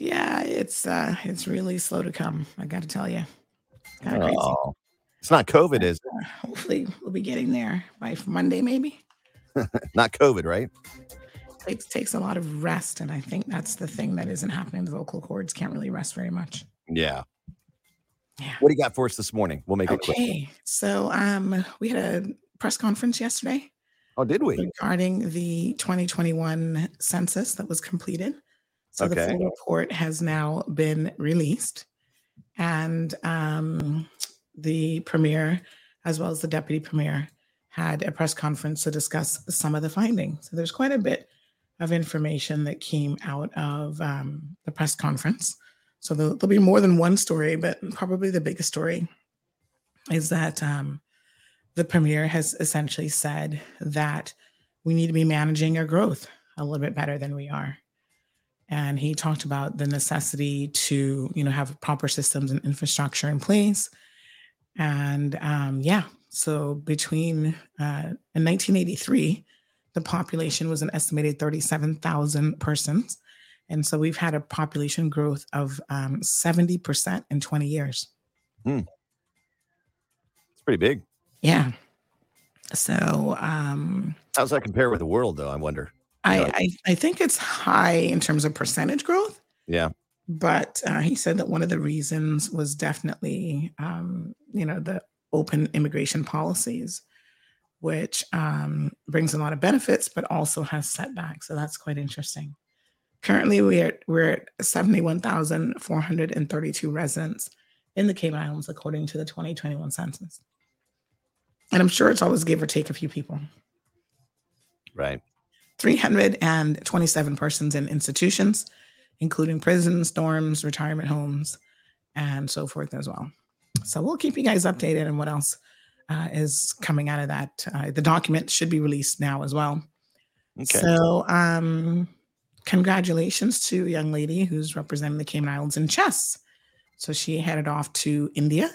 Yeah, it's uh it's really slow to come. I got to tell you, kind of crazy. Oh, it's not COVID, is Uh, hopefully, we'll be getting there by Monday, maybe. Not COVID, right? It takes a lot of rest, and I think that's the thing that isn't happening. The vocal cords can't really rest very much. Yeah. Yeah. What do you got for us this morning? We'll make it quick. Okay, so um, we had a press conference yesterday Oh, did we? regarding the 2021 census that was completed. So the full report has now been released, and um, the premier, as well as the deputy premier, had a press conference to discuss some of the findings. So there's quite a bit of information that came out of um, the press conference. So there'll, there'll be more than one story, but probably the biggest story is that um, the premier has essentially said that we need to be managing our growth a little bit better than we are. And he talked about the necessity to, you know, have proper systems and infrastructure in place. And um, yeah, so between uh, in 1983, the population was an estimated 37,000 persons. And so we've had a population growth of um, 70% in 20 years. It's pretty big. Yeah. So um, How does that compare with the world, though? I wonder. I, I I think it's high in terms of percentage growth, Yeah. but uh, he said that one of the reasons was definitely um, you know the open immigration policies, which um, brings a lot of benefits, but also has setbacks. So that's quite interesting. Currently, we are we're at seventy one thousand four hundred and thirty two residents in the Cayman Islands, according to the twenty twenty one census. And I'm sure it's always give or take a few people. Right. 327 persons in institutions, including prisons, dorms, retirement homes, and so forth as well. So we'll keep you guys updated on what else uh, is coming out of that. Uh, the document should be released now as well. Okay. So, um, congratulations to a young lady who's representing the Cayman Islands in chess. So she headed off to India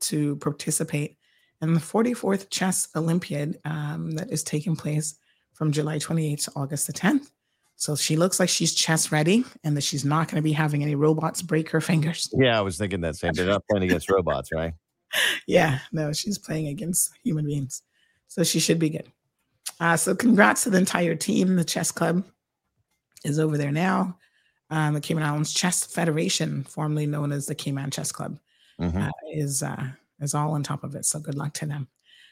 to participate in the 44th Chess Olympiad um, that is taking place from July 28th to August the 10th. So she looks like she's chess ready and that she's not going to be having any robots break her fingers. yeah, I was thinking that same. They're not playing against robots, right? Yeah, no, she's playing against human beings. So she should be good. Uh, so congrats to the entire team. The chess club is over there now. Um, the Cayman Islands Chess Federation, formerly known as the Cayman Chess Club, Mhm. uh, is uh, is all on top of it. So good luck to them.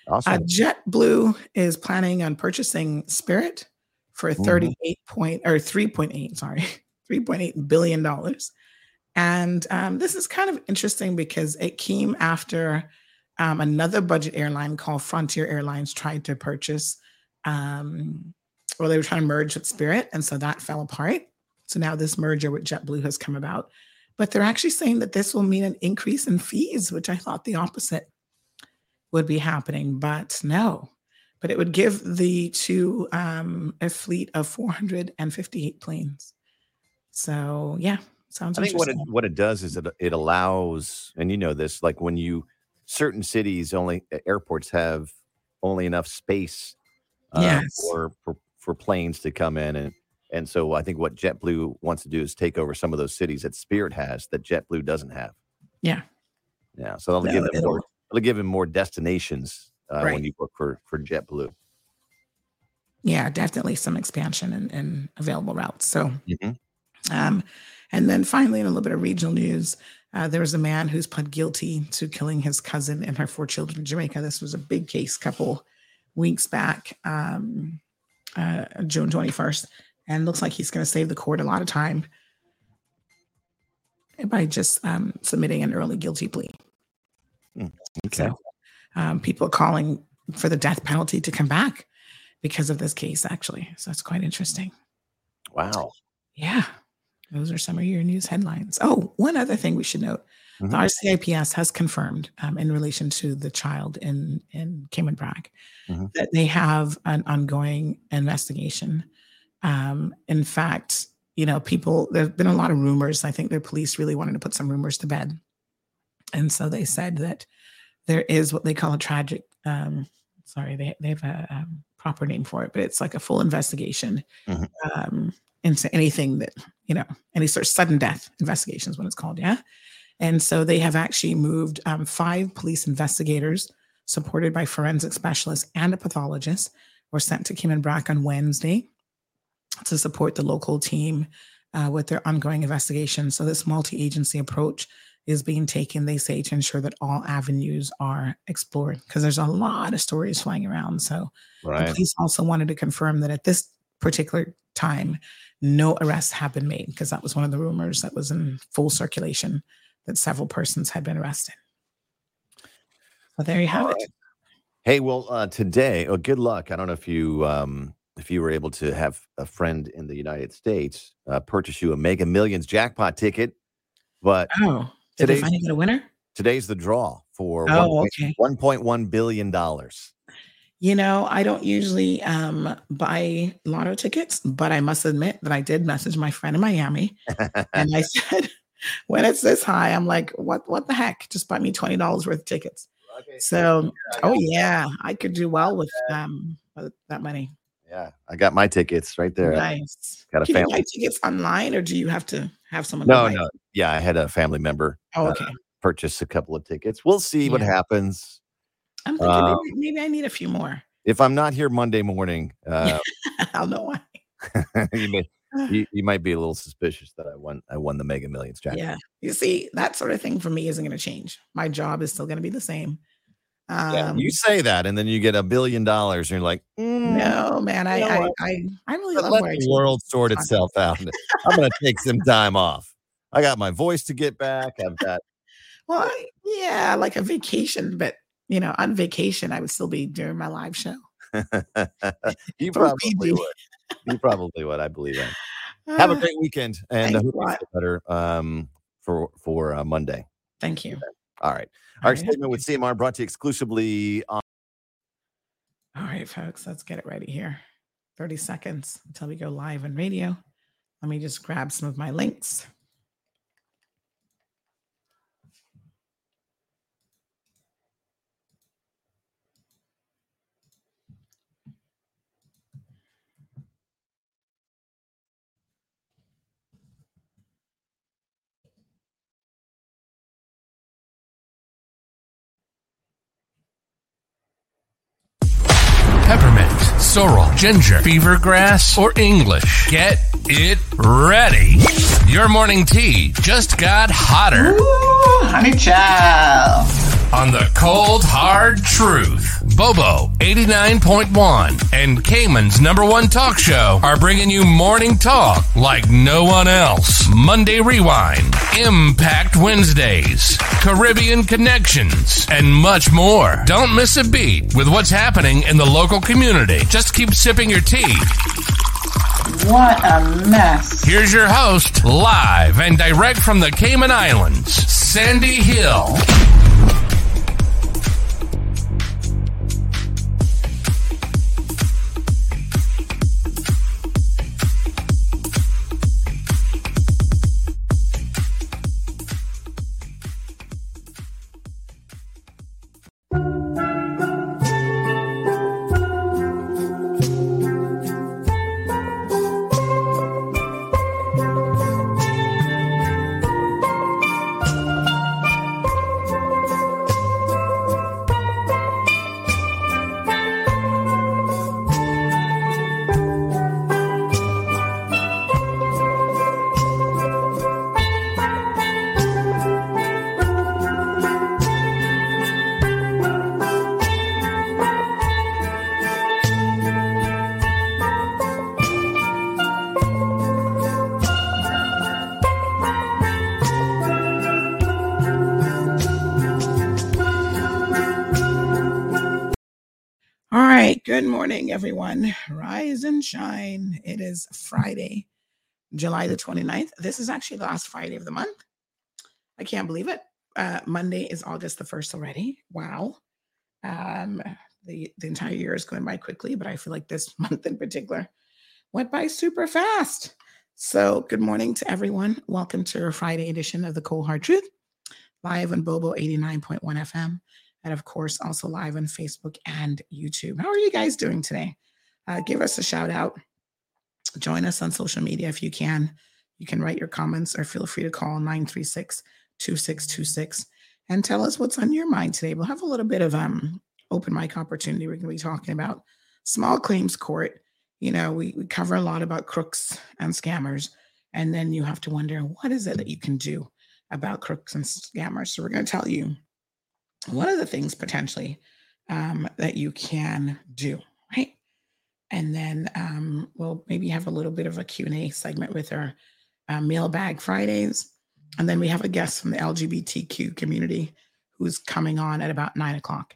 Awesome. Uh, JetBlue is planning on purchasing Spirit for Mhm. 38 point or 3.8, sorry, 3.8 billion dollars. And um, this is kind of interesting because it came after um, another budget airline called Frontier Airlines tried to purchase, um, or they were trying to merge with Spirit, and so that fell apart. So now this merger with JetBlue has come about. But they're actually saying that this will mean an increase in fees, which I thought the opposite would be happening, but no. But it would give the two um, a fleet of 458 planes. So yeah, sounds I think what it what it does is it it allows, and you know this, like when you certain cities only airports have only enough space uh, Yes. for, for for planes to come in and and so I think what JetBlue wants to do is take over some of those cities that Spirit has that JetBlue doesn't have. Yeah. Yeah, so that'll No, give them more. It'll give them more destinations uh, Right. when you book for for JetBlue. Yeah, definitely some expansion and, and available routes. So Mhm. Um, and then finally, in a little bit of regional news, uh, there was a man who's pled guilty to killing his cousin and her four children in Jamaica. This was a big case couple weeks back, um, uh, June 21st. And looks like he's going to save the court a lot of time by just um, submitting an early guilty plea. Okay. So um, people are calling for the death penalty to come back because of this case, actually. So it's quite interesting. Wow. Yeah. Those are some of your news headlines. Oh, one other thing we should note. Mhm. The RCIPS has confirmed um, in relation to the child in, in Cayman Brac Mhm. that they have an ongoing investigation. Um, in fact, you know, people, there have been a lot of rumors. I think the police really wanted to put some rumors to bed. And so they said that there is what they call a tragic, um, sorry, they, they have a um, proper name for it, but it's like a full investigation Mhm. um, into anything that you know, any sort of sudden death investigations, what it's called, yeah. And so they have actually moved um, five police investigators, supported by forensic specialists and a pathologist, were sent to Cayman Brac on Wednesday to support the local team uh, with their ongoing investigation. So this multi-agency approach is being taken, they say, to ensure that all avenues are explored because there's a lot of stories flying around. So the police also wanted to confirm that at this particular time, no arrests have been made because that was one of the rumors that was in full circulation that several persons had been arrested. So there you have All it. Hey, well, uh, today, oh, good luck. I don't know if you um, if you were able to have a friend in the United States uh, purchase you a Mega Millions jackpot ticket, but Oh, did they today's finally get a winner? today's the draw for Oh, okay. one point one billion dollars. You know, I don't usually um, buy lotto tickets, but I must admit that I did message my friend in Miami, and I said, when it's this high, I'm like, what? What the heck? Just buy me twenty dollars worth of tickets. So, oh yeah, I could do well with um with that money. Yeah, I got my tickets right there. Nice. Got a Can you buy tickets online, or do you have to have someone? No, no, yeah, I had a family member Oh, uh, okay. purchase a couple of tickets. We'll see what happens. I'm thinking uh, maybe, maybe I need a few more. If I'm not here Monday morning, uh, I'll know why. you may you, you might be a little suspicious that I won I won the Mega Millions jackpot. Yeah. You see, that sort of thing for me isn't going to change. My job is still going to be the same. Yeah, Um, you say that, and then you get a billion dollars, and you're like, mm, no, man, I, You know I. I, I really love let where the world sort itself out. I'm gonna take some time off. I got my voice to get back. I've got Well, yeah, like a vacation, but you know, on vacation, I would still be doing my live show. you probably would. You probably would. I believe that. Have a Ah, great weekend, and I hope a you feel better um, for for uh, Monday. Thank you. All right. All Our right. statement with CMR brought to you exclusively on. All right, folks, let's get it ready here. 30 seconds until we go live on radio. Let me just grab some of my links. Sorrel, ginger, beaver grass, or English. Get it ready. Your morning tea just got hotter Ooh, honey child. On the cold hard truth. Bobo 89.1 and Cayman's number one talk show are bringing you morning talk like no one else. Monday Rewind, Impact Wednesdays, Caribbean Connections, and much more. Don't miss a beat with what's happening in the local community. Just keep sipping your tea. What a mess. Here's your host, live and direct from the Cayman Islands, Sandy Hill. Morning, everyone. Rise and shine. It is Friday, July the 29th. This is actually the last Friday of the month. I can't believe it. Uh, Monday is August the 1st already. Wow. Um, the, the entire year is going by quickly, but I feel like this month in particular went by super fast. So, good morning to everyone. Welcome to our Friday edition of the Cold Hard Truth, live on Bobo 89.1 FM and of course also live on Facebook and YouTube. How are you guys doing today? uh, give us a shout out. Join us on social media if you can. You can write your comments or feel free to call 936 2626 and tell us what's on your mind today. We'll have a little bit of um open mic opportunity. We're going to be talking about small claims court. You know, we, we cover a lot about crooks and scammers. And then you have to wonder what is it that you can do about crooks and scammers? So we're going to tell you one of the things potentially um, that you can do, right? And then um, we'll maybe have a little bit of a Q&A segment with our uh, mailbag Fridays. And then we have a guest from the LGBTQ community who's coming on at about nine o'clock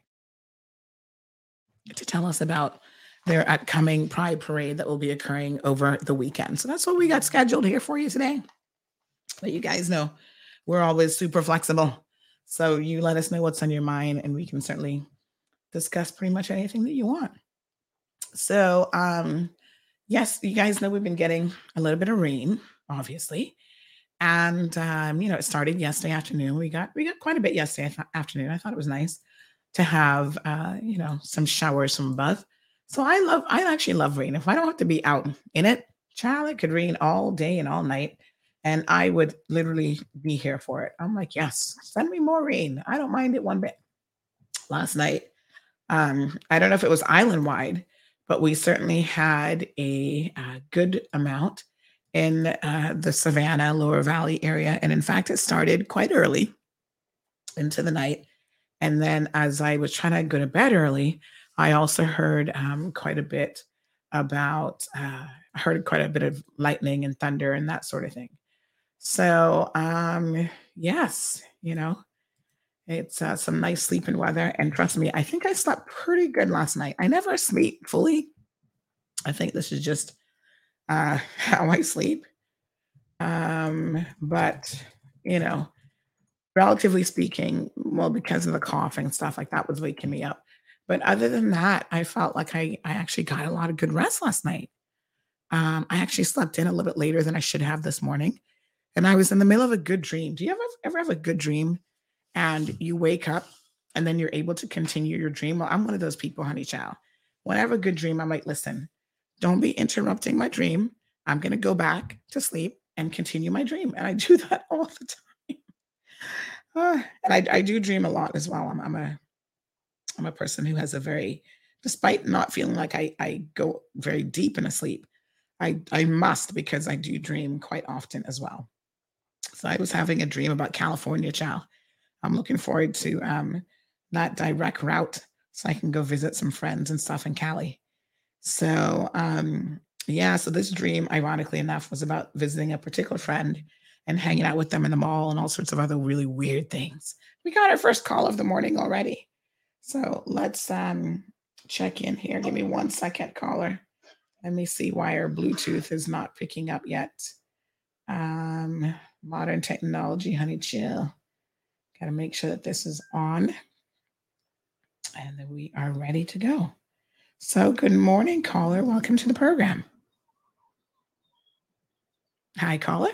to tell us about their upcoming Pride Parade that will be occurring over the weekend. So that's what we got scheduled here for you today. But you guys know we're always super flexible. So you let us know what's on your mind, and we can certainly discuss pretty much anything that you want. So, um, yes, you guys know we've been getting a little bit of rain, obviously, and um, you know it started yesterday afternoon. We got we got quite a bit yesterday afternoon. I thought it was nice to have uh, you know some showers from above. So I love I actually love rain. If I don't have to be out in it, child, it could rain all day and all night. And I would literally be here for it. I'm like, yes, send me more rain. I don't mind it one bit. Last night, um, I don't know if it was island wide, but we certainly had a, a good amount in uh, the Savannah, Lower Valley area. And in fact, it started quite early into the night. And then as I was trying to go to bed early, I also heard um, quite a bit about, uh, heard quite a bit of lightning and thunder and that sort of thing. So, um, yes, you know, it's uh, some nice sleeping weather. And trust me, I think I slept pretty good last night. I never sleep fully. I think this is just uh, how I sleep. Um, but, you know, relatively speaking, well, because of the coughing and stuff like that was waking me up. But other than that, I felt like I, I actually got a lot of good rest last night. Um, I actually slept in a little bit later than I should have this morning. And I was in the middle of a good dream. Do you ever ever have a good dream and you wake up and then you're able to continue your dream? Well, I'm one of those people, honey child. When I have a good dream, I'm like, listen, don't be interrupting my dream. I'm gonna go back to sleep and continue my dream. And I do that all the time. Uh, and I, I, do dream a lot as well. I'm, I'm a I'm a person who has a very, despite not feeling like I, I go very deep in a sleep, I, I must because I do dream quite often as well. So I was having a dream about California, child. I'm looking forward to um, that direct route so I can go visit some friends and stuff in Cali. So um, yeah, so this dream, ironically enough, was about visiting a particular friend and hanging out with them in the mall and all sorts of other really weird things. We got our first call of the morning already. So let's um, check in here. Give me one second, caller. Let me see why our Bluetooth is not picking up yet. Um, modern technology, honey, chill. Got to make sure that this is on. And then we are ready to go. So, good morning, caller. Welcome to the program. Hi, caller.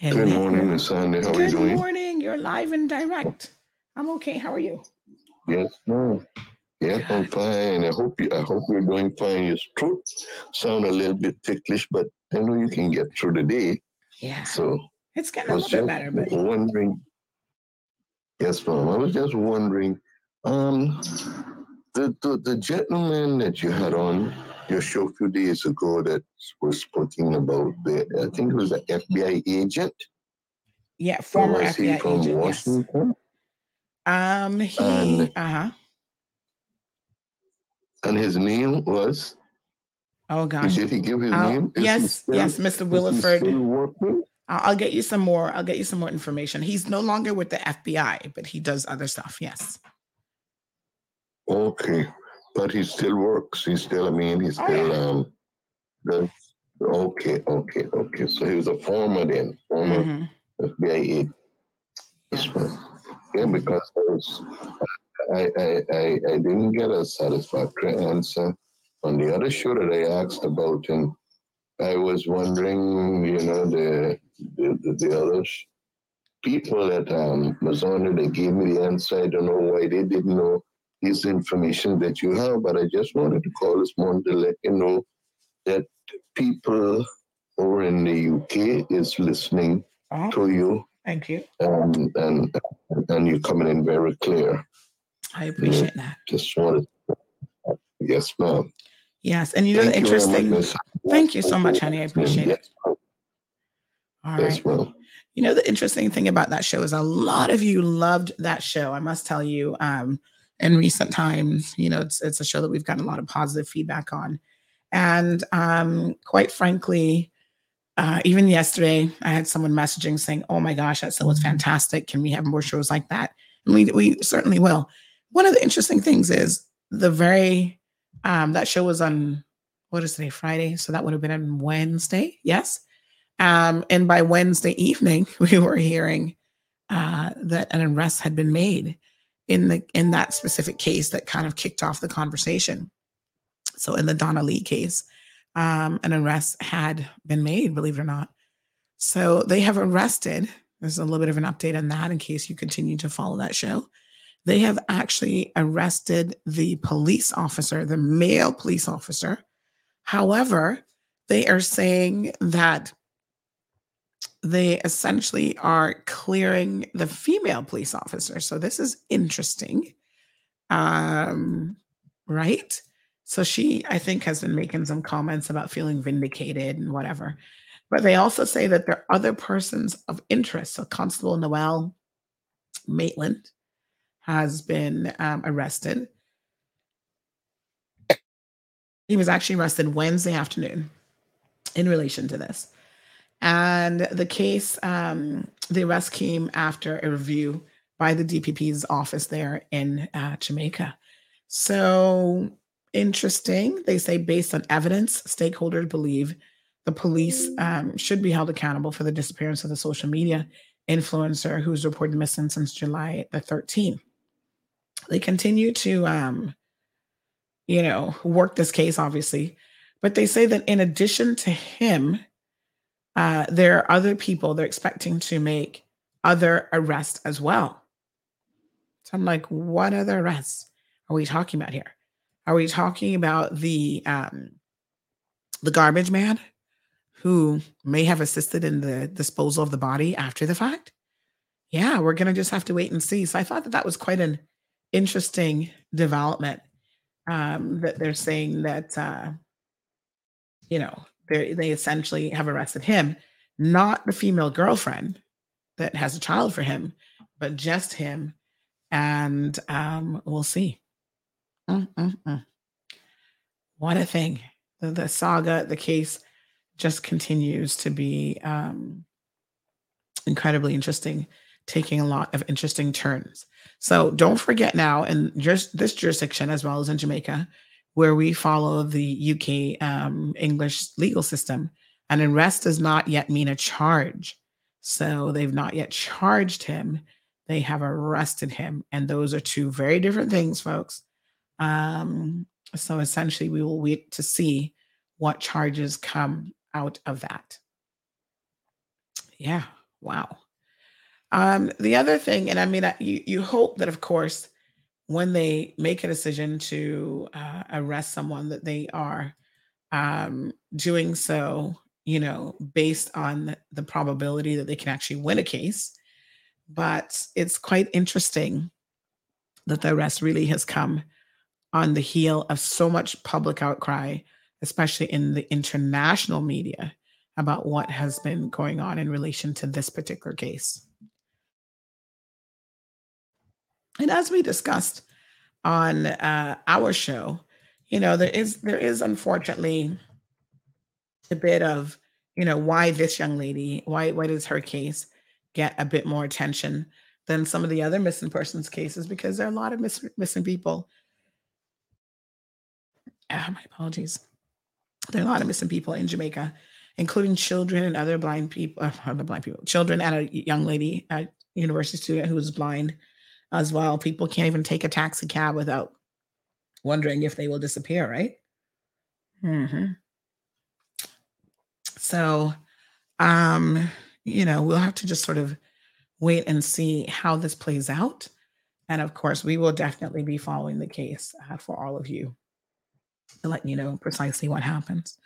Good morning, Miss Sandy. How good are you doing? Good morning. You're live and direct. I'm okay. How are you? Yes, ma'am. Yes, I'm fine. I hope you. I hope you're doing fine. Your throat sound a little bit ticklish, but I know you can get through the day. Yeah. So it's getting a little bit better, but wondering. Yes, ma'am. I was just wondering. Um, the, the the gentleman that you had on your show a few days ago that was talking about the, I think it was an FBI agent. Yeah, former FBI from agent. Washington. Yes. Um, he, uh huh. And his name was. Oh gosh. Did he give his I'll- name? Is yes, yes, Mr. Williford. I'll, I'll get you some more. I'll get you some more information. He's no longer with the FBI, but he does other stuff. Yes. Okay, but he still works. He still. I mean, he's Oh, still. yeah. Um. Okay, okay, okay. So he was a former then, former Mhm. FBI ma'am. Yeah, because I was, I, I, I, I didn't get a satisfactory answer on the other show that I asked about, and I was wondering, you know, the the, the, the other people that um was on it, they gave me the answer. I don't know why they didn't know this information that you have, but I just wanted to call this morning to let you know that people over in the UK is listening Oh, to you, thank you. and and and you're coming in very clear. I appreciate that. Just wanted, yes, ma'am. Yes, and you know the Thank interesting. Miss. Thank you so much, honey. I appreciate it. All Yes, You know the interesting thing about that show is a lot of you loved that show. I must tell you, um, in recent times, you know, it's it's a show that we've gotten a lot of positive feedback on, and um, quite frankly, uh, even yesterday, I had someone messaging saying, "Oh my gosh, that show was fantastic. Can we have more shows like that?" And we we certainly will. One of the interesting things is the very um, that show was on what is today Friday, so that would have been on Wednesday. Yes. Um, and by Wednesday evening, we were hearing uh, that an arrest had been made in the in that specific case that kind of kicked off the conversation. So in the Donna Lee case, um, an arrest had been made, believe it or not. So they have arrested. There's a little bit of an update on that in case you continue to follow that show. They have actually arrested the police officer, the male police officer. However, they are saying that they essentially are clearing the female police officer. So this is interesting. Um, right? So she, I think, has been making some comments about feeling vindicated and whatever. But they also say that there are other persons of interest. So Constable Noel Maitland has been um, arrested. He was actually arrested Wednesday afternoon in relation to this. And the case, um, the arrest came after a review by the DPP's office there in uh, Jamaica. So interesting. They say, based on evidence, stakeholders believe the police um, should be held accountable for the disappearance of the social media influencer who's reported missing since July the 13th. They continue to, um, you know, work this case, obviously, but they say that in addition to him, uh, there are other people they're expecting to make other arrests as well. So I'm like, what other arrests are we talking about here? Are we talking about the um, the garbage man who may have assisted in the disposal of the body after the fact? Yeah, we're gonna just have to wait and see. So I thought that that was quite an interesting development. Um, that they're saying that uh, you know they essentially have arrested him, not the female girlfriend that has a child for him, but just him, and um, we'll see. Mm-mm-mm. What a thing! The, the saga, the case, just continues to be um, incredibly interesting, taking a lot of interesting turns. So don't forget now, in just this jurisdiction as well as in Jamaica, where we follow the UK um, English legal system, an arrest does not yet mean a charge. So they've not yet charged him. They have arrested him. And those are two very different things, folks. Um, so essentially, we will wait to see what charges come out of that. Yeah. Wow. Um, the other thing, and I mean, you, you hope that, of course, when they make a decision to uh, arrest someone, that they are um, doing so, you know, based on the probability that they can actually win a case. But it's quite interesting that the arrest really has come on the heel of so much public outcry, especially in the international media, about what has been going on in relation to this particular case. And as we discussed on uh, our show, you know, there is there is unfortunately a bit of, you know, why this young lady, why why does her case get a bit more attention than some of the other missing persons cases? Because there are a lot of miss, missing people. Ah, my apologies. There are a lot of missing people in Jamaica, including children and other blind people, uh, other blind people, children and a young lady, a university student who is blind as well. People can't even take a taxi cab without wondering if they will disappear, right? hmm So, um, you know, we'll have to just sort of wait and see how this plays out. And of course, we will definitely be following the case uh, for all of you to let you know precisely what happens.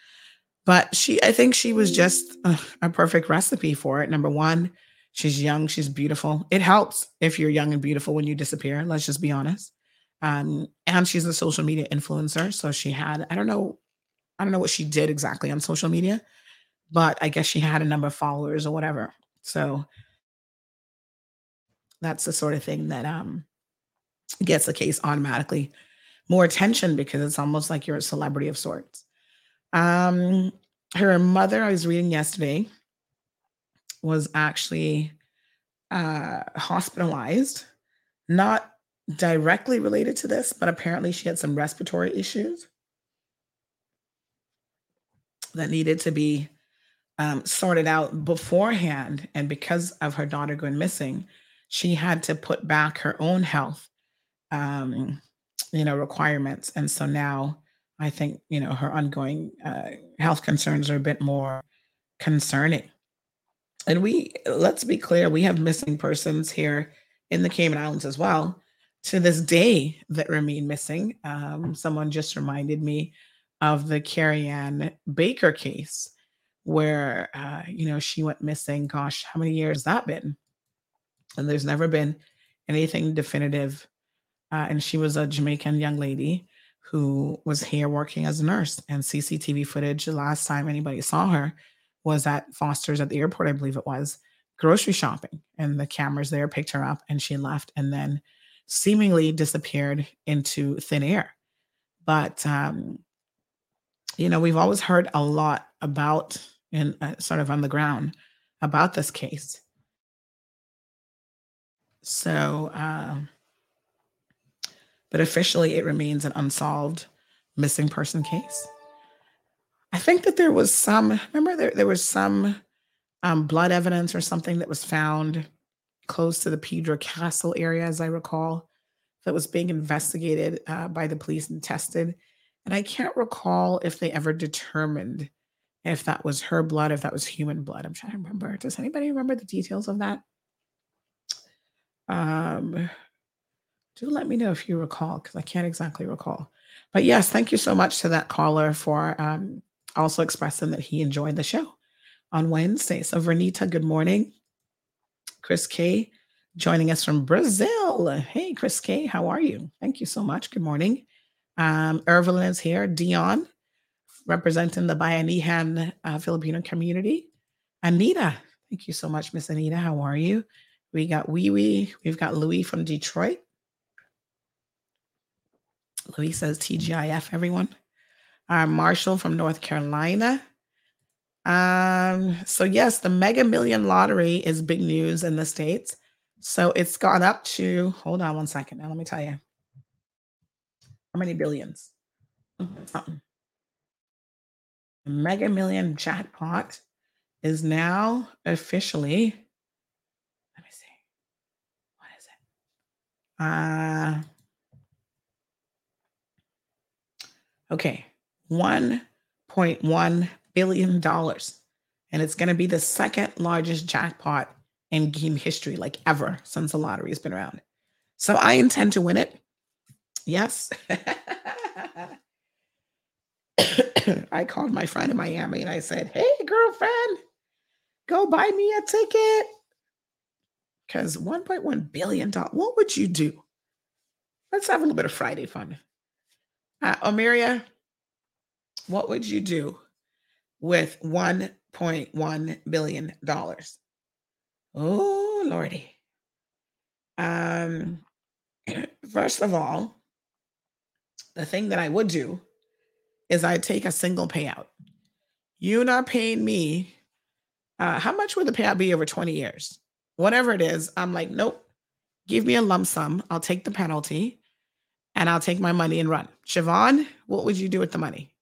But she, I think she was just a, a perfect recipe for it. Number one, she's young, she's beautiful. It helps if you're young and beautiful when you disappear. Let's just be honest. Um, and she's a social media influencer. So she had, I don't know, I don't know what she did exactly on social media, but I guess she had a number of followers or whatever. So that's the sort of thing that um gets the case automatically more attention because it's almost like you're a celebrity of sorts. Um, her mother, I was reading yesterday, was actually uh, hospitalized, not directly related to this, but apparently she had some respiratory issues that needed to be um, sorted out beforehand. And because of her daughter going missing, she had to put back her own health, um, you know, requirements. And so now I think, you know, her ongoing uh, health concerns are a bit more concerning. And we, let's be clear, we have missing persons here in the Cayman Islands as well to this day that remain missing. Um, someone just reminded me of the Carrie Ann Baker case where, uh, you know, she went missing. Gosh, how many years has that been? And there's never been anything definitive. Uh, and she was a Jamaican young lady who was here working as a nurse. And CCTV footage, the last time anybody saw her was at Foster's at the airport, I believe it was, grocery shopping. And the cameras there picked her up and she left and then seemingly disappeared into thin air. But, um, you know, we've always heard a lot about, and uh, sort of on the ground, about this case. So, uh, but officially it remains an unsolved missing person case. I think that there was some, remember, there, there was some um, blood evidence or something that was found close to the Pedro Castle area, as I recall, that was being investigated uh, by the police and tested. And I can't recall if they ever determined if that was her blood, if that was human blood. I'm trying to remember. Does anybody remember the details of that? Um, do let me know if you recall, because I can't exactly recall. But yes, thank you so much to that caller for um, also expressing that he enjoyed the show on Wednesday. So, Vernita, good morning. Chris K joining us from Brazil. Hey, Chris K, how are you? Thank you so much. Good morning. Um, is here. Dion, representing the Bayanihan uh, Filipino community. Anita, thank you so much, Miss Anita. How are you? We got Wee Wee. We've got Louis from Detroit. Louis says TGIF, everyone. Uh, Marshall from North Carolina. Um, so yes, the Mega Million Lottery is big news in the States. So it's gone up to, hold on one second. Now let me tell you. How many billions? Something. The Mega Million jackpot is now officially, let me see. What is it? Uh okay, $1.1 billion. And it's going to be the second largest jackpot in game history, like ever since the lottery has been around. So I intend to win it. Yes. I called my friend in Miami and I said, Hey, girlfriend, go buy me a ticket. Because $1.1 billion, what would you do? Let's have a little bit of Friday fun. Uh, Omiria, what would you do with $1.1 billion? Oh, Lordy. Um, first of all, the thing that I would do is I'd take a single payout. You're not paying me. Uh, how much would the payout be over 20 years? Whatever it is, I'm like, nope. Give me a lump sum. I'll take the penalty and I'll take my money and run. Siobhan, what would you do with the money?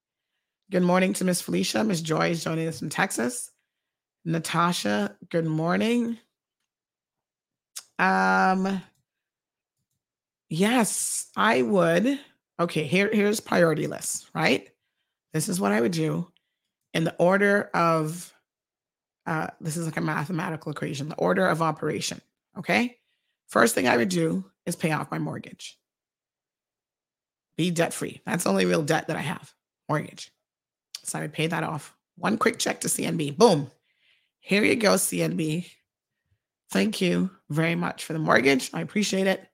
Good morning to Miss Felicia. Miss Joy is joining us from Texas. Natasha, good morning. Um, yes, I would. Okay, here, here's priority list, right? This is what I would do in the order of uh, this is like a mathematical equation, the order of operation. Okay. First thing I would do is pay off my mortgage. Be debt free. That's the only real debt that I have mortgage. So I would pay that off. One quick check to CNB. Boom. Here you go, CNB. Thank you very much for the mortgage. I appreciate it,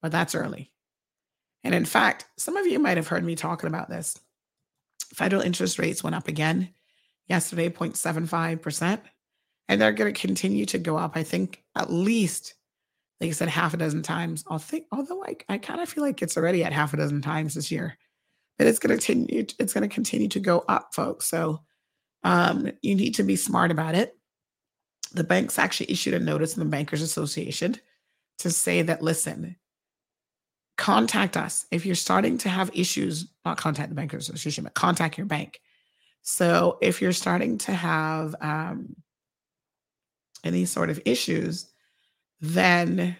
but that's early. And in fact, some of you might have heard me talking about this. Federal interest rates went up again yesterday, 0.75%, and they're going to continue to go up. I think at least, like I said, half a dozen times. I'll think, although I, I kind of feel like it's already at half a dozen times this year, but it's going to continue. It's going to continue to go up, folks. So um, you need to be smart about it. The banks actually issued a notice in the Bankers Association to say that listen, contact us if you're starting to have issues. Not contact the Bankers Association, but contact your bank. So if you're starting to have um, any sort of issues, then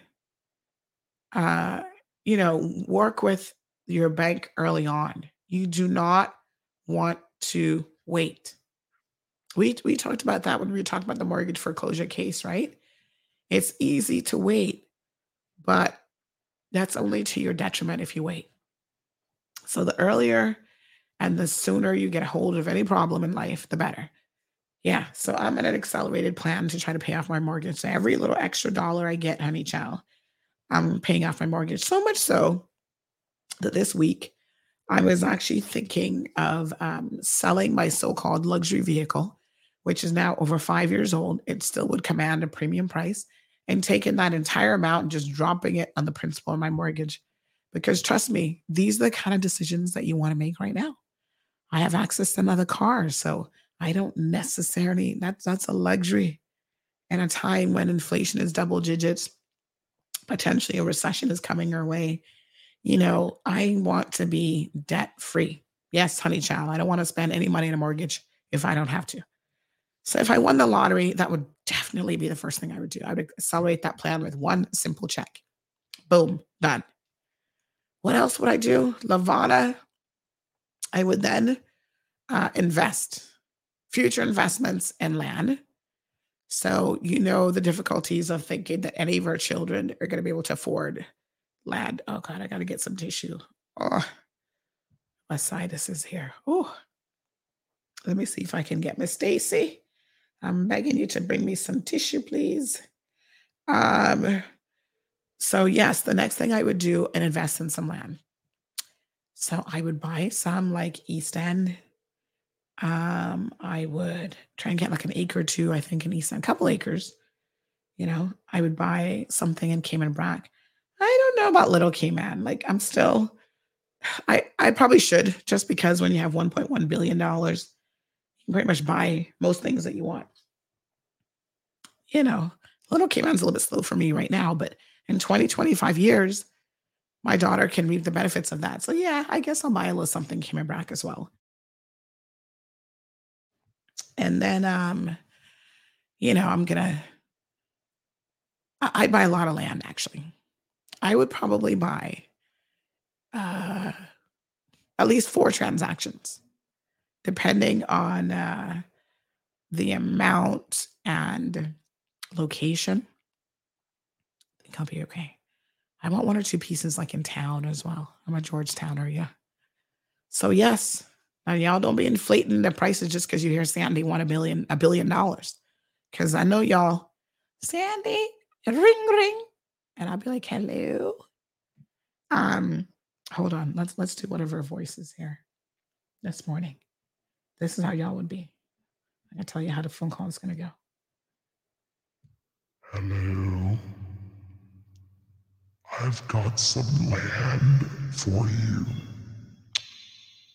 uh, you know work with your bank early on. You do not want to wait. We we talked about that when we were talking about the mortgage foreclosure case, right? It's easy to wait, but that's only to your detriment if you wait. So the earlier and the sooner you get a hold of any problem in life, the better. Yeah. So I'm in an accelerated plan to try to pay off my mortgage. So every little extra dollar I get, honey child, I'm paying off my mortgage. So much so that this week I was actually thinking of um, selling my so called luxury vehicle which is now over five years old, it still would command a premium price, and taking that entire amount and just dropping it on the principal of my mortgage. Because trust me, these are the kind of decisions that you want to make right now. I have access to another car, so I don't necessarily that's that's a luxury. In a time when inflation is double digits, potentially a recession is coming our way. You know, I want to be debt free. Yes, honey child, I don't want to spend any money on a mortgage if I don't have to. So if I won the lottery, that would definitely be the first thing I would do. I would accelerate that plan with one simple check. Boom, done. What else would I do? Lavana, I would then uh, invest future investments in land. So you know the difficulties of thinking that any of our children are going to be able to afford land. Oh God, I got to get some tissue. Oh, my sinus is here. Oh, let me see if I can get Miss Stacy. I'm begging you to bring me some tissue, please. Um, so yes, the next thing I would do and invest in some land. So I would buy some like East End. Um, I would try and get like an acre or two, I think, in East End, a couple acres. You know, I would buy something in Cayman Brac. I don't know about Little Cayman. Like I'm still, I I probably should just because when you have 1.1 billion dollars, you can pretty much buy most things that you want you know, little Cayman's a little bit slow for me right now, but in 20, 25 years, my daughter can reap the benefits of that. So yeah, I guess I'll buy a little something Cayman Brac as well. And then um, you know, I'm gonna I'd buy a lot of land actually. I would probably buy uh at least four transactions, depending on uh the amount and location, I think I'll be okay. I want one or two pieces like in town as well. I'm a Georgetowner, yeah. So yes, now y'all don't be inflating the prices just because you hear Sandy want a billion, a billion dollars. Cause I know y'all, Sandy, ring ring. And I'll be like, hello. Um, hold on. Let's let's do one of her voices here this morning. This is how y'all would be. I'm gonna tell you how the phone call is gonna go. Hello. I've got some land for you.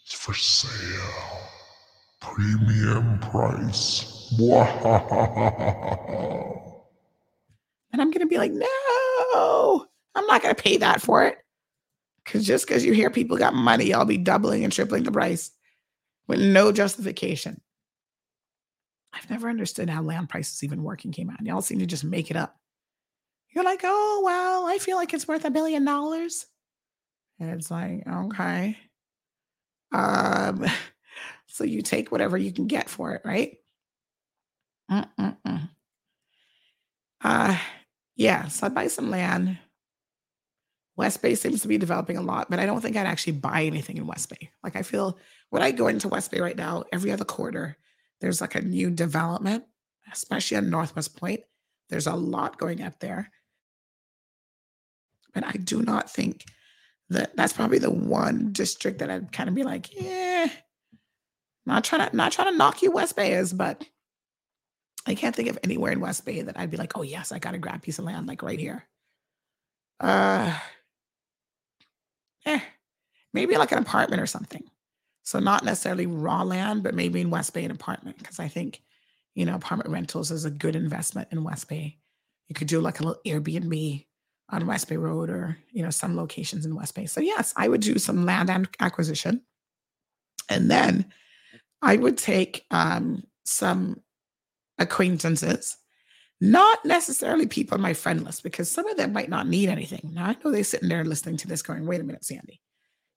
It's for sale. Premium price. And I'm going to be like, no, I'm not going to pay that for it. Because just because you hear people got money, I'll be doubling and tripling the price with no justification. I've never understood how land prices even work in Cayman. Y'all seem to just make it up. You're like, oh, well, I feel like it's worth a billion dollars. And it's like, okay. Um, so you take whatever you can get for it, right? Uh, yes, I'd buy some land. West Bay seems to be developing a lot, but I don't think I'd actually buy anything in West Bay. Like I feel when I go into West Bay right now, every other quarter, there's like a new development, especially on Northwest Point. There's a lot going up there. But I do not think that that's probably the one district that I'd kind of be like, yeah, not trying to not trying to knock you West Bay is, but I can't think of anywhere in West Bay that I'd be like, oh yes, I got to grab a piece of land like right here. Uh eh, maybe like an apartment or something. So not necessarily raw land, but maybe in West Bay an apartment. Because I think, you know, apartment rentals is a good investment in West Bay. You could do like a little Airbnb on West Bay Road or, you know, some locations in West Bay. So yes, I would do some land acquisition. And then I would take um, some acquaintances, not necessarily people on my friend list, because some of them might not need anything. Now I know they're sitting there listening to this going, wait a minute, Sandy,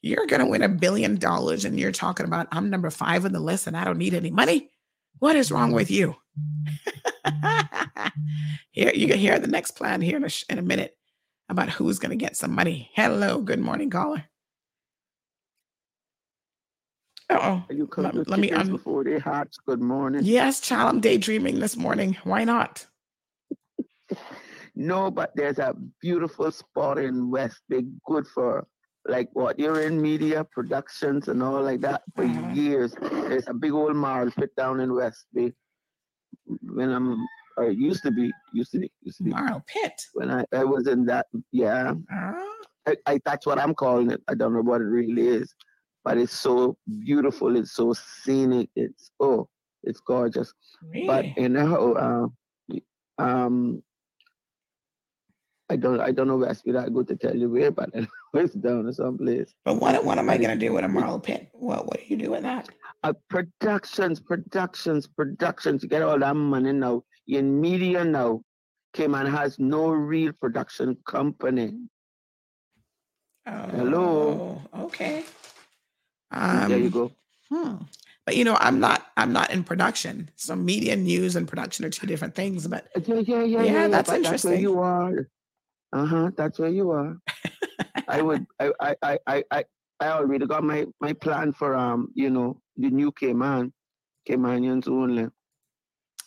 you're going to win a billion dollars and you're talking about I'm number five on the list and I don't need any money. What is wrong with you? here, you can hear the next plan here in a, in a minute about who's going to get some money. Hello, good morning, caller. Oh, you let, let me un- before they hatch. Good morning. Yes, child, I'm daydreaming this morning. Why not? no, but there's a beautiful spot in West Bay, good for like what you're in media productions and all like that for uh-huh. years. There's a big old marl pit down in West Bay. When I'm or it used to be, used to be, used to be. Marl pit. When I, I was in that, yeah. Uh-huh. I, I, that's what I'm calling it. I don't know what it really is, but it's so beautiful. It's so scenic. It's oh, it's gorgeous. Really? But you know, uh, um, I don't I don't know where I that good to tell you where, but it's down to some place. But what what am I gonna do with a marl pit? What what do you do with that? Uh, productions, productions, productions. You get all that money now. In media now, Cayman has no real production company. Oh, Hello. Okay. Um, there you um, go. Hmm. But you know, I'm not I'm not in production. So media news and production are two different things. But yeah, yeah, yeah, yeah. that's interesting. That's where you are. Uh-huh. That's where you are. I would I I I I I I already got my my plan for um, you know, the new Cayman, Caymanians only.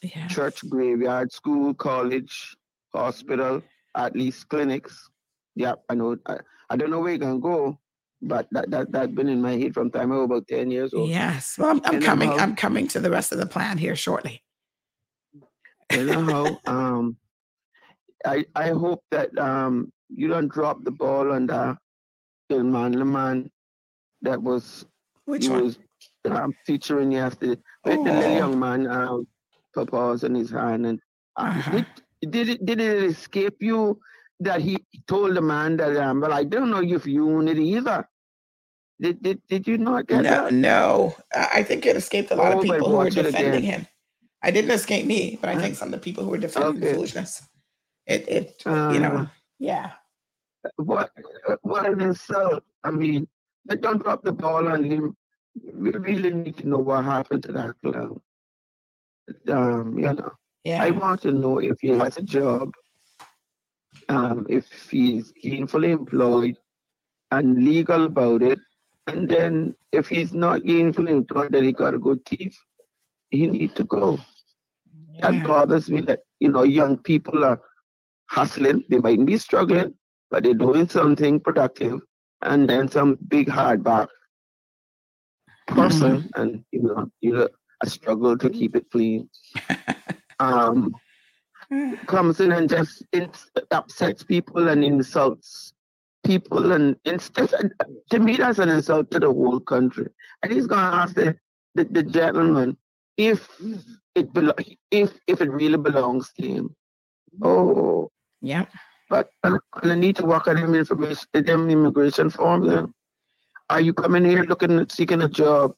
Yeah. Church, graveyard, school, college, hospital, at least clinics. Yeah, I know. I, I don't know where you're gonna go, but that that that's been in my head from time I was about ten years old. Yes. Well, I'm, I'm coming. I'm coming to the rest of the plan here shortly. You know how um I I hope that um you don't drop the ball on the man man that was which one was um, featuring yesterday. Oh. The little young man um paws in his hand and uh, uh-huh. did, did it did it escape you that he told the man that um well I don't know if you own it either. Did, did, did you not get no, that? No, I think it escaped a lot oh, of people who were defending him. I didn't escape me, but I think some of the people who were defending okay. foolishness. It, it, uh, you know, yeah. What, what an insult! I mean, they don't drop the ball on him. We really need to know what happened to that clown. Um, you know, yeah. I want to know if he has a job, um, if he's gainfully employed and legal about it, and then if he's not gainfully employed, then he got a good teeth, he need to go. Yeah. That bothers me that you know young people are hustling. They might be struggling, but they're doing something productive. And then some big hardback person, mm-hmm. and you know, you know, a struggle to keep it clean. um, comes in and just upsets people and insults people, and instead, to me, that's an insult to the whole country. And he's gonna ask the, the, the gentleman if it belo- if if it really belongs to him. Oh, yeah. But I need to work on them information, them immigration form Then. Are you coming here looking at seeking a job?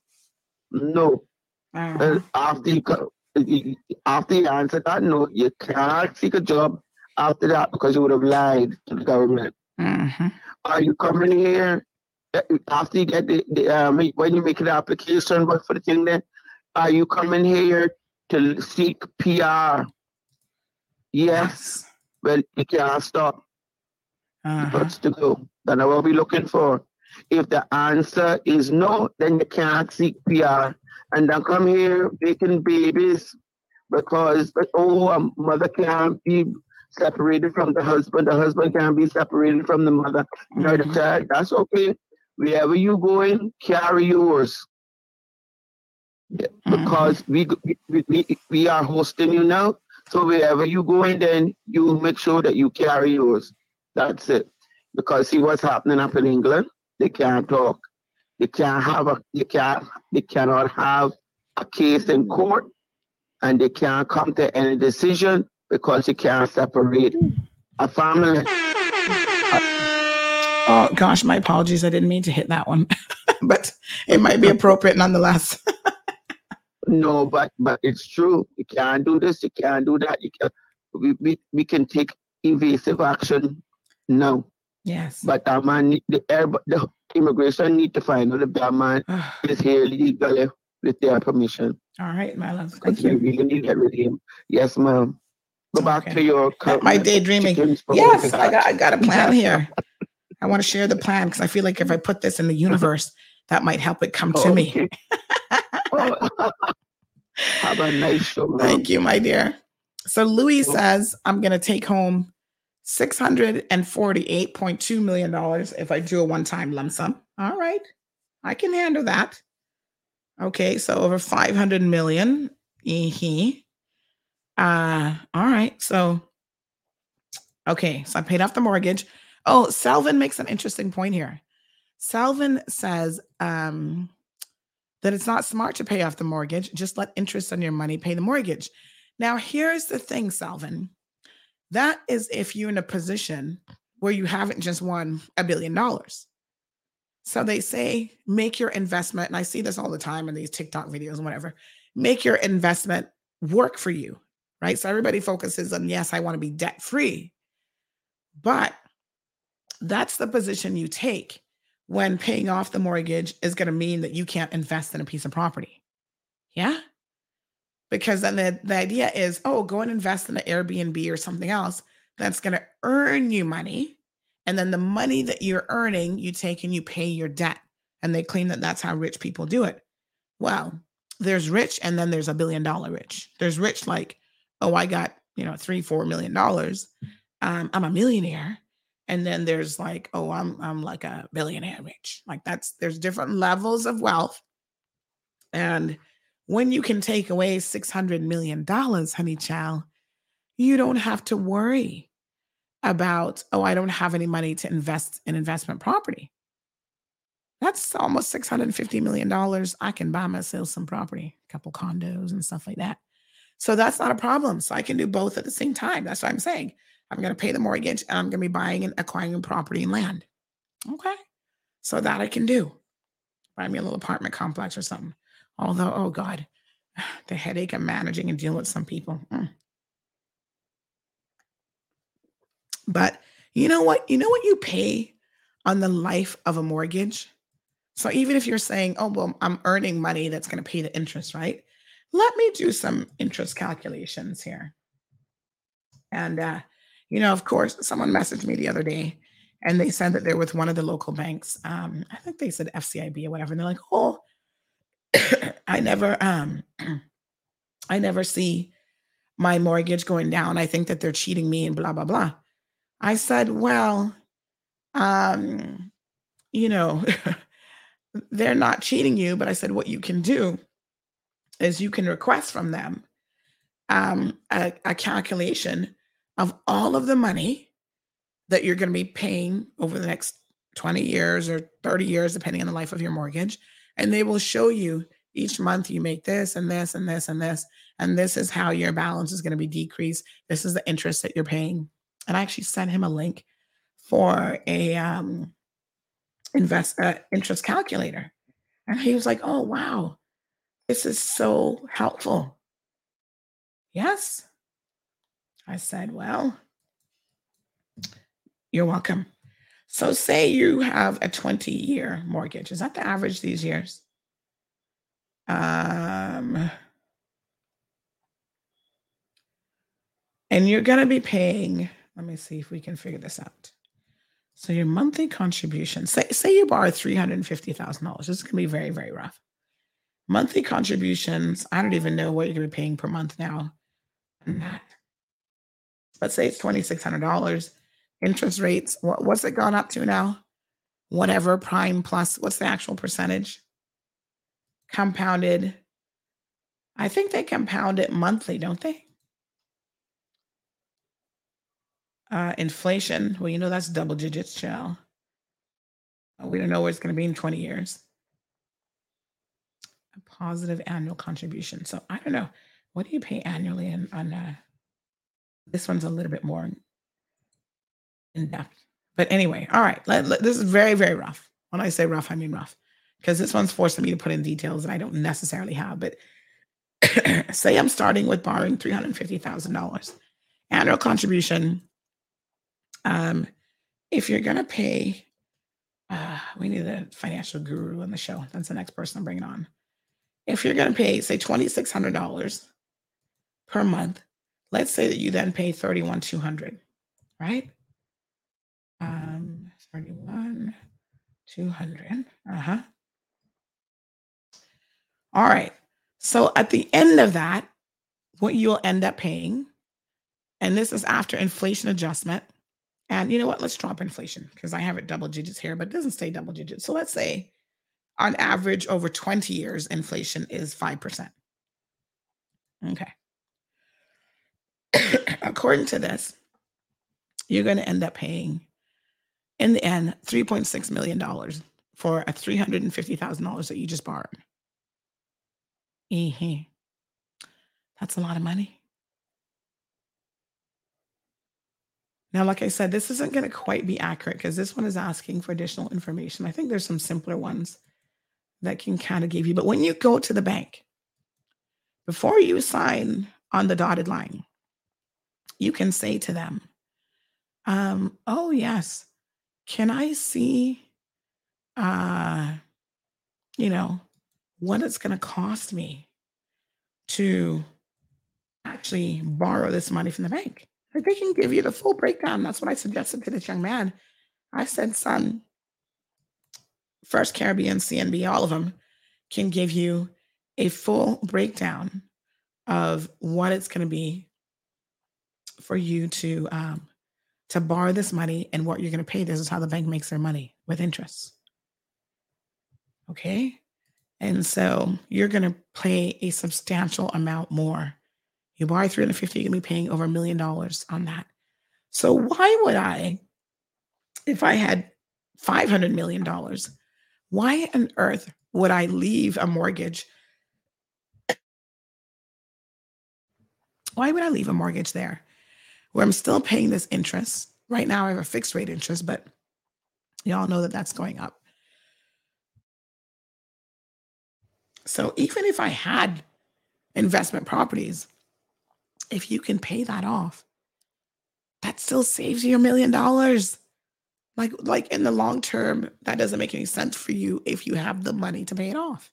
No. Uh-huh. after you after you answer that no, you can't seek a job after that because you would have lied to the government. Mm-hmm. Are you coming here eh, after you get the, the um, when you make the application for the thing then? Are you coming here to seek PR? Yes. well, you can't stop. Uh-huh. To go. That's I will be looking for. If the answer is no, then you can't seek PR. And then come here making babies because, oh, a mother can't be separated from the husband, the husband can't be separated from the mother. You know, the Mhm. child, that's okay. Wherever you going, carry yours. Yeah, Mhm. because we, we, we, we are hosting you now. So wherever you going, then you make sure that you carry yours. That's it. Because see what's happening up in England. They can't talk. They can't have a. They can't. They cannot have a case in court, and they can't come to any decision because you can't separate a family. Oh gosh, my apologies. I didn't mean to hit that one, but it might be appropriate nonetheless. No, but but it's true. You can't do this. You can't do that. You can. We we, we can take evasive action. No, yes. but that man, the air, the immigration need to find out if that man is here legally with their permission. All right, my love. Thank we you. really need to get rid of him. Yes, ma'am. Go back Okay. to your Not my daydreaming. Yes, I got I got a plan here. I want to share the plan because I feel like if I put this in the universe, that might help it come to me. Oh, Have a nice show. ma'am. Thank you, my dear. So Louis Well- says I'm going to take home six hundred and forty-eight point two million dollars if I do a one-time lump sum. All right, I can handle that. Okay, so over five hundred million. He. Uh, all right. So, okay, so I paid off the mortgage. Oh, Salvin makes an interesting point here. Salvin says, um, that it's not smart to pay off the mortgage. Just let interest on your money pay the mortgage. Now, here's the thing, Salvin. That is if you're in a position where you haven't just won a billion dollars. So they say, make your investment, and I see this all the time in these TikTok videos and whatever, make your investment work for you, right? So everybody focuses on, yes, I want to be debt free. But that's the position you take when paying off the mortgage is going to mean that you can't invest in a piece of property. Yeah. Because then the, the idea is, oh, go and invest in an Airbnb or something else that's going to earn you money. And then the money that you're earning, you take and you pay your debt. And they claim that that's how rich people do it. Well, there's rich and then there's a billion dollar rich. There's rich like, oh, I got, you know, three, four million dollars. Um, I'm a millionaire. And then there's like oh i'm i'm like a billionaire rich like that's there's different levels of wealth. And when you can take away 600 million dollars honey child you don't have to worry about oh i don't have any money to invest in investment property. That's almost 650 million dollars. I can buy myself some property a couple condos and stuff like that so that's not a problem so i can do both at the same time that's what i'm saying I'm going to pay the mortgage and I'm going to be buying and acquiring property and land. Okay. So that I can do. Buy me a little apartment complex or something. Although, oh God, the headache of managing and dealing with some people. Mm. But you know what? You know what you pay on the life of a mortgage? So even if you're saying, oh, well, I'm earning money that's going to pay the interest, right? Let me do some interest calculations here. And, uh, you know, of course, someone messaged me the other day and they said that they're with one of the local banks. Um, I think they said FCIB or whatever. And they're like, oh, I never, um, I never see my mortgage going down. I think that they're cheating me and blah, blah, blah. I said, well, um, you know, they're not cheating you, but I said, what you can do is you can request from them um, a, a calculation of all of the money that you're going to be paying over the next 20 years or 30 years, depending on the life of your mortgage. And they will show you each month you make this and this and this and this. And this is how your balance is going to be decreased. This is the interest that you're paying. And I actually sent him a link for a um, invest uh, interest calculator. And he was like, oh, wow, this is so helpful. Yes. I said, Well, you're welcome. So, say you have a 20 year mortgage. Is that the average these years? Um, and you're going to be paying let me see if we can figure this out. So your monthly contribution, say, say you borrow $350,000. This is going to be very, very rough. Monthly contributions, I don't even know what you're going to be paying per month now. Let's say it's $2,600. Interest rates, what, what's it gone up to now? Whatever, prime plus, what's the actual percentage? Compounded. I think they compound it monthly, don't they? Uh, inflation, well, you know that's double digits, child. We don't know where it's going to be in 20 years. Positive annual contribution. So I don't know. What do you pay annually in, on uh, this one's a little bit more in depth. But anyway, all right. Let, let- this is very, very rough. When I say rough, I mean rough because this one's forcing me to put in details that I don't necessarily have. But say I'm starting with borrowing $350,000 annual contribution. Um, if you're going to pay, uh, we need a financial guru on the show. That's the next person I'm bringing on. If you're going to pay, say, $2,600 per month, let's say that you then pay 31,200, right? Um, 31, 200. Uh-huh. All right. So at the end of that, what you'll end up paying, and this is after inflation adjustment. And you know what? Let's drop inflation because I have it double digits here, but it doesn't stay double digits. So let's say on average over 20 years, inflation is 5%. Okay. According to this, you're going to end up paying in the end $3.6 million for a $350,000 that you just borrowed. hmm That's a lot of money. Now, like I said, this isn't going to quite be accurate because this one is asking for additional information. I think there's some simpler ones that can kind of give you. But when you go to the bank, before you sign on the dotted line, you can say to them, um, oh, yes, can I see, uh, you know, what it's going to cost me to actually borrow this money from the bank? Like they can give you the full breakdown. That's what I suggested to this young man. I said, son, First Caribbean, CNB, all of them can give you a full breakdown of what it's going to be for you to um, to borrow this money and what you're going to pay. This is how the bank makes their money with interest. Okay, and so you're going to pay a substantial amount more. You borrow 350, you're going to be paying over a million dollars on that. So why would I, if I had 500 million dollars, why on earth would I leave a mortgage? Why would I leave a mortgage there where I'm still paying this interest? Right now, I have a fixed rate interest, but y'all know that that's going up. So even if I had investment properties, if you can pay that off, that still saves you a million dollars. Like, like in the long term, that doesn't make any sense for you if you have the money to pay it off.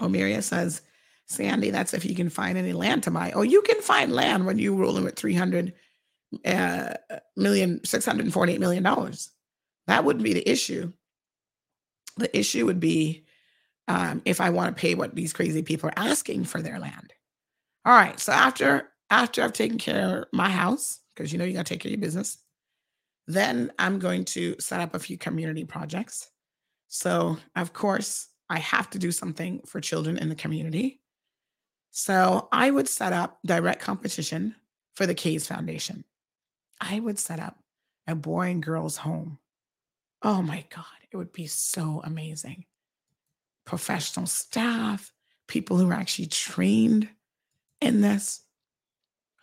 Omeria says, Sandy, that's if you can find any land to buy. Oh, you can find land when you're rolling with 300 uh, million, 648 million dollars. That wouldn't be the issue. The issue would be um, if I want to pay what these crazy people are asking for their land. All right. So after after I've taken care of my house, because you know you got to take care of your business, then I'm going to set up a few community projects. So of course, I have to do something for children in the community. So I would set up direct competition for the Kays Foundation. I would set up a boy and girls home. Oh my God, it would be so amazing. Professional staff, people who are actually trained in this,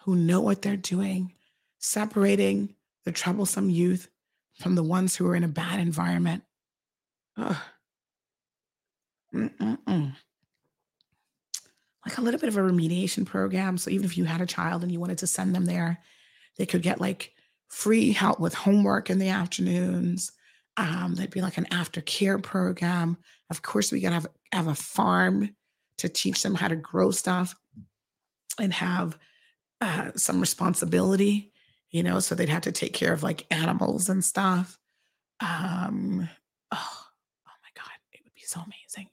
who know what they're doing, separating the troublesome youth from the ones who are in a bad environment. Like a little bit of a remediation program. So even if you had a child and you wanted to send them there, they could get like free help with homework in the afternoons. Um, there'd be like an aftercare program. Of course, we gotta have, have a farm to teach them how to grow stuff. and have uh, some responsibility, you know, so they'd have to take care of like animals and stuff. Um, oh, oh my God, it would be so amazing.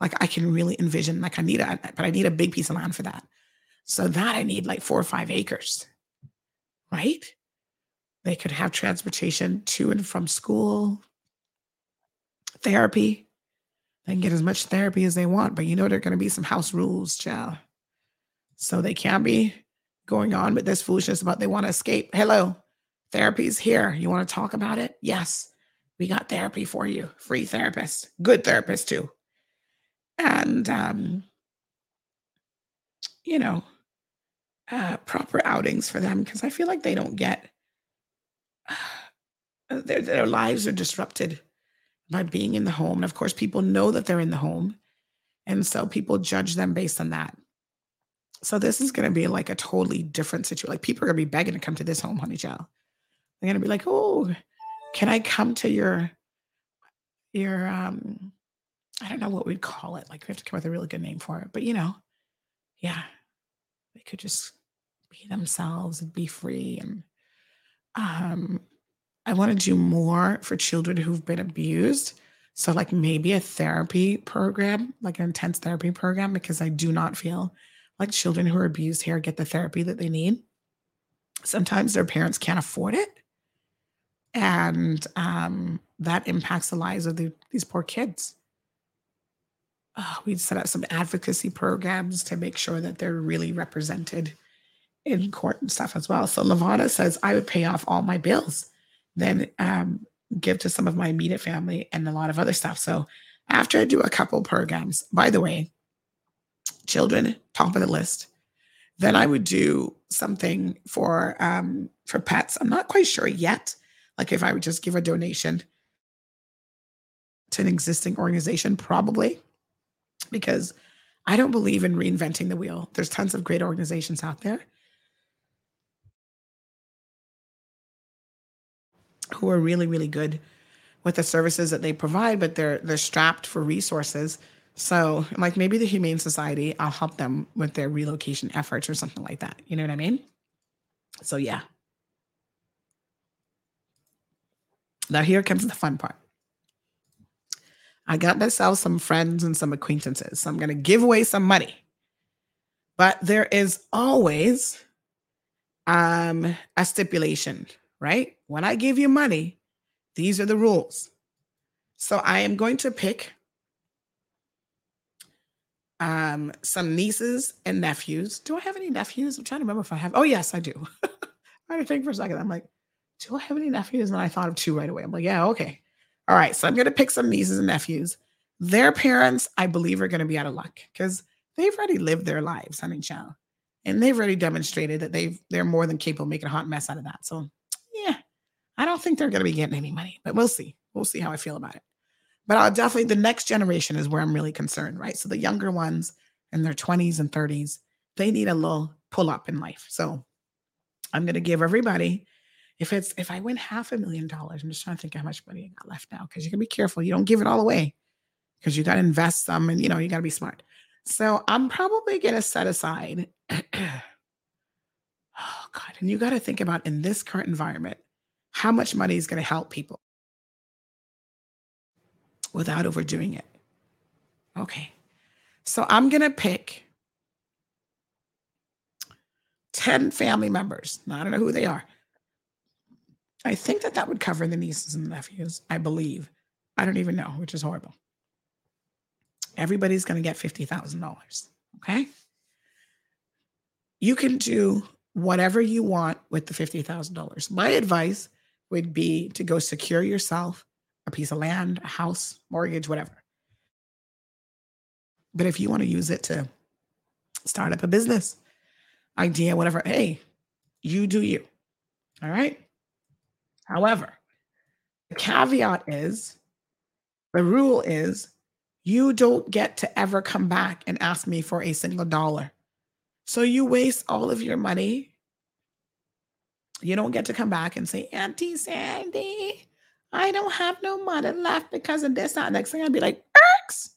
Like I can really envision, like I need a, but I need a big piece of land for that. So that I need like four or five acres, right? They could have transportation to and from school, therapy. They can get as much therapy as they want, but you know there are going to be some house rules, child. So they can't be going on with this foolishness about they want to escape. Hello, therapy's here. You want to talk about it? Yes, we got therapy for you. Free therapist, good therapist too. And um, you know, uh, proper outings for them because I feel like they don't get uh, their their lives are disrupted by being in the home. And of course, people know that they're in the home. And so people judge them based on that. So this is to be like a totally different situation. Like people are to be begging to come to this home, honey child. They're to be like, "Oh, can I come to your your um I don't know what we'd call it. Like we have to come up with a really good name for it. But you know, yeah. They could just be themselves and be free and um I want to do more for children who've been abused. So, like maybe a therapy program, like an intense therapy program, because I do not feel like children who are abused here get the therapy that they need. Sometimes their parents can't afford it. And um, that impacts the lives of the, these poor kids. Uh, we'd set up some advocacy programs to make sure that they're really represented in court and stuff as well. So Lavana says, I would pay off all my bills then um, give to some of my immediate family and a lot of other stuff. So after I do a couple programs, by the way, children top of the list. Then I would do something for um, for pets. I'm not quite sure yet. Like if I would just give a donation to an existing organization, probably, because I don't believe in reinventing the wheel. There's tons of great organizations out there. who are really, really good with the services that they provide, but they're they're strapped for resources. So, I'm like maybe the Humane Society, I'll help them with their relocation efforts or something like that. You know what I mean? So, yeah. Now, here comes the fun part. I got myself some friends and some acquaintances. So, I'm going to give away some money. But there is always um, a stipulation right? When I give you money, these are the rules. So I am going to pick um, some nieces and nephews. Do I have any nephews? I'm trying to remember if I have. Oh, yes, I do. I had to think for a second. I'm like, do I have any nephews? And I thought of two right away. I'm like, yeah, okay. All right. So I'm going to pick some nieces and nephews. Their parents, I believe, are going to be out of luck because they've already lived their lives, honey child. And they've already demonstrated that they've they're more than capable of making a hot mess out of that. So yeah, I don't think they're going to be getting any money, but we'll see. We'll see how I feel about it. But I'll definitely, the next generation is where I'm really concerned, right? So the younger ones in their 20s and 30s, they need a little pull up in life. So I'm going to give everybody, if it's, if I win half a million dollars, I'm just trying to think how much money I got left now because you can be careful. You don't give it all away because you got to invest some and, you know, you got to be smart. So I'm probably going to set aside Oh God. And you got to think about in this current environment, how much money is going to help people without overdoing it. Okay. So I'm going to pick 10 family members. Now, I don't know who they are. I think that that would cover the nieces and nephews, I believe. I don't even know, which is horrible. Everybody's going to get $50,000. Okay. You can do whatever you want with the $50,000. My advice would be to go secure yourself a piece of land, a house, mortgage, whatever. But if you want to use it to start up a business, idea, whatever, hey, you do you. All right. However, the caveat is the rule is you don't get to ever come back and ask me for a single dollar so you waste all of your money. You don't get to come back and say, Auntie Sandy, I don't have no money left because of this. That next thing I'd be like, Erks,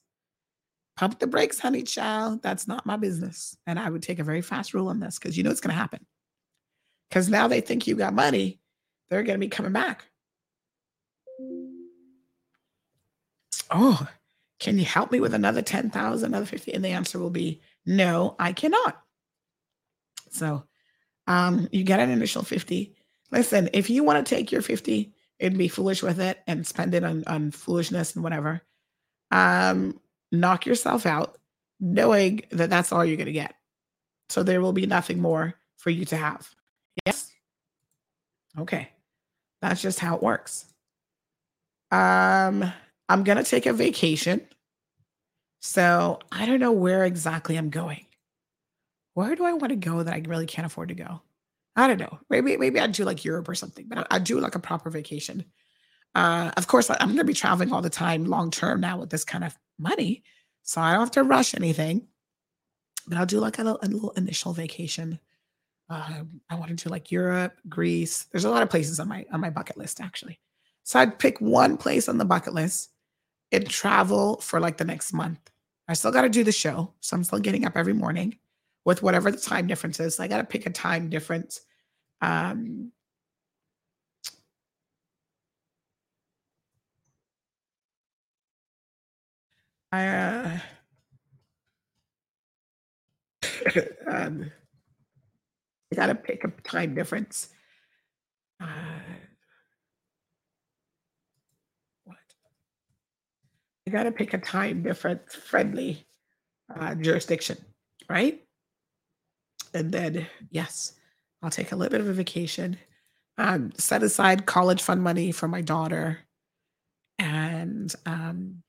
pump the brakes, honey child. That's not my business. And I would take a very fast rule on this because you know it's going to happen. Because now they think you got money, they're going to be coming back. Oh, can you help me with another 10,000, another 50? And the answer will be no, I cannot. So um, you get an initial 50. Listen, if you want to take your 50 and be foolish with it and spend it on, on foolishness and whatever, um, knock yourself out knowing that that's all you're going to get. So there will be nothing more for you to have. Yes? Okay. That's just how it works. Um, I'm going to take a vacation. So I don't know where exactly I'm going. Where do I want to go that I really can't afford to go? I don't know. Maybe maybe I'd do like Europe or something, but I, would do like a proper vacation. Uh, of course, I'm going to be traveling all the time, long term now with this kind of money, so I don't have to rush anything. But I'll do like a little, a little initial vacation. Uh, I want to do like Europe, Greece. There's a lot of places on my on my bucket list actually. So I'd pick one place on the bucket list and travel for like the next month. I still got to do the show, so I'm still getting up every morning with whatever the time difference is. I got to pick a time difference. Um, I, uh, um, I got to pick a time difference. Uh, what? I got to pick a time difference friendly uh, jurisdiction, right? and then yes, I'll take a little bit of a vacation. Um, set aside college fund money for my daughter, and um,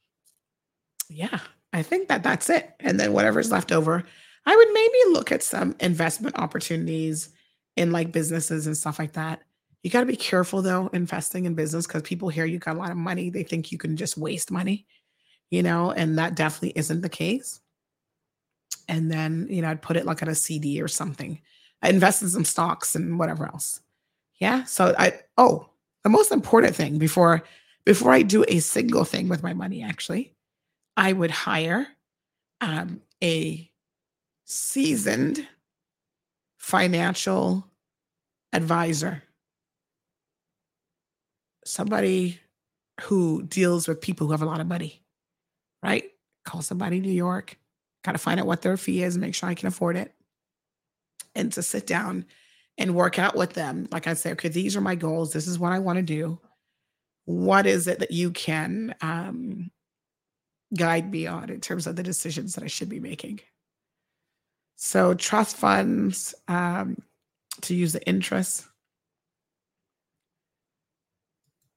yeah, I think that that's it. And then whatever's left over, I would maybe look at some investment opportunities in like businesses and stuff like that. You got to be careful though, investing in business because people hear you got a lot of money. They think you can just waste money, you know, and that definitely isn't the case and then you know I'd put it like on a CD or something. I invest in some stocks and whatever else. Yeah. So I oh the most important thing before before I do a single thing with my money, actually, I would hire um, a seasoned financial advisor, somebody who deals with people who have a lot of money, right? Call somebody in New York, Got to find out what their fee is make sure I can afford it. And to sit down and work out with them. Like I say, okay, these are my goals. This is what I want to do. What is it that you can um, guide me on in terms of the decisions that I should be making? So, trust funds um, to use the interest.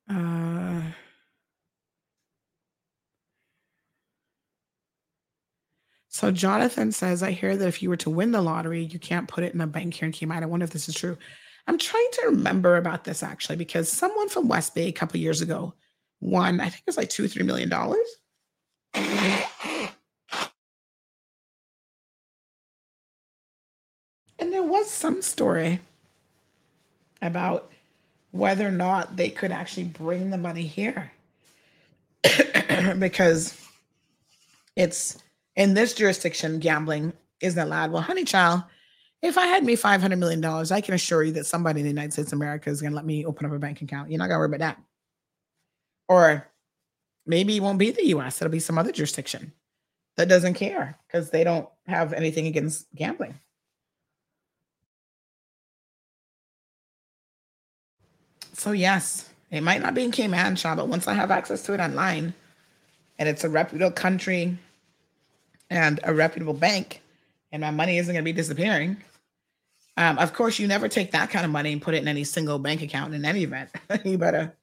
Uh, So Jonathan says, I hear that if you were to win the lottery, you can't put it in a bank here in Cayman. I wonder if this is true. I'm trying to remember about this actually, because someone from West Bay a couple years ago won, I think it was like two, or three million dollars. And there was some story about whether or not they could actually bring the money here because it's in this jurisdiction, gambling isn't allowed. Well, honey child, if I had me $500 million, I can assure you that somebody in the United States of America is going to let me open up a bank account. You're not going to worry about that. Or maybe it won't be the US, it'll be some other jurisdiction that doesn't care because they don't have anything against gambling. So, yes, it might not be in Cayman, Shaw, but once I have access to it online and it's a reputable country, and a reputable bank, and my money isn't going to be disappearing. Um, of course, you never take that kind of money and put it in any single bank account in any event. you better,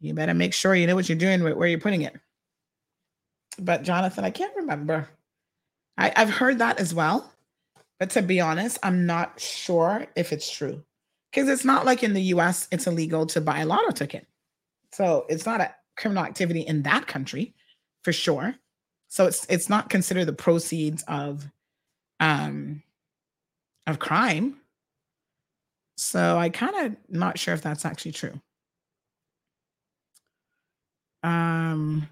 you better make sure you know what you're doing, where you're putting it. But Jonathan, I can't remember. I, I've heard that as well, but to be honest, I'm not sure if it's true because it's not like in the U.S. it's illegal to buy a lotto ticket, so it's not a criminal activity in that country, for sure. So it's it's not considered the proceeds of um of crime. So I kind of not sure if that's actually true. Um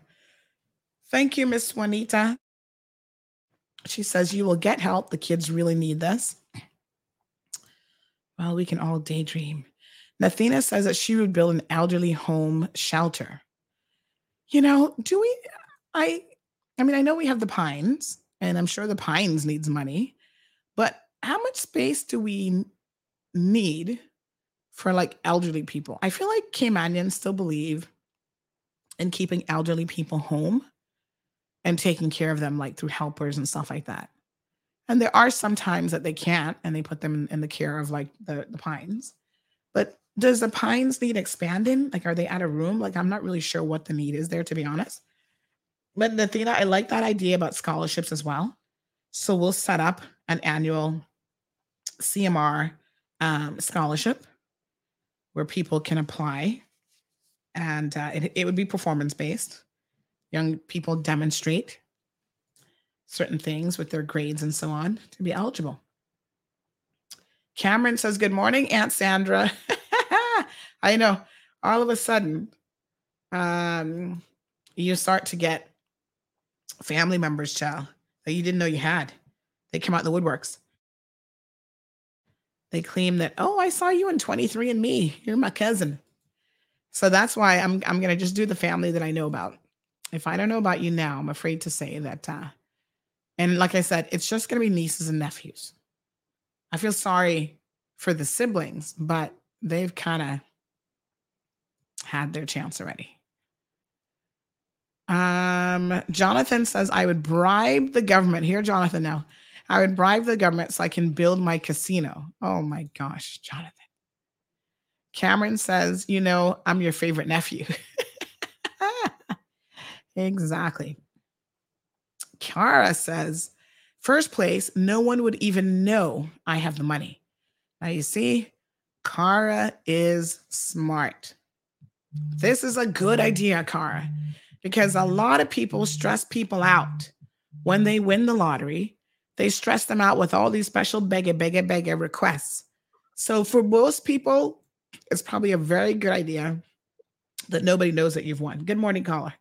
thank you, Miss Juanita. She says, You will get help. The kids really need this. Well, we can all daydream. Nathina says that she would build an elderly home shelter. You know, do we? I, I mean, I know we have the Pines, and I'm sure the Pines needs money, but how much space do we need for like elderly people? I feel like Caymanians still believe in keeping elderly people home and taking care of them like through helpers and stuff like that. And there are some times that they can't and they put them in, the care of like the, the pines. But does the pines need expanding? Like, are they out of room? Like, I'm not really sure what the need is there, to be honest. But Nathina, I like that idea about scholarships as well. So we'll set up an annual CMR um, scholarship where people can apply, and uh, it, it would be performance based. Young people demonstrate certain things with their grades and so on to be eligible. Cameron says, Good morning, Aunt Sandra. I know all of a sudden, um, you start to get family members, child, that you didn't know you had. They come out in the woodworks. They claim that, oh, I saw you in 23andMe. You're my cousin. So that's why I'm I'm gonna just do the family that I know about. If I don't know about you now, I'm afraid to say that uh and like I said, it's just gonna be nieces and nephews. I feel sorry for the siblings, but they've kind of had their chance already. Um, Jonathan says I would bribe the government. Here, Jonathan, now I would bribe the government so I can build my casino. Oh my gosh, Jonathan. Cameron says, you know, I'm your favorite nephew. exactly. Kara says, first place, no one would even know I have the money. Now you see, Kara is smart. This is a good idea, Kara, because a lot of people stress people out when they win the lottery. They stress them out with all these special beggar, beggar, beggar requests. So for most people, it's probably a very good idea that nobody knows that you've won. Good morning, caller.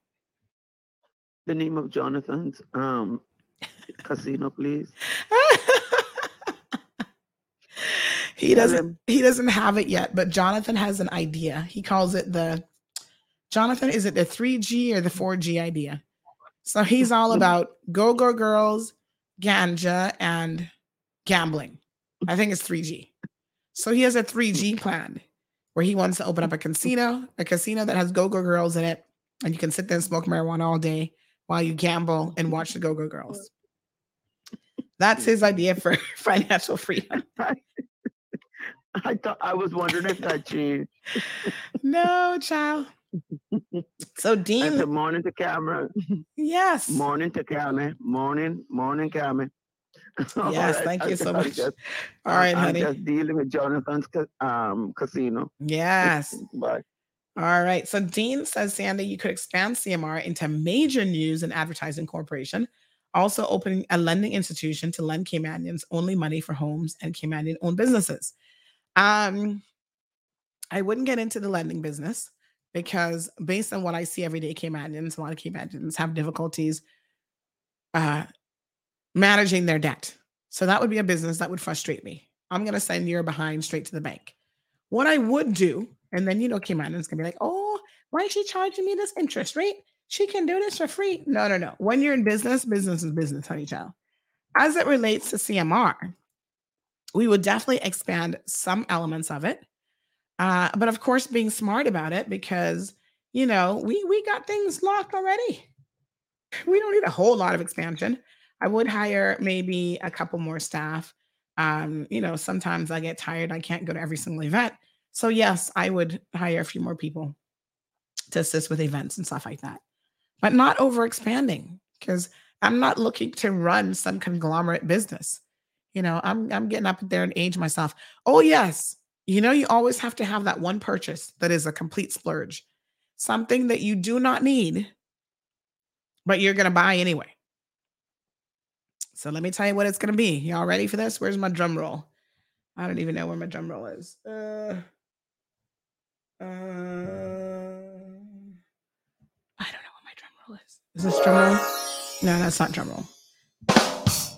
The name of Jonathan's um casino, please. he doesn't he doesn't have it yet, but Jonathan has an idea. He calls it the Jonathan, is it the 3G or the 4G idea? So he's all about go go girls, ganja, and gambling. I think it's 3G. So he has a 3G mm. plan where he wants to open up a casino, a casino that has go go girls in it, and you can sit there and smoke marijuana all day while you gamble and watch the go go girls. That's his idea for financial freedom. I thought I was wondering if that changed. no, child. So Dean, Good morning to Cameron. yes, Morning to Cameron. Morning, morning, Cameron. yes, thank you so much. All right, I'm honey. just dealing with Jonathan's um casino. Yes. Bye. All right. So Dean says, Sandy, you could expand CMR into major news and advertising corporation, also opening a lending institution to lend Caymanians only money for homes and Caymanian owned businesses. Um, I wouldn't get into the lending business because based on what I see every day, Caymanians, a lot of Caymanians have difficulties uh, managing their debt. So that would be a business that would frustrate me. I'm going to send your behind straight to the bank. What I would do, and then you know, Caymanians can be like, oh, why is she charging me this interest rate? She can do this for free. No, no, no. When you're in business, business is business, honey child. As it relates to CMR, we would definitely expand some elements of it. Uh, but of course, being smart about it because you know we we got things locked already. We don't need a whole lot of expansion. I would hire maybe a couple more staff. Um, you know, sometimes I get tired. I can't go to every single event. So yes, I would hire a few more people to assist with events and stuff like that, but not over expanding because I'm not looking to run some conglomerate business. You know, I'm I'm getting up there and age myself. Oh yes, you know, you always have to have that one purchase that is a complete splurge, something that you do not need, but you're gonna buy anyway. So let me tell you what it's gonna be. Y'all ready for this? Where's my drum roll? I don't even know where my drum roll is. Uh, uh, I don't know what my drum roll is. Is this drum roll? No, that's not drum roll.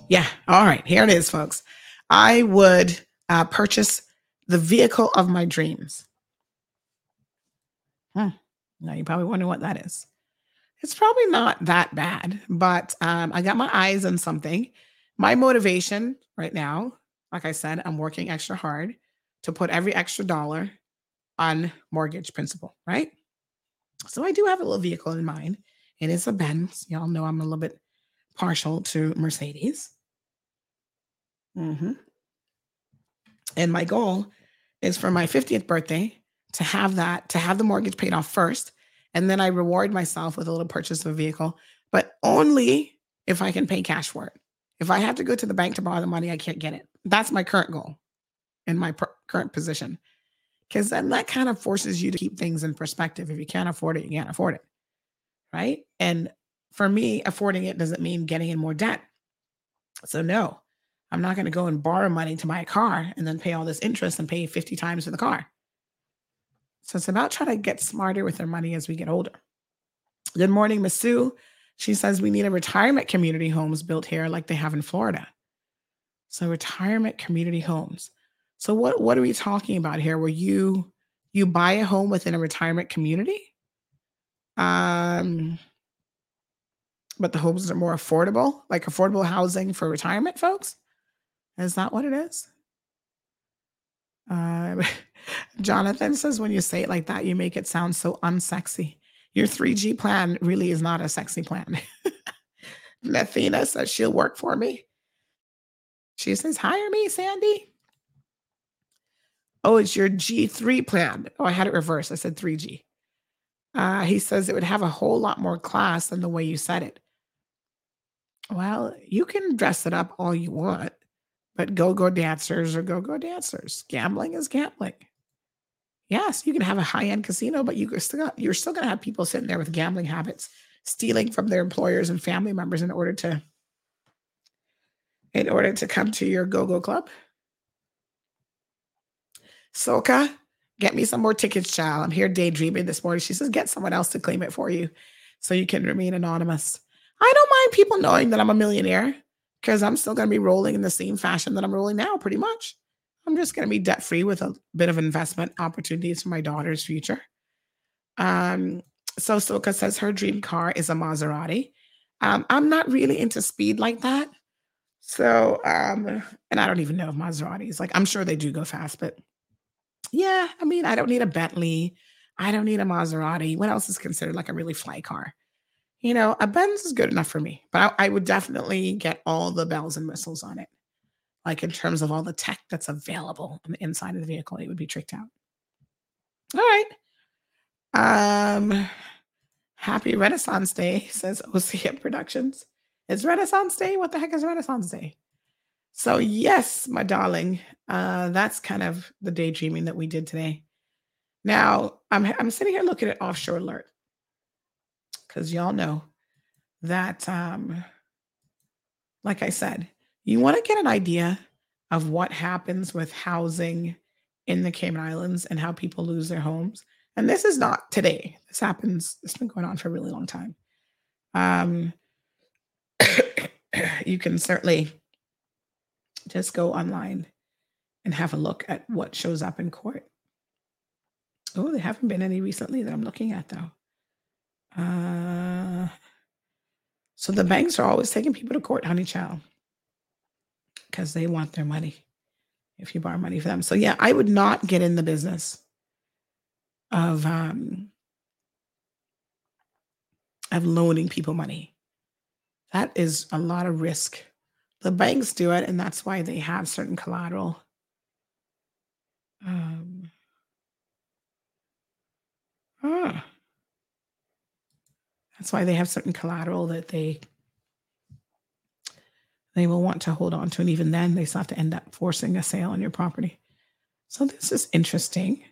Yeah. All right. Here it is, folks. I would uh, purchase the vehicle of my dreams. Hmm. Now you probably wonder what that is. It's probably not that bad, but um, I got my eyes on something. My motivation right now, like I said, I'm working extra hard to put every extra dollar on mortgage principal, right? So I do have a little vehicle in mind. It is a Benz. Y'all know I'm a little bit partial to Mercedes. hmm And my goal is for my 50th birthday to have that, to have the mortgage paid off first. And then I reward myself with a little purchase of a vehicle, but only if I can pay cash for it. If I have to go to the bank to borrow the money, I can't get it. That's my current goal in my per- current position. Because then that kind of forces you to keep things in perspective. If you can't afford it, you can't afford it. Right. And for me, affording it doesn't mean getting in more debt. So, no, I'm not going to go and borrow money to a car and then pay all this interest and pay 50 times for the car. So, it's about trying to get smarter with our money as we get older. Good morning, Miss Sue. She says we need a retirement community homes built here like they have in Florida. So, retirement community homes. So what what are we talking about here? Where you you buy a home within a retirement community? Um but the homes are more affordable, like affordable housing for retirement folks? Is that what it is? Uh, Jonathan says when you say it like that, you make it sound so unsexy. Your 3G plan really is not a sexy plan. Mathina says she'll work for me. She says, hire me, Sandy. Oh, it's your G3 plan. Oh, I had it reversed. I said 3G. Uh, he says it would have a whole lot more class than the way you said it. Well, you can dress it up all you want, but go go dancers or go go dancers. Gambling is gambling. Yes, you can have a high end casino, but you still you're still going to have people sitting there with gambling habits, stealing from their employers and family members in order to in order to come to your go go club. Soka, get me some more tickets, child. I'm here daydreaming this morning. She says, get someone else to claim it for you so you can remain anonymous. I don't mind people knowing that I'm a millionaire because I'm still going to be rolling in the same fashion that I'm rolling now, pretty much. I'm just going to be debt free with a bit of investment opportunities for my daughter's future. Um, so Soka says her dream car is a Maserati. Um, I'm not really into speed like that. So, um, and I don't even know if Maseratis, like, I'm sure they do go fast, but yeah, I mean, I don't need a Bentley. I don't need a Maserati. What else is considered like a really fly car? You know, a Benz is good enough for me, but I, I would definitely get all the bells and whistles on it. Like in terms of all the tech that's available on the inside of the vehicle, it would be tricked out. All right. Um, happy Renaissance Day, says OCM Productions. It's Renaissance Day. What the heck is Renaissance Day? So, yes, my darling, uh, that's kind of the daydreaming that we did today. Now, I'm, I'm sitting here looking at Offshore Alert because y'all know that, um, like I said, you want to get an idea of what happens with housing in the Cayman Islands and how people lose their homes. And this is not today. This happens, it's been going on for a really long time. Um, you can certainly just go online and have a look at what shows up in court. Oh, there haven't been any recently that I'm looking at though. Uh, so the banks are always taking people to court, honey child, because they want their money if you borrow money for them. So yeah, I would not get in the business of um of loaning people money. That is a lot of risk. The banks do it, and that's why they have certain collateral. Um, ah. That's why they have certain collateral that they they will want to hold on to, and even then, they still have to end up forcing a sale on your property. So this is interesting.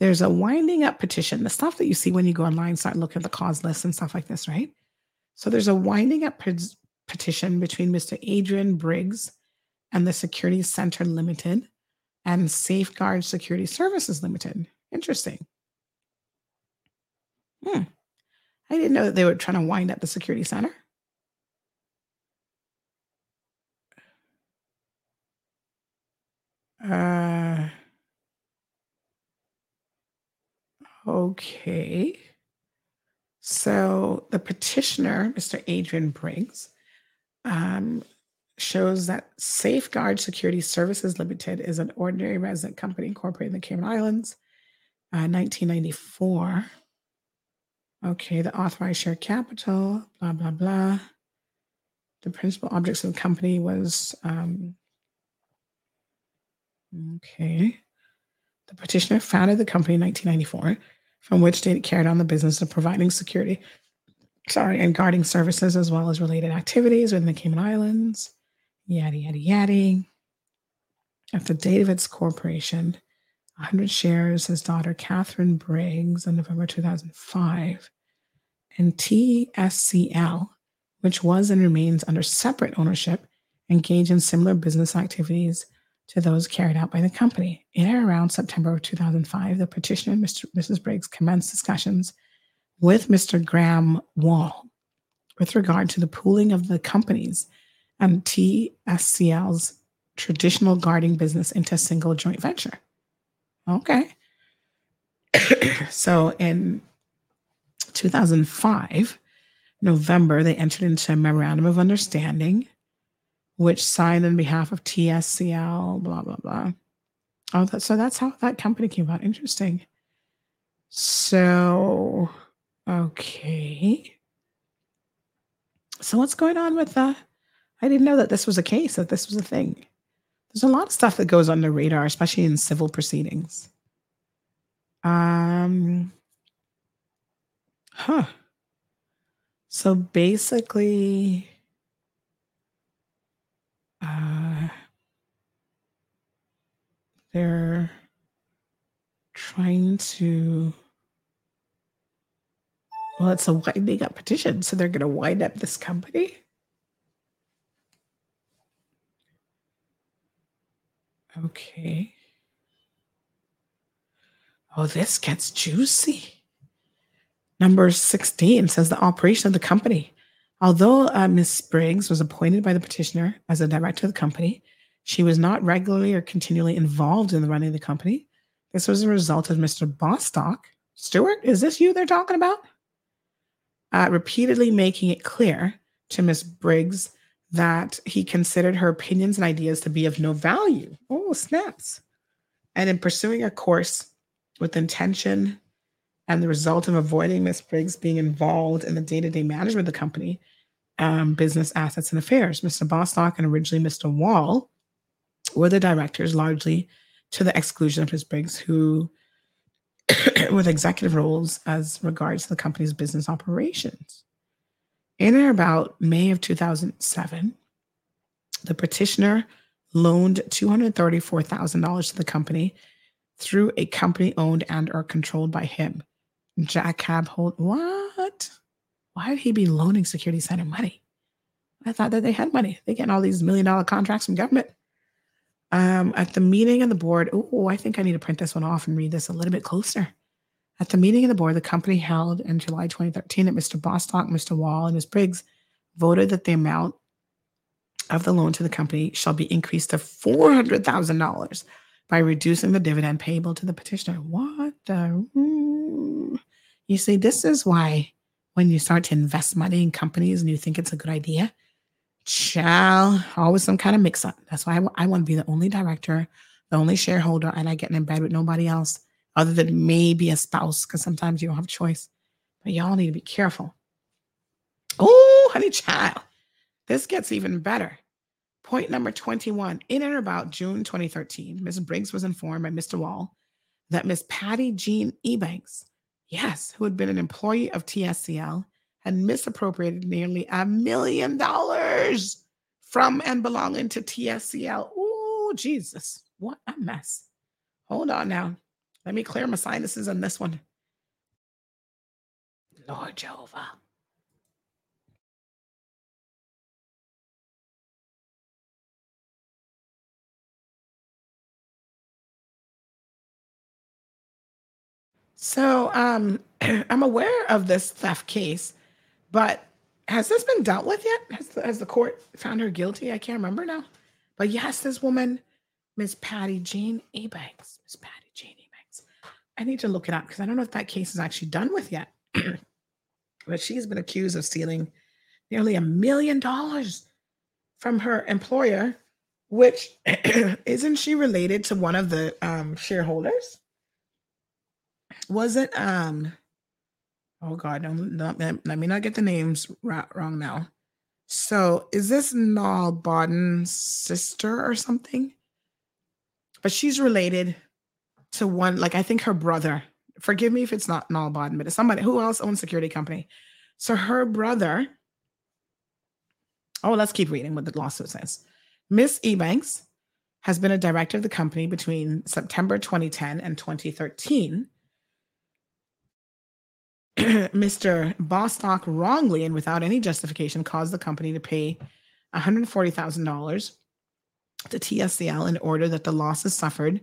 There's a winding up petition, the stuff that you see when you go online, start looking at the cause list and stuff like this, right? So there's a winding up petition between Mr. Adrian Briggs and the Security Center Limited and Safeguard Security Services Limited. Interesting. Hmm. I didn't know that they were trying to wind up the security center. Uh, okay. So the petitioner, Mr. Adrian Briggs, um, shows that Safeguard Security Services Limited is an ordinary resident company incorporated in the Cayman Islands, uh, 1994. Okay, the authorized share capital, blah, blah, blah. The principal objects of the company was, um, okay. The petitioner founded the company in 1994, from which date it carried on the business of providing security, sorry, and guarding services as well as related activities within the Cayman Islands, yada, yada, yada. At the date of its corporation, 100 shares, his daughter Catherine Briggs in November 2005, and TSCL, which was and remains under separate ownership, engage in similar business activities to those carried out by the company. In and around September of 2005, the petitioner, Mr. Mrs. Briggs, commenced discussions with Mr. Graham Wall with regard to the pooling of the companies and TSCL's traditional guarding business into a single joint venture. Okay. so in 2005, November, they entered into a memorandum of understanding, which signed on behalf of TSCL, blah, blah, blah. Oh, that, so that's how that company came about. Interesting. So, okay. So, what's going on with that? I didn't know that this was a case, that this was a thing. There's a lot of stuff that goes under radar, especially in civil proceedings. Um, huh. So basically, uh, they're trying to. Well, it's a winding up petition, so they're going to wind up this company. Okay. Oh, this gets juicy. Number 16 says the operation of the company. Although uh, Ms. Briggs was appointed by the petitioner as a director of the company, she was not regularly or continually involved in the running of the company. This was a result of Mr. Bostock. Stewart, is this you they're talking about? Uh, repeatedly making it clear to Ms. Briggs that he considered her opinions and ideas to be of no value. Oh, snaps. And in pursuing a course with intention and the result of avoiding Ms. Briggs being involved in the day to day management of the company, um, business assets and affairs. Mr. Bostock and originally Mr. Wall were the directors, largely to the exclusion of Ms. Briggs, who with executive roles as regards to the company's business operations. In or about May of 2007, the petitioner loaned $234,000 to the company through a company owned and or controlled by him. Jack Cab hold what? Why would he be loaning Security Center money? I thought that they had money. They getting all these million dollar contracts from government. Um, at the meeting of the board, oh, I think I need to print this one off and read this a little bit closer. At the meeting of the board, the company held in July 2013 that Mr. Bostock, Mr. Wall, and Ms. Briggs voted that the amount of the loan to the company shall be increased to $400,000 by reducing the dividend payable to the petitioner. What the? You see, this is why when you start to invest money in companies and you think it's a good idea, child, always some kind of mix up. That's why I, I want to be the only director, the only shareholder, and I get in bed with nobody else other than maybe a spouse, because sometimes you don't have choice. But y'all need to be careful. Oh, honey child, this gets even better. Point number 21. In and about June 2013, Ms. Briggs was informed by Mr. Wall that Miss Patty Jean Ebanks, yes, who had been an employee of TSCL, had misappropriated nearly a million dollars from and belonging to TSCL. Oh, Jesus, what a mess. Hold on now. Let me clear my sinuses on this one. Lord Jehovah. So um, I'm aware of this theft case, but has this been dealt with yet? Has the, has the court found her guilty? I can't remember now. But yes, this woman Miss Patty Jane Ebanks. Miss Patty Jane Ebanks. I need to look it up because I don't know if that case is actually done with yet. but she's been accused of stealing nearly a million dollars from her employer, which isn't she related to one of the um, shareholders? Was it um oh god, no, no, let me not get the names wrong now. So is this Naul Bodden's sister or something? But she's related to one, like I think her brother. Forgive me if it's not Naul Bodden, but it's somebody who else owns security company. So her brother. Oh, let's keep reading what the lawsuit says. Miss Ebanks has been a director of the company between September 2010 and 2013 Mr. Bostock wrongly and without any justification caused the company to pay $140,000 to TSCL in order that the losses suffered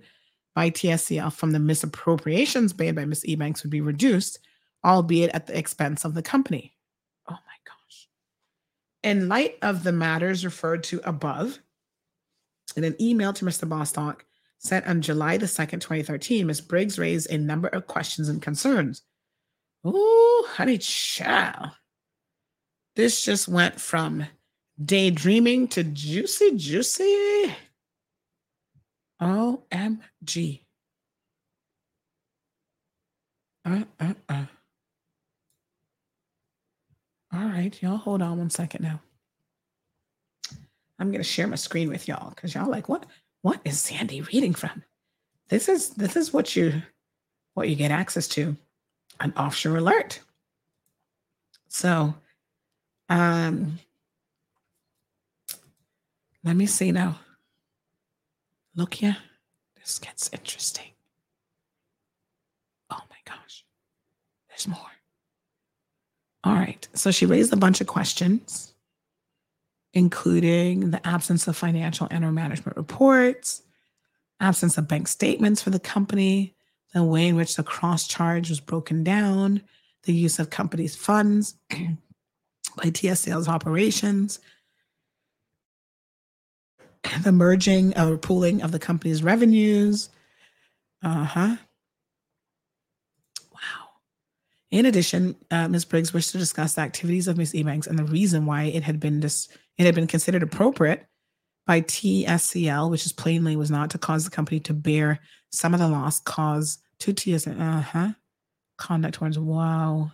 by TSCL from the misappropriations made by Ms. Ebanks would be reduced, albeit at the expense of the company. Oh my gosh. In light of the matters referred to above, in an email to Mr. Bostock sent on July the 2nd, 2013, Ms. Briggs raised a number of questions and concerns Ooh, honey child. This just went from daydreaming to juicy, juicy. OMG. Uh, uh, uh. All right, y'all hold on one second now. I'm gonna share my screen with y'all because y'all like what what is Sandy reading from? This is this is what you what you get access to an offshore alert. So, um, let me see now. Look here, this gets interesting. Oh my gosh, there's more. All right, so she raised a bunch of questions, including the absence of financial and/or management reports, absence of bank statements for the company, the way in which the cross charge was broken down, the use of companies' funds by TSCL's operations, the merging or pooling of the company's revenues. Uh huh. Wow. In addition, uh, Ms. Briggs wished to discuss the activities of Ms. Ebanks and the reason why it had been dis- it had been considered appropriate by TSCL, which is plainly was not to cause the company to bear some of the loss caused to TSCL. Uh huh. Conduct towards wow,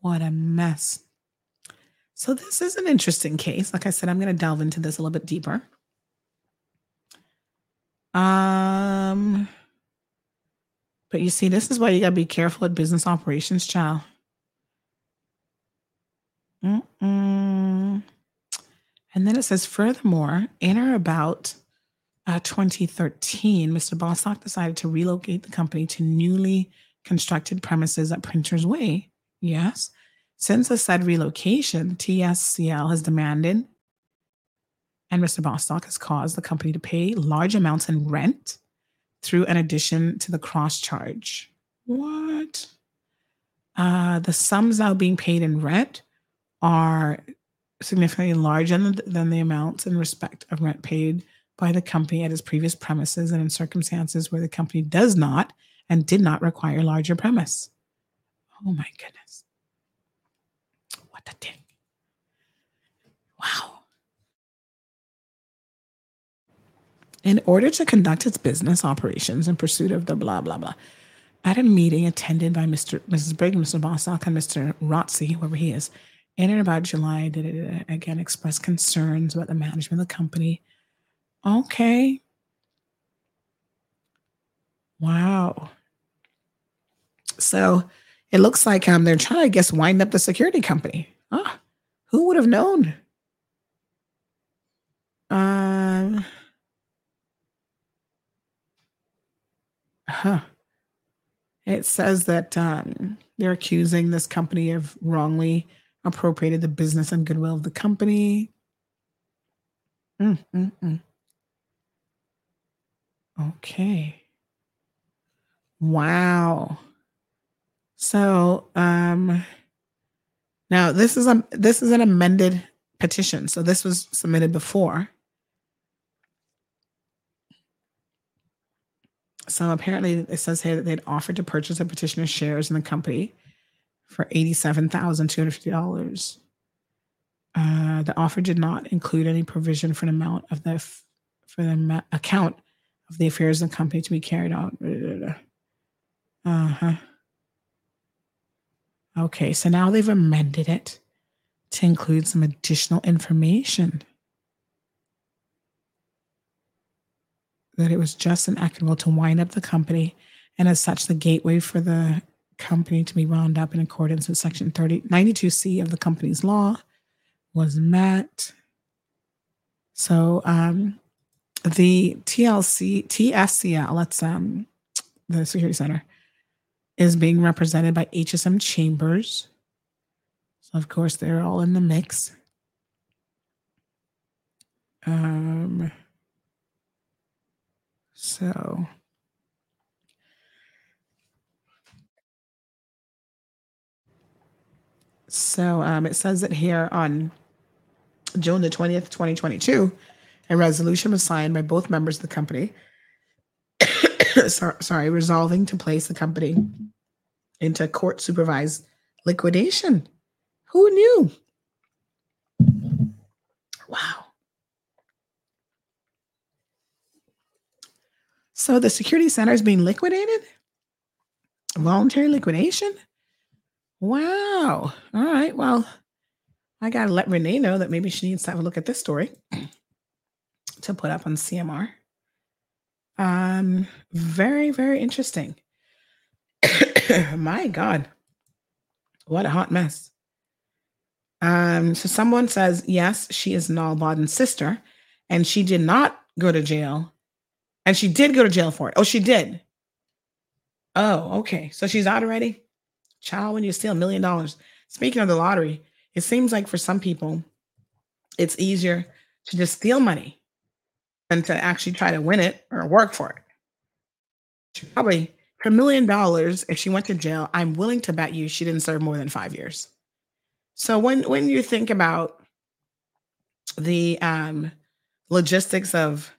what a mess. So this is an interesting case. Like I said, I'm going to delve into this a little bit deeper. Um, but you see, this is why you got to be careful at business operations, child. Mm-mm. And then it says, furthermore, in or about uh, 2013, Mr. Bostock decided to relocate the company to newly constructed premises at Printers Way. Yes. Since the said relocation, TSCL has demanded and Mr. Bostock has caused the company to pay large amounts in rent through an addition to the cross charge. What? Uh, the sums now being paid in rent are significantly larger than, than the amounts in respect of rent paid by the company at its previous premises and in circumstances where the company does not and did not require larger premise. Oh my goodness. What a thing. Wow. In order to conduct its business operations in pursuit of the blah, blah, blah, at a meeting attended by Mr. Mrs. Briggs, Mr. Bostock, and Mr. Rotzi, whoever he is, in about July, did it again express concerns about the management of the company. Okay. Wow. So it looks like um, they're trying to, I guess, wind up the security company. Ah, who would have known? Um, huh. It says that um, they're accusing this company of wrongly appropriated the business and goodwill of the company. Mm, mm, mm. Okay. Wow. So, um, now this is a this is an amended petition. So this was submitted before. So apparently, it says here that they'd offered to purchase a petitioner's shares in the company for eighty-seven thousand two hundred fifty dollars. Uh, the offer did not include any provision for an amount of the f- for the ma- account of the affairs of the company to be carried out. Uh huh. Okay, so now they've amended it to include some additional information. That it was just and equitable to wind up the company, and as such, the gateway for the company to be wound up in accordance with Section 30, 92C of the company's law was met. So um, the TLC, TSCL, that's um, the Security Center, is being represented by HSM Chambers. So of course they're all in the mix. Um, so so um, it says it here on June the 20th, 2022, a resolution was signed by both members of the company. Sor- sorry, resolving to place the company into court supervised liquidation. Who knew? Wow. So the security center is being liquidated? Voluntary liquidation? Wow. All right. Well, I got to let Renee know that maybe she needs to have a look at this story to put up on CMR. Um, very, very interesting. My God. What a hot mess. Um, so someone says, yes, she is Naul Bodden's sister, and she did not go to jail. And she did go to jail for it. Oh, she did. Oh, okay. So she's out already? Child, when you steal a million dollars. Speaking of the lottery, it seems like for some people, it's easier to just steal money than to actually try to win it or work for it. She probably, for a million dollars, if she went to jail, I'm willing to bet you she didn't serve more than five years. So when when you think about the um, logistics of,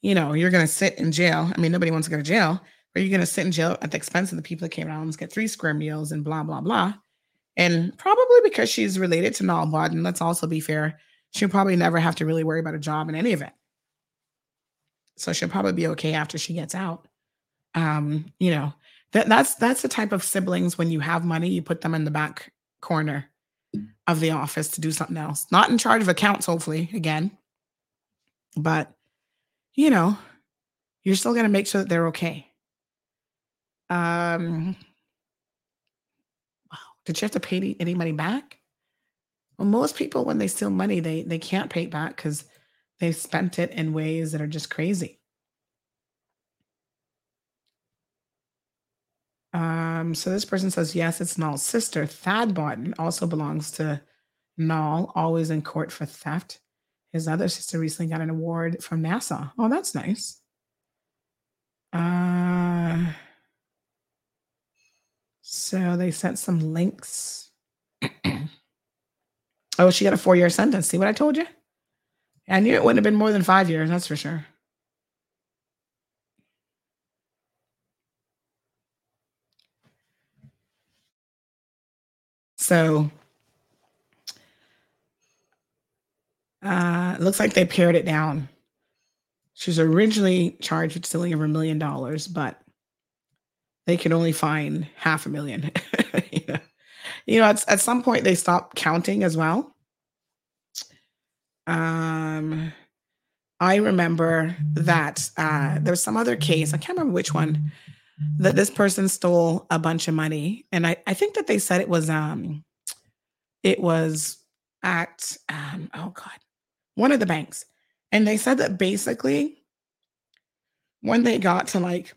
you know, you're going to sit in jail. I mean, nobody wants to go to jail, but you're going to sit in jail at the expense of the people that came around and get three square meals and blah blah blah. And probably because she's related to Naul Bodden, let's also be fair, she'll probably never have to really worry about a job in any event. So she'll probably be okay after she gets out. Um, you know, that that's that's the type of siblings when you have money, you put them in the back corner of the office to do something else. Not in charge of accounts, hopefully, again. But you know, you're still gonna make sure that they're okay. Um wow. Did you have to pay any, money back? Well, most people when they steal money, they they can't pay it back because they've spent it in ways that are just crazy. Um, so this person says, yes, it's Naul's sister. Thad Barton also belongs to Naul, always in court for theft. His other sister recently got an award from NASA. Oh, that's nice. Uh, so they sent some links. oh, she got a four year sentence. See what I told you? I knew it wouldn't have been more than five years, that's for sure. So uh looks like they pared it down. She was originally charged with stealing over a million dollars, but they can only find half a million. you know, you know at, at some point they stop counting as well. Um I remember that uh, there was some other case, I can't remember which one, that this person stole a bunch of money. And I, I think that they said it was um it was at um oh god, one of the banks. And they said that basically when they got to like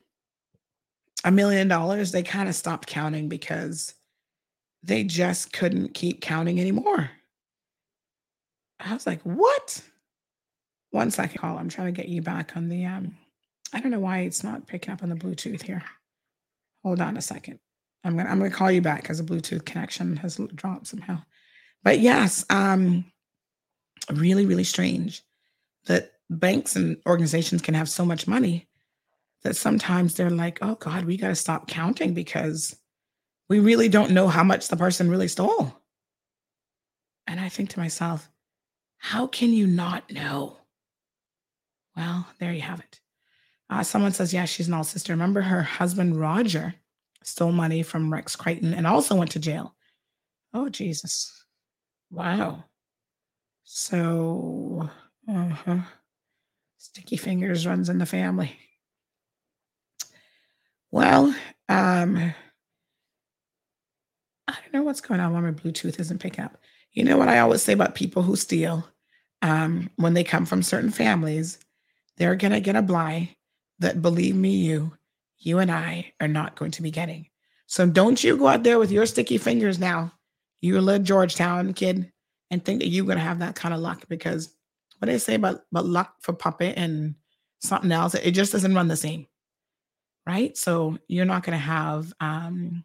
a million dollars, they kind of stopped counting because they just couldn't keep counting anymore. I was like, what? One second call. I'm trying to get you back on the um I don't know why it's not picking up on the Bluetooth here. Hold on a second. I'm gonna I'm gonna call you back because the Bluetooth connection has dropped somehow. But yes, um, really, really strange that banks and organizations can have so much money that sometimes they're like, oh God, we got to stop counting because we really don't know how much the person really stole. And I think to myself, how can you not know? Well, there you have it. Uh, someone says, yeah, she's an all sister. Remember her husband, Roger, stole money from Rex Crighton and also went to jail. Oh, Jesus. Wow. So, uh-huh. sticky fingers runs in the family. Well, um, I don't know what's going on why my Bluetooth isn't picking up. You know what I always say about people who steal? Um, when they come from certain families, they're going to get a bly that, believe me, you, you and I are not going to be getting. So don't you go out there with your sticky fingers now, you little Georgetown kid, and think that you're going to have that kind of luck because what they say about, about luck for puppet and something else, it just doesn't run the same. Right. So you're not going to have, um,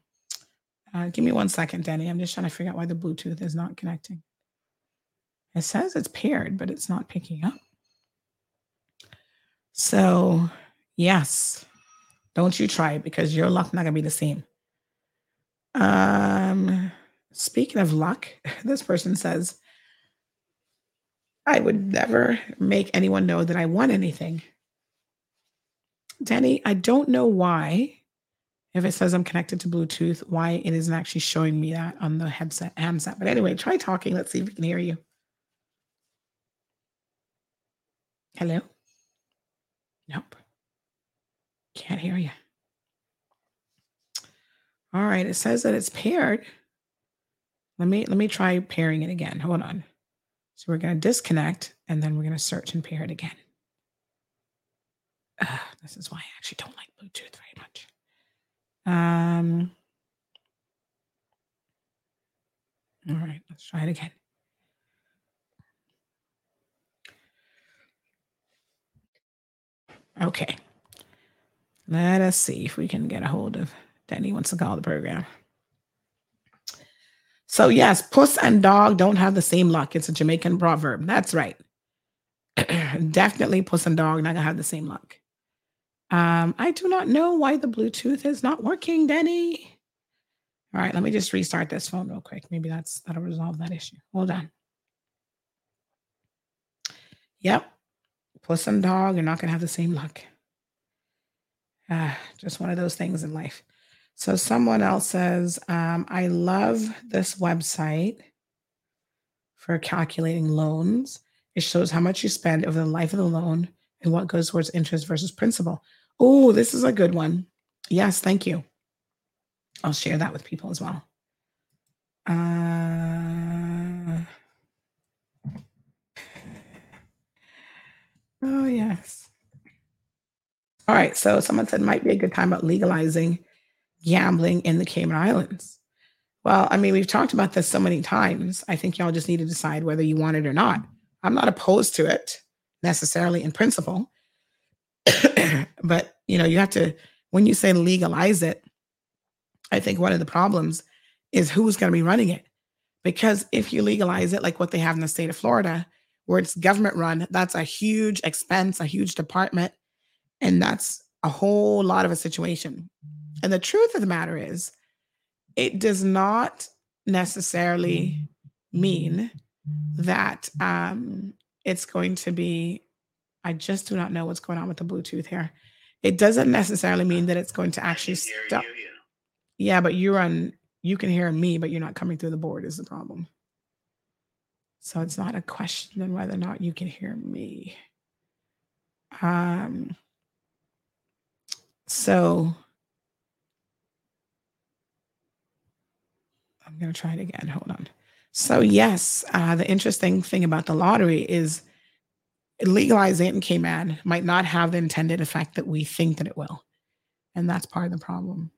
uh, give me one second, Danny. I'm just trying to figure out why the Bluetooth is not connecting. It says it's paired, but it's not picking up. So, yes, don't you try it because your luck not gonna be the same. Um, speaking of luck, this person says, I would never make anyone know that I won anything. Danny, I don't know why, if it says I'm connected to Bluetooth, why it isn't actually showing me that on the headset handset. But anyway, try talking. Let's see if we can hear you. Hello? Nope. Can't hear you. All right, it says that it's paired. Let me let me try pairing it again. Hold on. So we're going to disconnect and then we're going to search and pair it again. Uh, this is why I actually don't like Bluetooth very much. Um, all right, let's try it again. Okay. Let us see if we can get a hold of Danny wants to call the program. So, yes, puss and dog don't have the same luck. It's a Jamaican proverb. That's right. Definitely puss and dog not gonna have the same luck. Um, I do not know why the Bluetooth is not working, Denny. All right, let me just restart this phone real quick. Maybe that's that'll resolve that issue. Hold on. Yep, Puss and dog you're not to have the same luck. Ah, just one of those things in life. So someone else says, um, I love this website for calculating loans. It shows how much you spend over the life of the loan and what goes towards interest versus principal. Oh, this is a good one. Yes, thank you. I'll share that with people as well. Uh, Oh, yes. All right. So someone said might be a good time about legalizing gambling in the Cayman Islands. Well, I mean, we've talked about this so many times. I think y'all just need to decide whether you want it or not. I'm not opposed to it necessarily in principle. but, you know, you have to, when you say legalize it, I think one of the problems is who's going to be running it. Because if you legalize it, like what they have in the state of Florida, where it's government run, that's a huge expense, a huge department. And that's a whole lot of a situation. And the truth of the matter is, it does not necessarily mean that um, it's going to be. I just do not know what's going on with the Bluetooth here. It doesn't necessarily mean that it's going to actually stop. Yeah, but you're on. You can hear me, but you're not coming through the board. Is the problem? So it's not a question on whether or not you can hear me. Um, so I'm going to try it again. Hold on. So, yes, uh, the interesting thing about the lottery is legalizing it in Cayman might not have the intended effect that we think that it will. And that's part of the problem.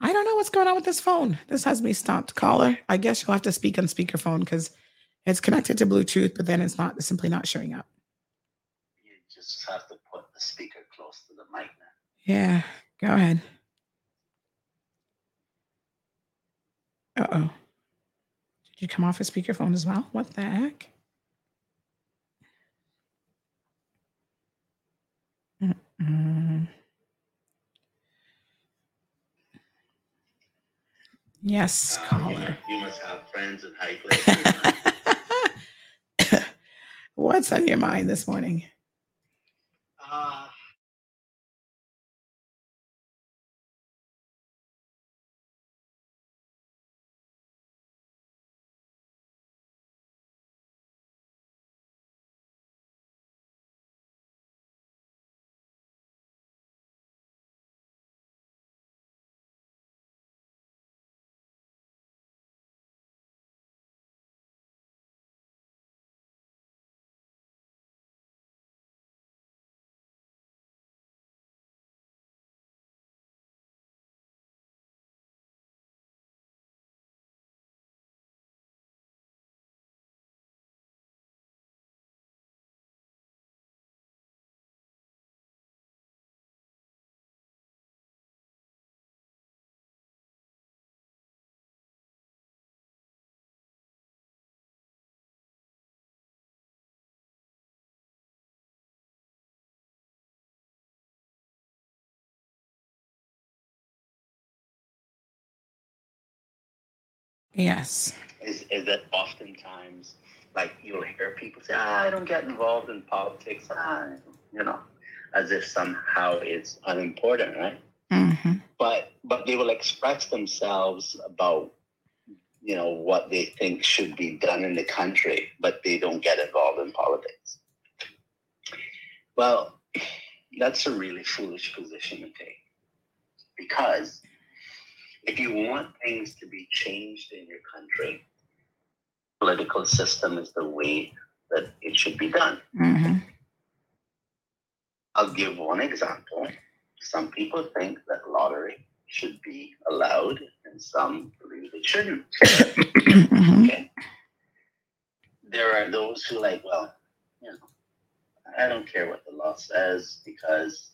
I don't know what's going on with this phone. This has me stopped. Caller, I guess you'll have to speak on speakerphone because it's connected to Bluetooth, but then it's not simply not showing up. You just have to put the speaker close to the mic now. Yeah, go ahead. Uh oh. Did you come off a speakerphone as well? What the heck? Mm. Yes, um, caller. You must have friends in high places. What's on your mind this morning? Uh, Yes. is, is that oftentimes, like, you'll hear people say, ah, I don't get involved in politics, ah, you know, as if somehow it's unimportant, right? hmm but but they will express themselves about you know what they think should be done in the country but they don't get involved in politics well that's a really foolish position to take because if you want things to be changed in your country political system is the way that it should be done hmm I'll give one example. Some people think that lottery should be allowed, and some believe it shouldn't. hmm Okay. There are those who like, well, you know, I don't care what the law says because,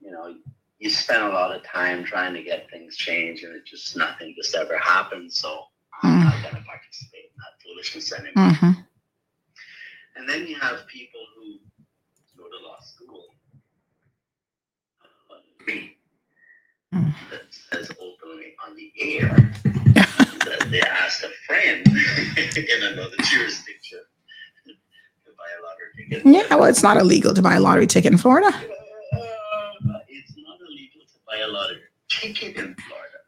you know, you spend a lot of time trying to get things changed, and it just nothing just ever happens. So I'm not going to participate in that foolishness anymore. hmm And then you have people who go to law school uh, Mm. that says openly on the air that they asked a friend in another jurisdiction to buy a lottery ticket. Yeah, well, it's not illegal to buy a lottery ticket in Florida. Not buy a lottery ticket in Florida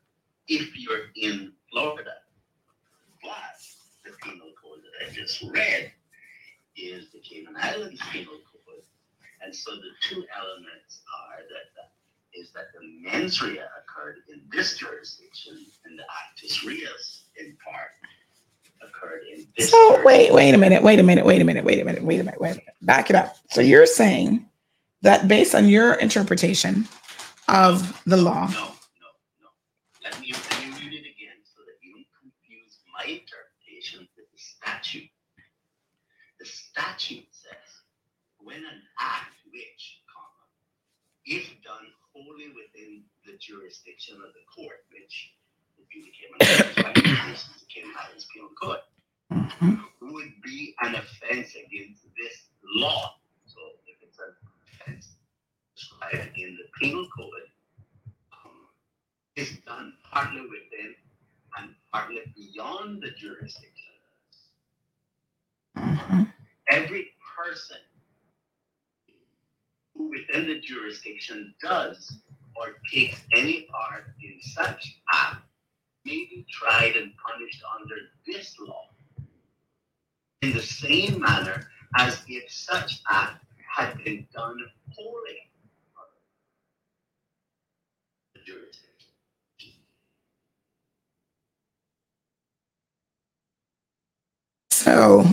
if you're in Florida. But the penal code that I just read is the Cayman Islands penal code. And so the two elements are that the, is that the mens rea occurred in this jurisdiction and the actus reus in part occurred in this So wait, wait a minute, wait a minute, wait a minute, wait a minute, wait a minute, wait a minute. Back it up. So you're saying that based on your interpretation of the law, No, no, no. Let me, let me read it again so that you don't confuse my interpretation with the statute. The statute says, when an act which, comma, if done wholly within the jurisdiction of the court, which would be the Cayman Islands, by implication, the Cayman Islands Penal Code, Mhm. would be an offense against this law. So if it's an offense in the penal code, um, is done partly within and partly beyond the jurisdiction. Mhm. Every person who within the jurisdiction does or takes any part in such act may be tried and punished under this law in the same manner as if such act had been done wholly under so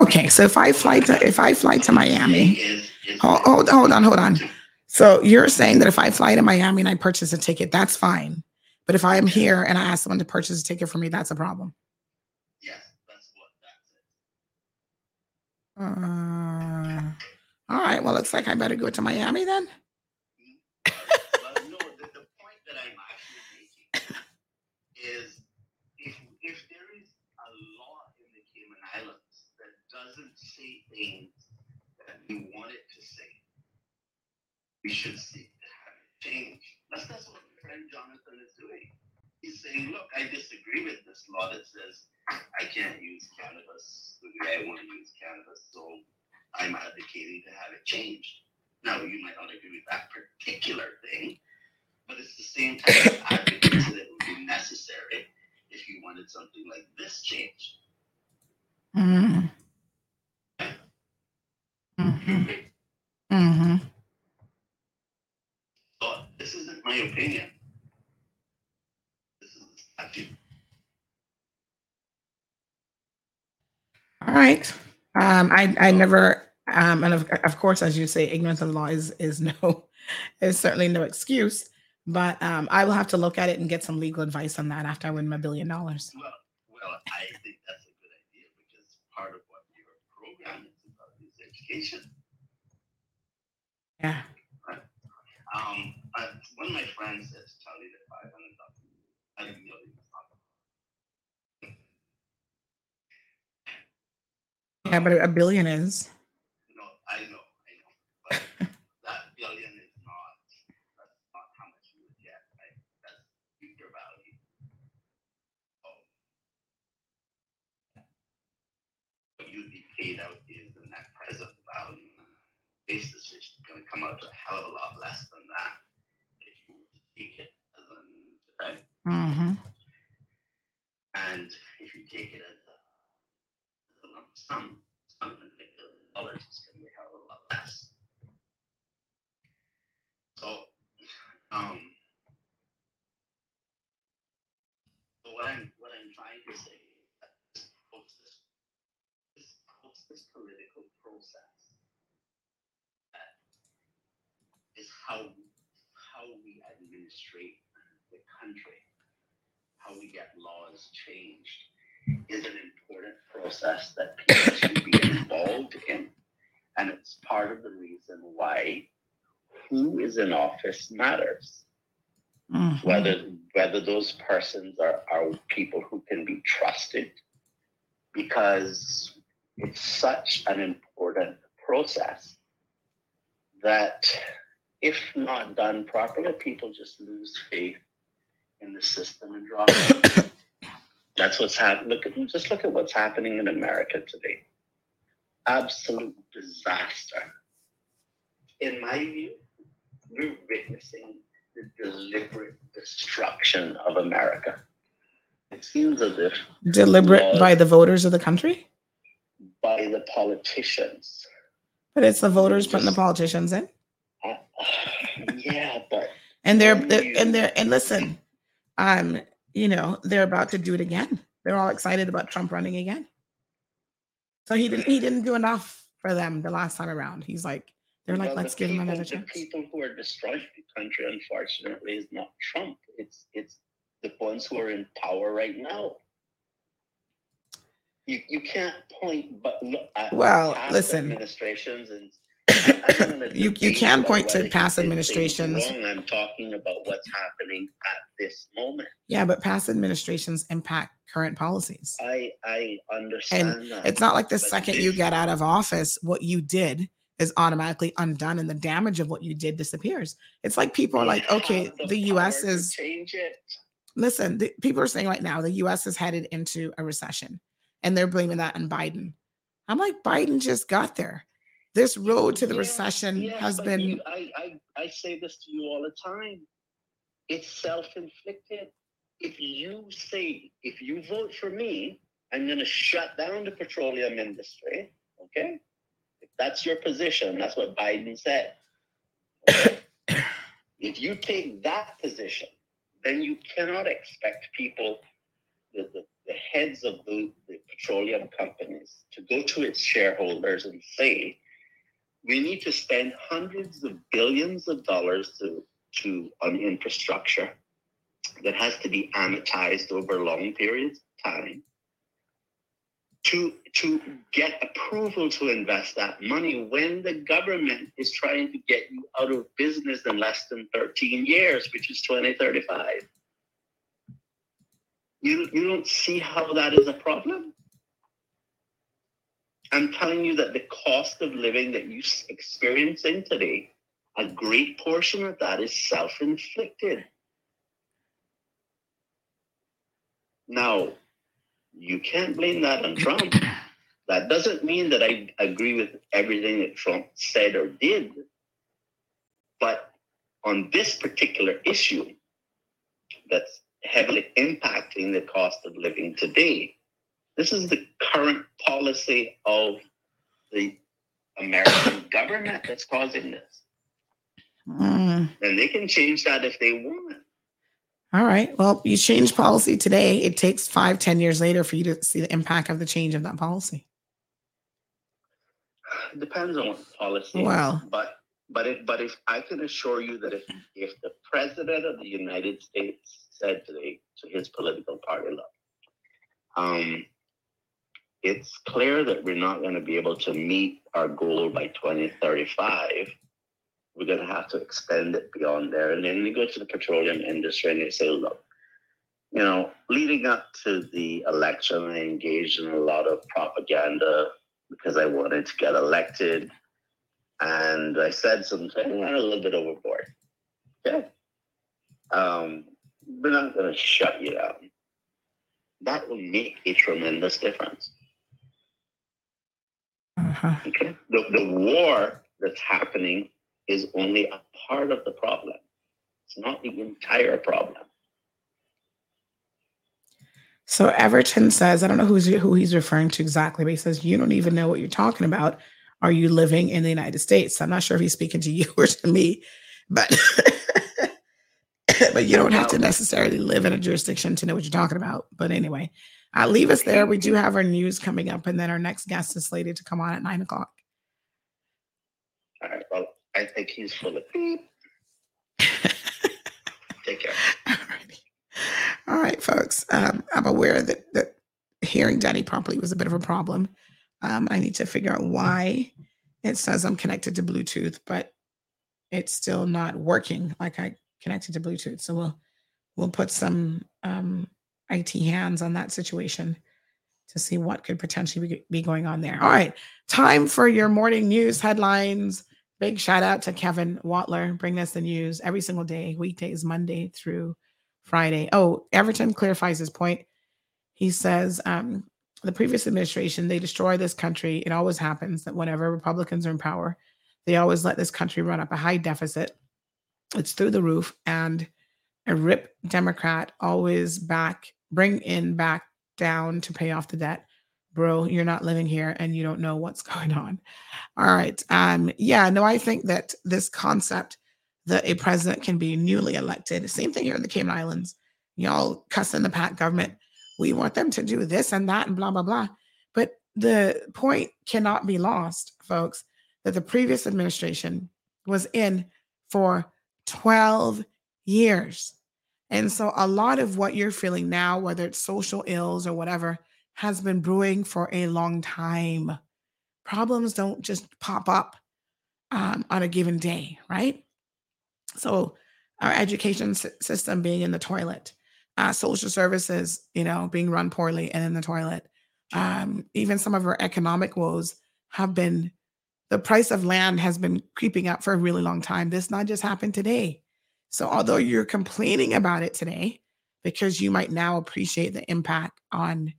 okay, so if I fly to if I fly to Miami, hold, hold, hold on, hold on. So you're saying that if I fly to Miami and I purchase a ticket, that's fine. But if I'm here and I ask someone to purchase a ticket for me, that's a problem. Yes, that's what that says. Uh, all right. Well, looks like I better go to Miami then. well, no, the, the point that I'm actually making is if if there is a law in the Cayman Islands that doesn't say that we want it to say, we should have it changed. That's that's what my friend Jonathan is doing. He's saying, look, I disagree with this law that says I can't use cannabis the way I want to use cannabis, so I'm advocating to have it changed. Now, you might not agree with that particular thing, but it's the same type of advocacy that would be necessary if you wanted something like this changed. Mm. Mhm. Mhm. So this isn't my opinion. This is the statute. All right. Um, I I never um, and of, of course, as you say, ignorance of the law is is no is certainly no excuse. But um, I will have to look at it and get some legal advice on that after I win my billion dollars. Well, well, I think that's a good idea because part of what your program is about is education. Yeah. Um, uh, one of my friends says, Charlie, that five hundred dollars, I know. Yeah, but a billion is. No, I know, I know, but that billion is not, that's not how much you would get, right? That's future value. Oh. What you'd be paid out is the net present value basis, is gonna come out to a hell of a lot less than that. If you take it as an, right? Mm-hmm. And if you take it as a, as a lump sum, something like a billion dollars, it's gonna be a hell of a lot less. So, um, so what I'm, what I'm trying to say is that this this process, political process, that is how, how we administrate the country, how we get laws changed, is an important process that people should be involved in. And it's part of the reason why who is in office matters. Mhm. Whether whether those persons are, are people who can be trusted, because it's such an important process that if not done properly, people just lose faith in the system and drop out. That's what's happening. Look at just look at what's happening in America today. Absolute disaster. In my view, we're witnessing the deliberate destruction of America. It seems as if Deliberate by the voters of the country, by the politicians. but it's the voters putting the politicians in, Yeah, but and they're, they're and they're and listen, um, you know they're about to do it again. They're all excited about Trump running again. So he didn't he didn't do enough for them the last time around. He's like they're like well, the let's give him people- another the chance. people who are destroying the country, unfortunately, is not Trump. It's it's the ones who are in power right now. You you can't point but look at Well, listen. administrations and I don't wanna You- you can point to past administrations. wrong. I'm talking about what's happening at this moment. Yeah, but past administrations impact current policies. I I understand that. It's not like the second you get out of office, what you did is automatically undone and the damage of what you did disappears. It's like people are like, okay, have the US is change it. listen, the, people are saying right now the US is headed into a recession and they're blaming that on Biden. I'm like, Biden just got there. This road to the Yes, recession yes, has been you- I, I, I say this to you all the time. It's self-inflicted. If you say, if you vote for me, I'm going to shut down the petroleum industry. Okay, if that's your position, that's what Biden said. Okay? if you take that position, then you cannot expect people, the, the, the heads of the, the petroleum companies, to go to its shareholders and say, we need to spend hundreds of billions of dollars to, to on infrastructure that has to be amortized over long periods of time to to get approval to invest that money when the government is trying to get you out of business in less than 13 years which is 2035 you, you don't see how that is a problem I'm telling you that the cost of living that you're experiencing today, a great portion of that is self-inflicted. Now, you can't blame that on Trump. That doesn't mean that I agree with everything that Trump said or did. But on this particular issue, that's heavily impacting the cost of living today, this is the current policy of the American government that's causing this. Mm. And they can change that if they want. All right. Well, you change policy today. It takes five, ten years later for you to see the impact of the change of that policy. It depends on what policy is. Wow. But but if but if I can assure you that if if the president of the United States said today to his political party, look, um, it's clear that we're not going to be able to meet our goal by 2035. We're going to have to extend it beyond there. And then we go to the petroleum industry and they say, look, you know, leading up to the election, I engaged in a lot of propaganda because I wanted to get elected. And I said something, went a little bit overboard. Okay. Um, we're not going to shut you down. That will make a tremendous difference. Uh-huh. Okay. The, the war that's happening is only a part of the problem. It's not the entire problem. So Everton says, I don't know who's who he's referring to exactly, but he says, You don't even know what you're talking about. Are you living in the United States? I'm not sure if he's speaking to you or to me, but but you don't have to necessarily live in a jurisdiction to know what you're talking about. But anyway, uh, leave us there. We do have our news coming up, and then our next guest is slated to come on at nine o'clock. All right. Well, I think he's full of beep. Take care. Alrighty. All right, folks. Um, I'm aware that that hearing Daddy properly was a bit of a problem. Um, I need to figure out why it says I'm connected to Bluetooth, but it's still not working like I connected to Bluetooth. So we'll we'll put some um, IT hands on that situation to see what could potentially be, going on there. All right, time for your morning news headlines. Big shout out to Kevin Watler, Bring us the news every single day, weekdays, Monday through Friday. Oh, Everton clarifies his point. He says um, the previous administration, they destroy this country. It always happens that whenever Republicans are in power, they always let this country run up a high deficit. It's through the roof. And a rip Democrat always back, bring in back down to pay off the debt. Bro, you're not living here and you don't know what's going on. All right. Um, yeah, no, I think that this concept that a president can be newly elected, same thing here in the Cayman Islands. Y'all cussing the PACT government. We want them to do this and that and blah, blah, blah. But the point cannot be lost, folks, that the previous administration was in for 12 years. And so a lot of what you're feeling now, whether it's social ills or whatever, has been brewing for a long time. Problems don't just pop up um, on a given day, right? So our education s- system being in the toilet, uh, social services, you know, being run poorly and in the toilet. Um, even some of our economic woes have been the price of land has been creeping up for a really long time. This not just happened today. So although you're complaining about it today, because you might now appreciate the impact on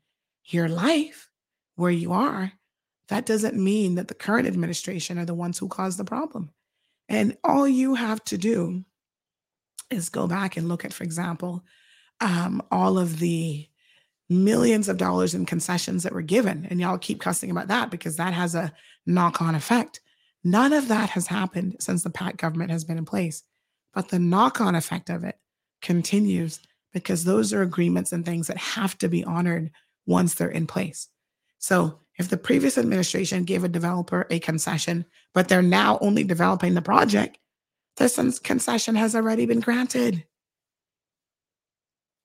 your life where you are, that doesn't mean that the current administration are the ones who caused the problem. And all you have to do is go back and look at, for example, um, all of the millions of dollars in concessions that were given. And y'all keep cussing about that because that has a knock on effect. None of that has happened since the PACT government has been in place. But the knock on effect of it continues because those are agreements and things that have to be honored once they're in place. So if the previous administration gave a developer a concession, but they're now only developing the project, this concession has already been granted.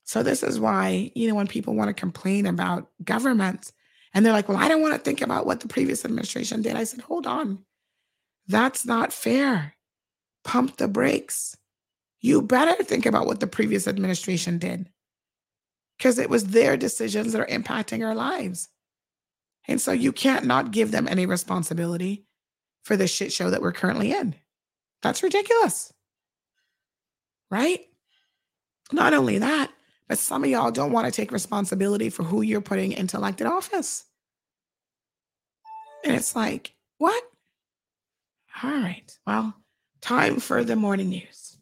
So this is why, you know, when people want to complain about governments and they're like, well, I don't want to think about what the previous administration did. I said, hold on. That's not fair. Pump the brakes. You better think about what the previous administration did because it was their decisions that are impacting our lives. And so you can't not give them any responsibility for the shit show that we're currently in. That's ridiculous. Right? Not only that, But some of y'all don't want to take responsibility for who you're putting into elected office. And it's like, what? All right. Well, time for the morning news.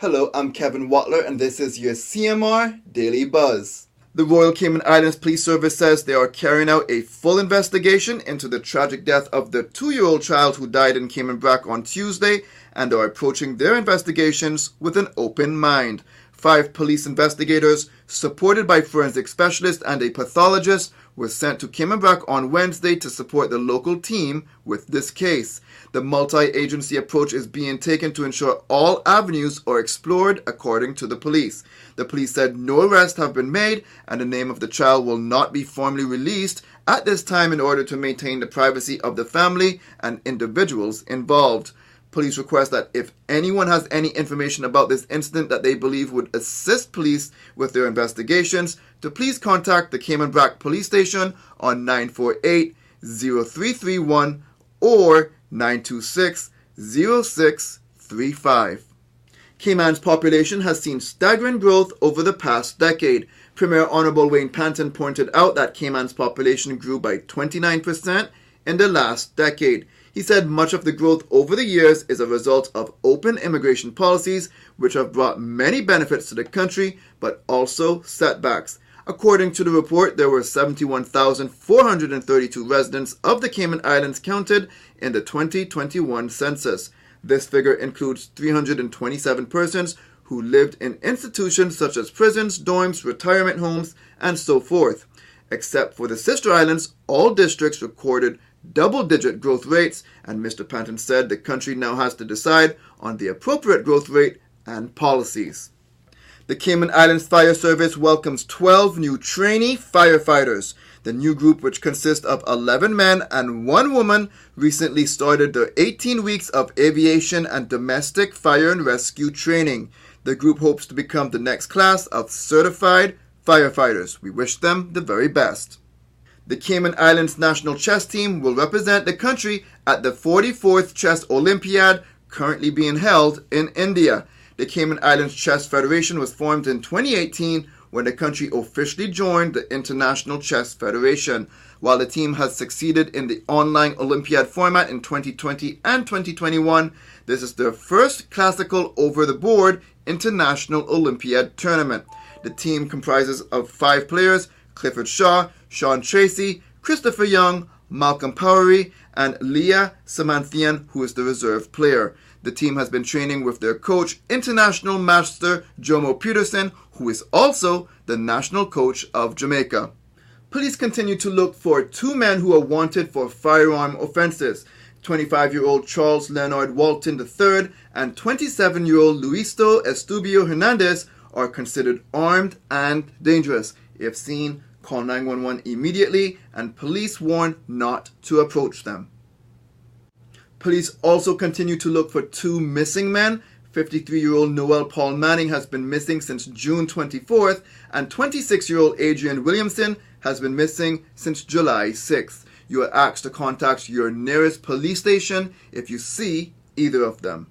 Hello, I'm Kevin Watler, and this is your CMR Daily Buzz. The Royal Cayman Islands Police Service says they are carrying out a full investigation into the tragic death of the two year old child who died in Cayman Brac on Tuesday and are approaching their investigations with an open mind. Five police investigators, supported by forensic specialists and a pathologist, were sent to Cayman Brac on Wednesday to support the local team with this case. The multi agency approach is being taken to ensure all avenues are explored according to the police. The police said no arrests have been made and the name of the child will not be formally released at this time in order to maintain the privacy of the family and individuals involved. Police request that if anyone has any information about this incident that they believe would assist police with their investigations, to please contact the Cayman Brac Police Station on 948 0331 or 926 0635. Cayman's population has seen staggering growth over the past decade. Premier Honorable Wayne Panton pointed out that Cayman's population grew by 29% in the last decade. He said much of the growth over the years is a result of open immigration policies, which have brought many benefits to the country, but also setbacks. According to the report, there were 71,432 residents of the Cayman Islands counted in the 2021 census. This figure includes 327 persons who lived in institutions such as prisons, dorms, retirement homes, and so forth. Except for the sister islands, all districts recorded double digit growth rates, and Mr. Panton said the country now has to decide on the appropriate growth rate and policies. The Cayman Islands Fire Service welcomes 12 new trainee firefighters. The new group, which consists of 11 men and one woman, recently started their 18 weeks of aviation and domestic fire and rescue training. The group hopes to become the next class of certified firefighters. We wish them the very best. The Cayman Islands national chess team will represent the country at the 44th Chess Olympiad currently being held in India. The Cayman Islands Chess Federation was formed in 2018 when the country officially joined the International Chess Federation. While the team has succeeded in the online Olympiad format in 2020 and 2021, this is their first classical over the board international Olympiad tournament. The team comprises of five players Clifford Shaw, Sean Tracy, Christopher Young, Malcolm Powery, and Leah Samanthian, who is the reserve player. The team has been training with their coach, international master Jomo Pitterson, who is also the national coach of Jamaica. Police continue to look for two men who are wanted for firearm offenses. 25 year old Charles Leonard Walton III and 27 year old Luisto Estubio Hernandez are considered armed and dangerous. If seen, call 911 immediately, and police warn not to approach them. Police also continue to look for two missing men. 53 year old Noel Paul Manning has been missing since June 24th, and 26 year old Adrian Williamson has been missing since July 6th. You are asked to contact your nearest police station if you see either of them.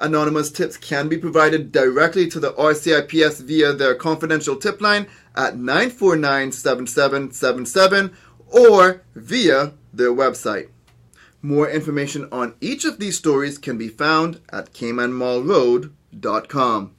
Anonymous tips can be provided directly to the RCIPS via their confidential tip line at 949 7777 or via their website. More information on each of these stories can be found at caymanmarlroad.com.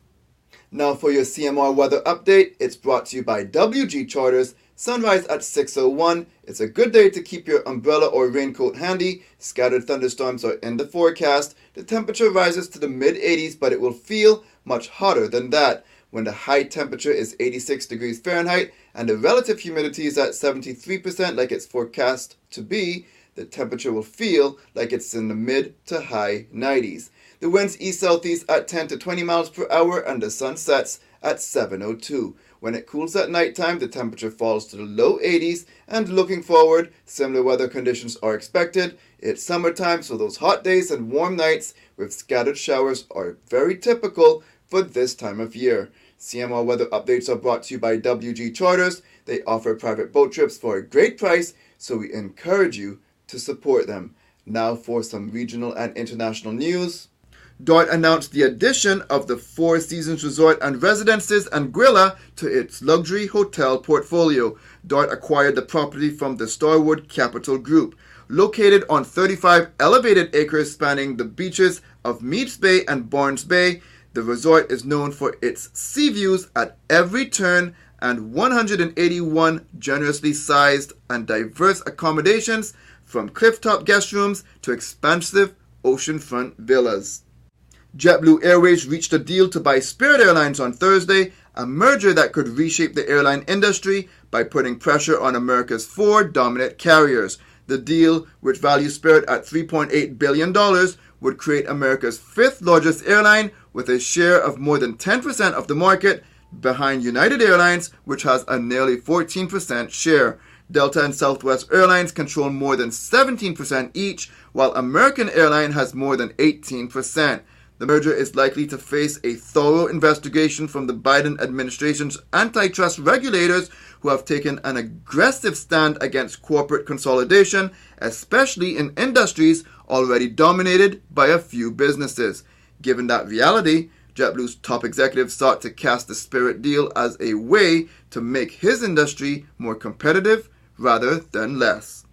Now for your CMR weather update, it's brought to you by WG Charters. Sunrise at 6:01. It's a good day to keep your umbrella or raincoat handy. Scattered thunderstorms are in the forecast. The temperature rises to the mid 80s, but it will feel much hotter than that when the high temperature is 86 degrees Fahrenheit and the relative humidity is at 73% like it's forecast to be the temperature will feel like it's in the mid to high 90s. The winds east southeast at 10 to 20 miles per hour and the sun sets at 7:02. When it cools at nighttime, the temperature falls to the low 80s, and looking forward, similar weather conditions are expected. It's summertime, so those hot days and warm nights with scattered showers are very typical for this time of year. CMR weather updates are brought to you by WG Charters. They offer private boat trips for a great price, so we encourage you to support them. Now for some regional and international news. Dart announced the addition of the Four Seasons Resort and Residences and Anguilla to its luxury hotel portfolio. Dart acquired the property from the Starwood Capital Group. Located on 35 elevated acres spanning the beaches of Meads Bay and Barnes Bay, the resort is known for its sea views at every turn and 181 generously sized and diverse accommodations from clifftop guest rooms to expansive oceanfront villas. JetBlue Airways reached a deal to buy Spirit Airlines on Thursday, a merger that could reshape the airline industry by putting pressure on America's four dominant carriers. The deal, which values Spirit at $3.8 billion, would create America's fifth largest airline with a share of more than 10% of the market, behind United Airlines, which has a nearly 14% share. Delta and Southwest Airlines control more than 17% each, while American Airlines has more than 18%. The merger is likely to face a thorough investigation from the Biden administration's antitrust regulators, who have taken an aggressive stand against corporate consolidation, especially in industries already dominated by a few businesses. Given that reality, JetBlue's top executive sought to cast the Spirit deal as a way to make his industry more competitive rather than less.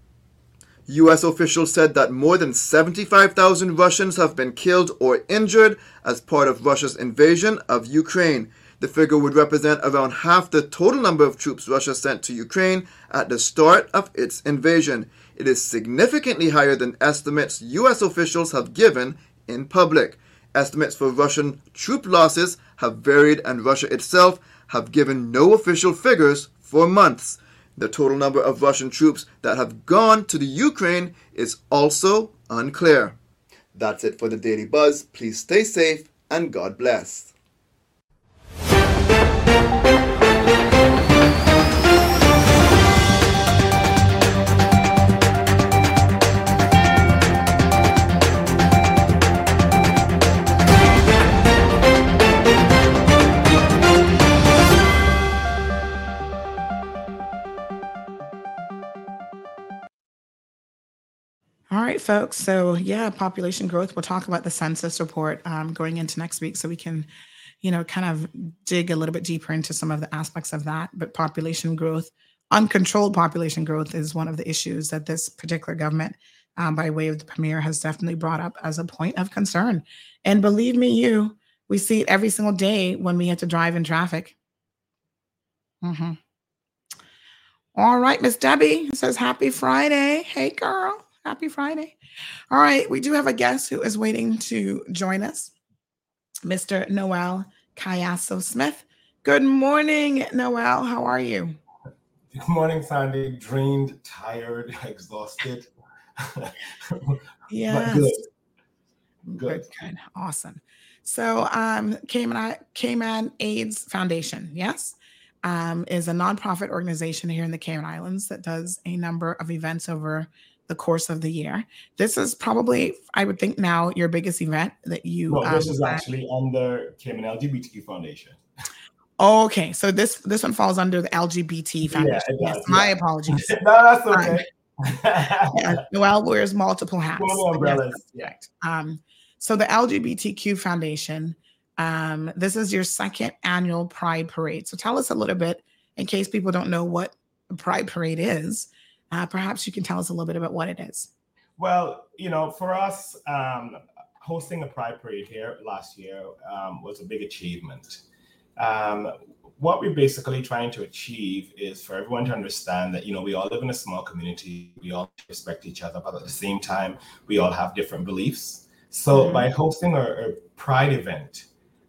U.S. officials said that more than 75,000 Russians have been killed or injured as part of Russia's invasion of Ukraine. The figure would represent around half the total number of troops Russia sent to Ukraine at the start of its invasion. It is significantly higher than estimates U.S. officials have given in public. Estimates for Russian troop losses have varied, and Russia itself have given no official figures for months. The total number of Russian troops that have gone to the Ukraine is also unclear. That's it for the Daily Buzz. Please stay safe and God bless. All right, folks. So, yeah, population growth. We'll talk about the census report um, going into next week so we can, you know, kind of dig a little bit deeper into some of the aspects of that. But population growth, uncontrolled population growth, is one of the issues that this particular government, um, by way of the premier, has definitely brought up as a point of concern. And believe me, you, we see it every single day when we have to drive in traffic. Mm-hmm. All right, Miss Debbie says, Happy Friday. Hey, girl. Happy Friday. All right, we do have a guest who is waiting to join us, Mr. Noel Cayasso Smith. Good morning, Noel. How are you? Good morning, Sandy. Drained, tired, exhausted. yes. good. Good. good. Good. Awesome. So, um, Cayman, Cayman AIDS Foundation, yes, um, is a nonprofit organization here in the Cayman Islands that does a number of events over the course of the year. This is probably, I would think, now your biggest event that you. No, this um, is actually under Cayman LGBTQ Foundation. Okay, so this this one falls under the LGBT Foundation. Yeah, yes, my apologies. no, that's okay. Um, yeah, Noel wears multiple hats. umbrellas. Yes, yeah. Um, so the LGBTQ Foundation. Um, this is your second annual Pride Parade. So tell us a little bit, in case people don't know what a Pride Parade is. Uh, perhaps you can tell us a little bit about what it is. Well, you know, for us, um, hosting a Pride Parade here last year um, was a big achievement. Um, what we're basically trying to achieve is for everyone to understand that you know we all live in a small community, we all respect each other, but at the same time, we all have different beliefs. So mm-hmm. by hosting a, a Pride event,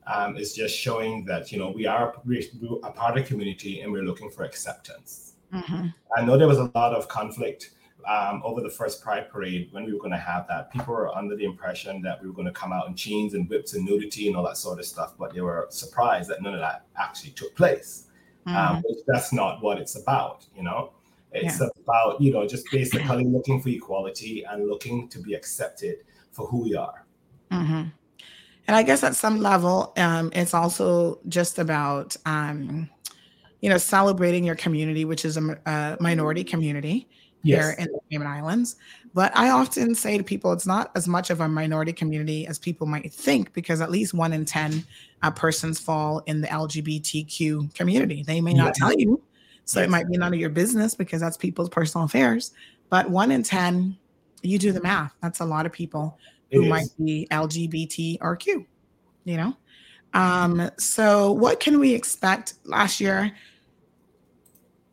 um, is just showing that you know we are we're a part of the community and we're looking for acceptance. Mm-hmm. I know there was a lot of conflict um, over the first Pride Parade when we were going to have that. People were under the impression that we were going to come out in chains and whips and nudity and all that sort of stuff, but they were surprised that none of that actually took place. Um, but that's not what it's about, you know. It's about you know just basically looking for equality and looking to be accepted for who we are. Mhm. And I guess at some level, um, it's also just about, um, you know, celebrating your community, which is a, a minority community here in the Cayman Islands. But I often say to people, it's not as much of a minority community as people might think, because at least one in 10 uh, persons fall in the LGBTQ community. They may not Yes. tell you. So it might be none of your business because that's people's personal affairs. But one in 10, you do the math. That's a lot of people who might be LGBT or Q, you know? Um, so what can we expect last year?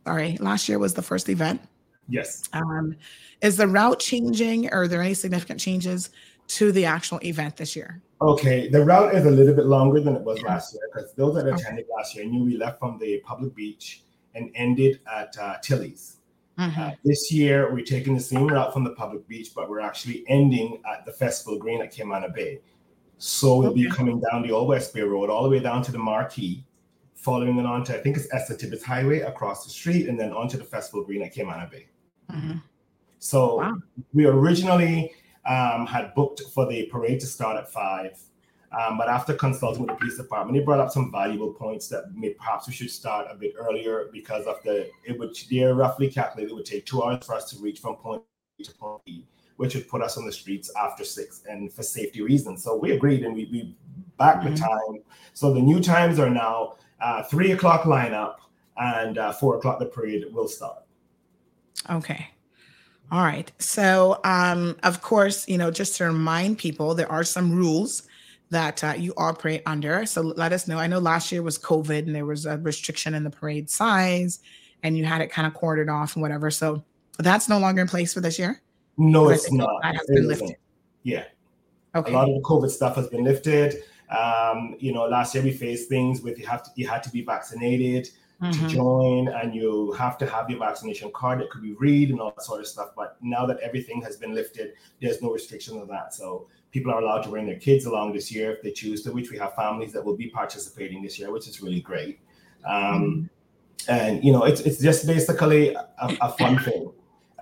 Sorry, last year was the first event. Yes. Um, is the route changing? Or are there any significant changes to the actual event this year? Okay, the route is a little bit longer than it was last year because those that Okay. attended last year knew we left from the public beach and ended at uh, Tilly's. Mhm. Uh, this year, we're taking the same route from the public beach, but we're actually ending at the Festival Green at Camana Bay. So we'll be coming down the Old West Bay Road all the way down to the Marquee, following it on to, I think it's Esterley Tibbetts Highway across the street, and then onto the Festival Green at Camana Bay. Mhm. So Wow. we originally um, had booked for the parade to start at five. Um, but after consulting with the police department, they brought up some valuable points that may, perhaps we should start a bit earlier because of the it would they roughly calculated it would take two hours for us to reach from point A to point B, which would put us on the streets after six and for safety reasons. So we agreed and we, we backed Mhm. the time. So the new times are now uh, three o'clock lineup and uh, four o'clock the parade will start. Okay. All right. So, um, of course, you know, just to remind people, there are some rules that uh, you operate under. So let us know. I know last year was COVID and there was a restriction in the parade size and you had it kind of quartered off and whatever. So that's no longer in place for this year. No, it's not. That has been lifted. Yeah. Okay. A lot of the COVID stuff has been lifted. Um, you know, last year we faced things with you have to you had to be vaccinated to Mhm. join, and you have to have your vaccination card that could be read and all that sort of stuff. But now that everything has been lifted, there's no restriction on that. So people are allowed to bring their kids along this year if they choose to, which we have families that will be participating this year, which is really great. Um, and you know, it's it's just basically a, a fun thing.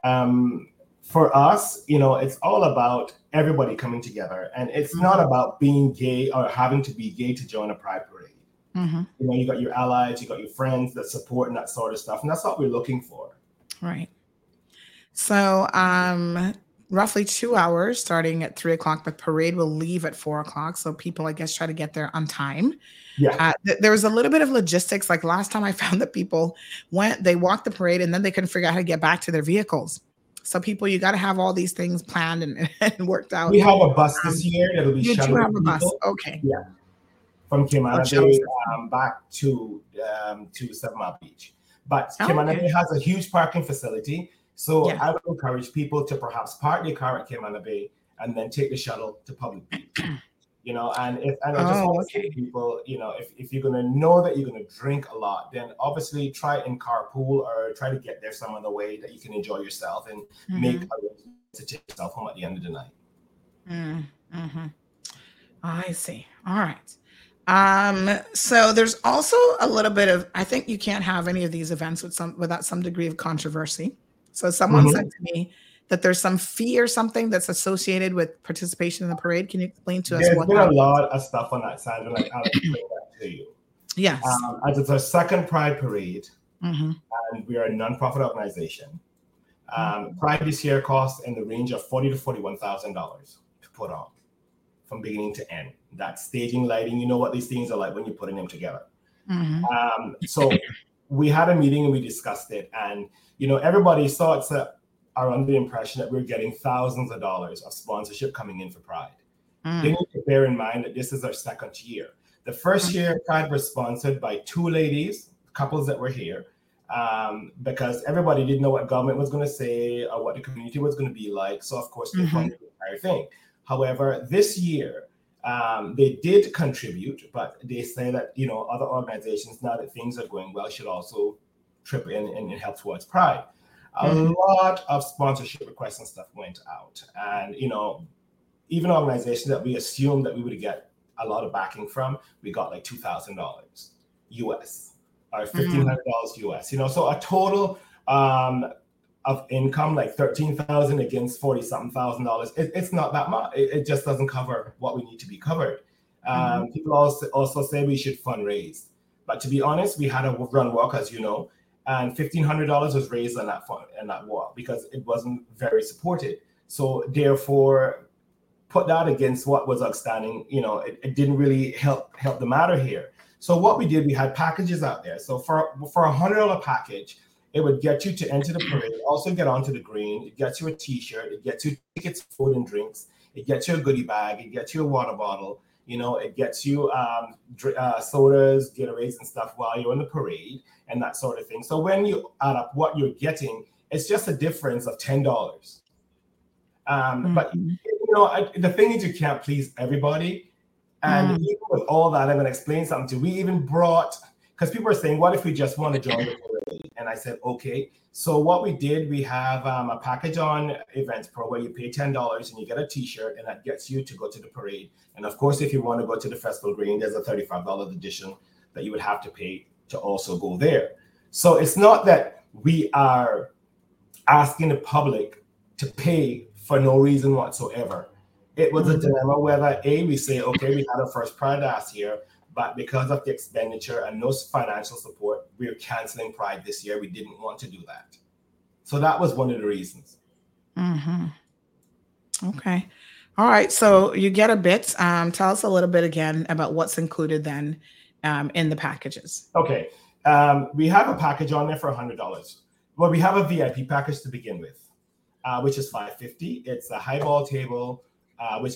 Um, for us, you know, it's all about everybody coming together, and it's not about being gay or having to be gay to join a pride parade. Mhm. You know, you got your allies, you got your friends that support and that sort of stuff, and that's what we're looking for. Right. So, um, roughly two hours starting at three o'clock. The parade will leave at four o'clock. So people, I guess, try to get there on time. Yeah. Uh, th- there was a little bit of logistics. Like last time, I found that people went, they walked the parade, and then they couldn't figure out how to get back to their vehicles. So people, you got to have all these things planned and, and worked out. We have a bus this year that'll be You do have a bus. Okay. Yeah. From Oh, Camana shuttle Bay um, back to um, to Seven Mile Beach. But Oh, Camana okay. Bay has a huge parking facility. So Yeah. I would encourage people to perhaps park their car at Camana Bay and then take the shuttle to Public Beach. You know, and if and I just Oh, want to say to people, you know, if, if you're gonna know that you're gonna drink a lot, then obviously try and carpool or try to get there some other way that you can enjoy yourself and make Mhm. arrangements to take yourself home at the end of the night. Mm, mhm. I see. All right. Um, so there's also a little bit of I think you can't have any of these events with some without some degree of controversy. So someone Mhm. said to me that there's some fee or something that's associated with participation in the parade. Can you explain to us There's what been a lot of stuff on that side, and like, I'll explain that to you. Yes. Um, as it's our second Pride Parade, Mhm. and we are a nonprofit organization. Um, Pride this year costs in the range of forty to forty-one thousand dollars to put on, from beginning to end. That staging, lighting, you know what these things are like when you're putting them together. Mhm. Um, so we had a meeting and we discussed it, and you know everybody's thoughts that are under the impression that we're getting thousands of dollars of sponsorship coming in for Pride. Mm. They need to bear in mind that this is our second year. The first year, Pride was sponsored by two ladies, couples that were here, um, because everybody didn't know what government was going to say or what the community was going to be like. So, of course, they Mhm. funded the entire thing. However, this year, um, they did contribute, but they say that you know other organizations now that things are going well should also trip in and, and help towards Pride. A lot of sponsorship requests and stuff went out, and you know even organizations that we assumed that we would get a lot of backing from, we got like two thousand dollars US. or fifteen hundred dollars US. You know, so a total um, of income like thirteen thousand against forty something thousand dollars. It, it's not that much. It, it, just doesn't cover what we need to be covered. Um, mm-hmm. People also also say we should fundraise, but to be honest, we had a run walk, as you know, and fifteen hundred dollars was raised on that fund in that walk because it wasn't very supported. So therefore, put that against what was outstanding. You know, it, it didn't really help help the matter here. So what we did, we had packages out there. So for for a hundred dollar package, it would get you to enter the parade, also get onto the green. It gets you a T-shirt. It gets you tickets, food and drinks. It gets you a goodie bag. It gets you a water bottle. You know, it gets you um, uh, sodas, Gatorades, and stuff while you're in the parade and that sort of thing. So when you add up what you're getting, it's just a difference of ten dollars. Um, mm-hmm. But you know, I, the thing is, you can't please everybody. And mm. even with all that, I'm going to explain something to you. We even brought because people are saying, "What if we just want to join the parade?" And I said, "Okay." So what we did, we have um, a package on Events Pro where you pay ten dollars and you get a T-shirt, and that gets you to go to the parade. And of course, if you want to go to the festival green, there's a thirty-five dollars addition that you would have to pay to also go there. So it's not that we are asking the public to pay for no reason whatsoever. It was a mm-hmm. dilemma whether A, we say, okay, we had our first Pride last year, but because of the expenditure and no financial support, we're canceling Pride this year. We didn't want to do that. So that was one of the reasons. Mm-hmm. Okay. All right. So you get a bit. Um, tell us a little bit again about what's included then um, in the packages. Okay. Um, we have a package on there for $100. Well, we have a VIP package to begin with, uh, which is 550 It's a highball table uh, which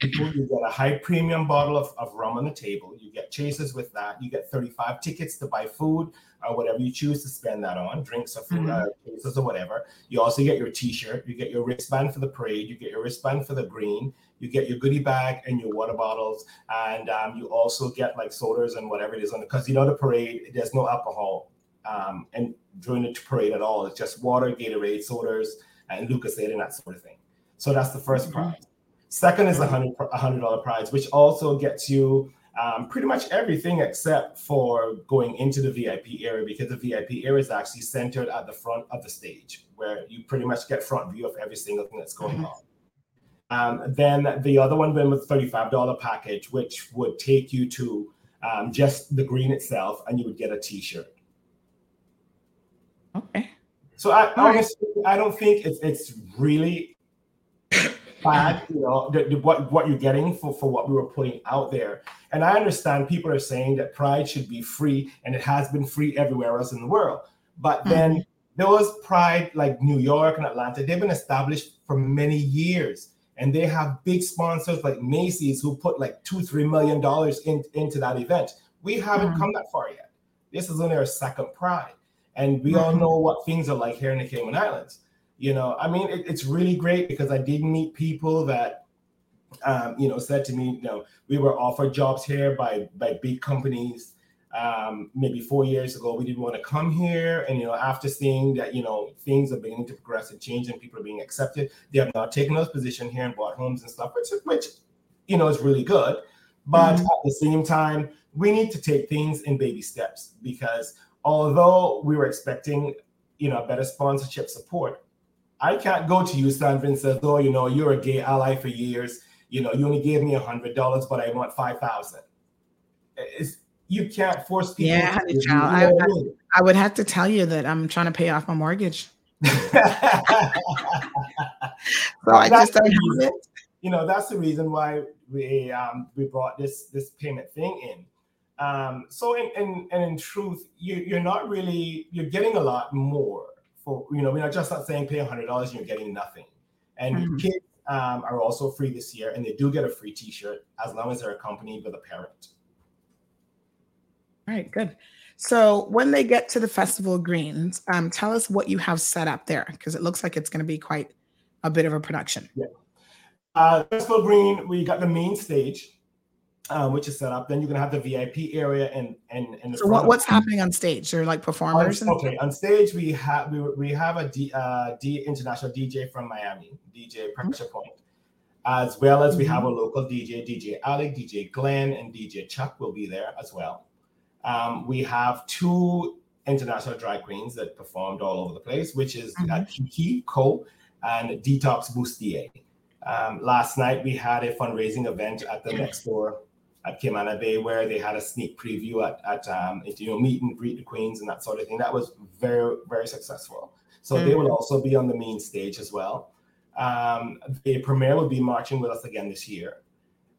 people you get a high premium bottle of, of rum on the table. You get chases with that. You get 35 tickets to buy food or whatever you choose to spend that on, drinks or food, mm-hmm. uh, chases or whatever. You also get your T-shirt. You get your wristband for the parade. You get your wristband for the green. You get your goodie bag and your water bottles, and um, you also get like sodas and whatever it is on because you know the parade. There's no alcohol um, and during the parade at all. It's just water, Gatorade, sodas, and Lucozade and that sort of thing. So that's the 1st mm-hmm. prize. Second is a hundred a hundred dollar prize, which also gets you um, pretty much everything except for going into the VIP area because the VIP area is actually centered at the front of the stage, where you pretty much get front view of every single thing that's going mm-hmm. on. Um, then the other one then was $35 package, which would take you to um, just the green itself, and you would get a T-shirt. Okay. So I honestly, I don't think it's it's really you know, the, the, what what you're getting for for what we were putting out there. And I understand people are saying that Pride should be free, and it has been free everywhere else in the world. But mm-hmm. then there was Pride like New York and Atlanta. They've been established for many years, and they have big sponsors like Macy's who put like two, three million dollars in, into that event. We haven't mm-hmm. come that far yet. This is only our second Pride, and we mm-hmm. all know what things are like here in the Cayman Islands you know i mean it, it's really great because i did meet people that um, you know said to me you know we were offered jobs here by by big companies um, maybe four years ago. We didn't want to come here. And you know after seeing that you know things are beginning to progress and change and people are being accepted they have now taken those position here and bought homes and stuff which which you know is really good. But mm-hmm. at the same time we need to take things in baby steps because although we were expecting you know better sponsorship support I can't go to you, Sandra, and "Oh, you know, you're a gay ally for years. You know, you only gave me a hundred dollars, but I want five thousand. It's you can't force people. Yeah, child. I, I, I, would have to tell you that I'm trying to pay off my mortgage. so I just don't have it. You know, that's the reason why we um, we brought this this payment thing in. Um, so in, in and in truth, you, you're not really you're getting a lot more for you know we're not just not saying pay hundred dollars and you're getting nothing. And mm-hmm. kids um, are also free this year, and they do get a free T-shirt as long as they're accompanied with a parent. All right, good. So when they get to the Festival Greens, um, tell us what you have set up there because it looks like it's going to be quite a bit of a production. Yeah. Uh, Festival Green, we got the main stage um, which is set up. Then you're gonna have the VIP area and and and. So what, what's happening on stage? They're like performers. On, okay, on stage we have we, we have a D, uh, D international DJ from Miami, DJ Pressure mm-hmm. Point, as well as we mm-hmm. have a local DJ, DJ Alec, DJ Glenn, and DJ Chuck will be there as well. Um, we have two international drag queens that performed all over the place, which is uh, Kiki Co and Detox Bustier. Um, last night we had a fundraising event at the next door at Camana Bay where they had a sneak preview at, at um, you know meet and greet the queens and that sort of thing. That was very very successful. So they will also be on the main stage as well. Um, the premier will be marching with us again this year.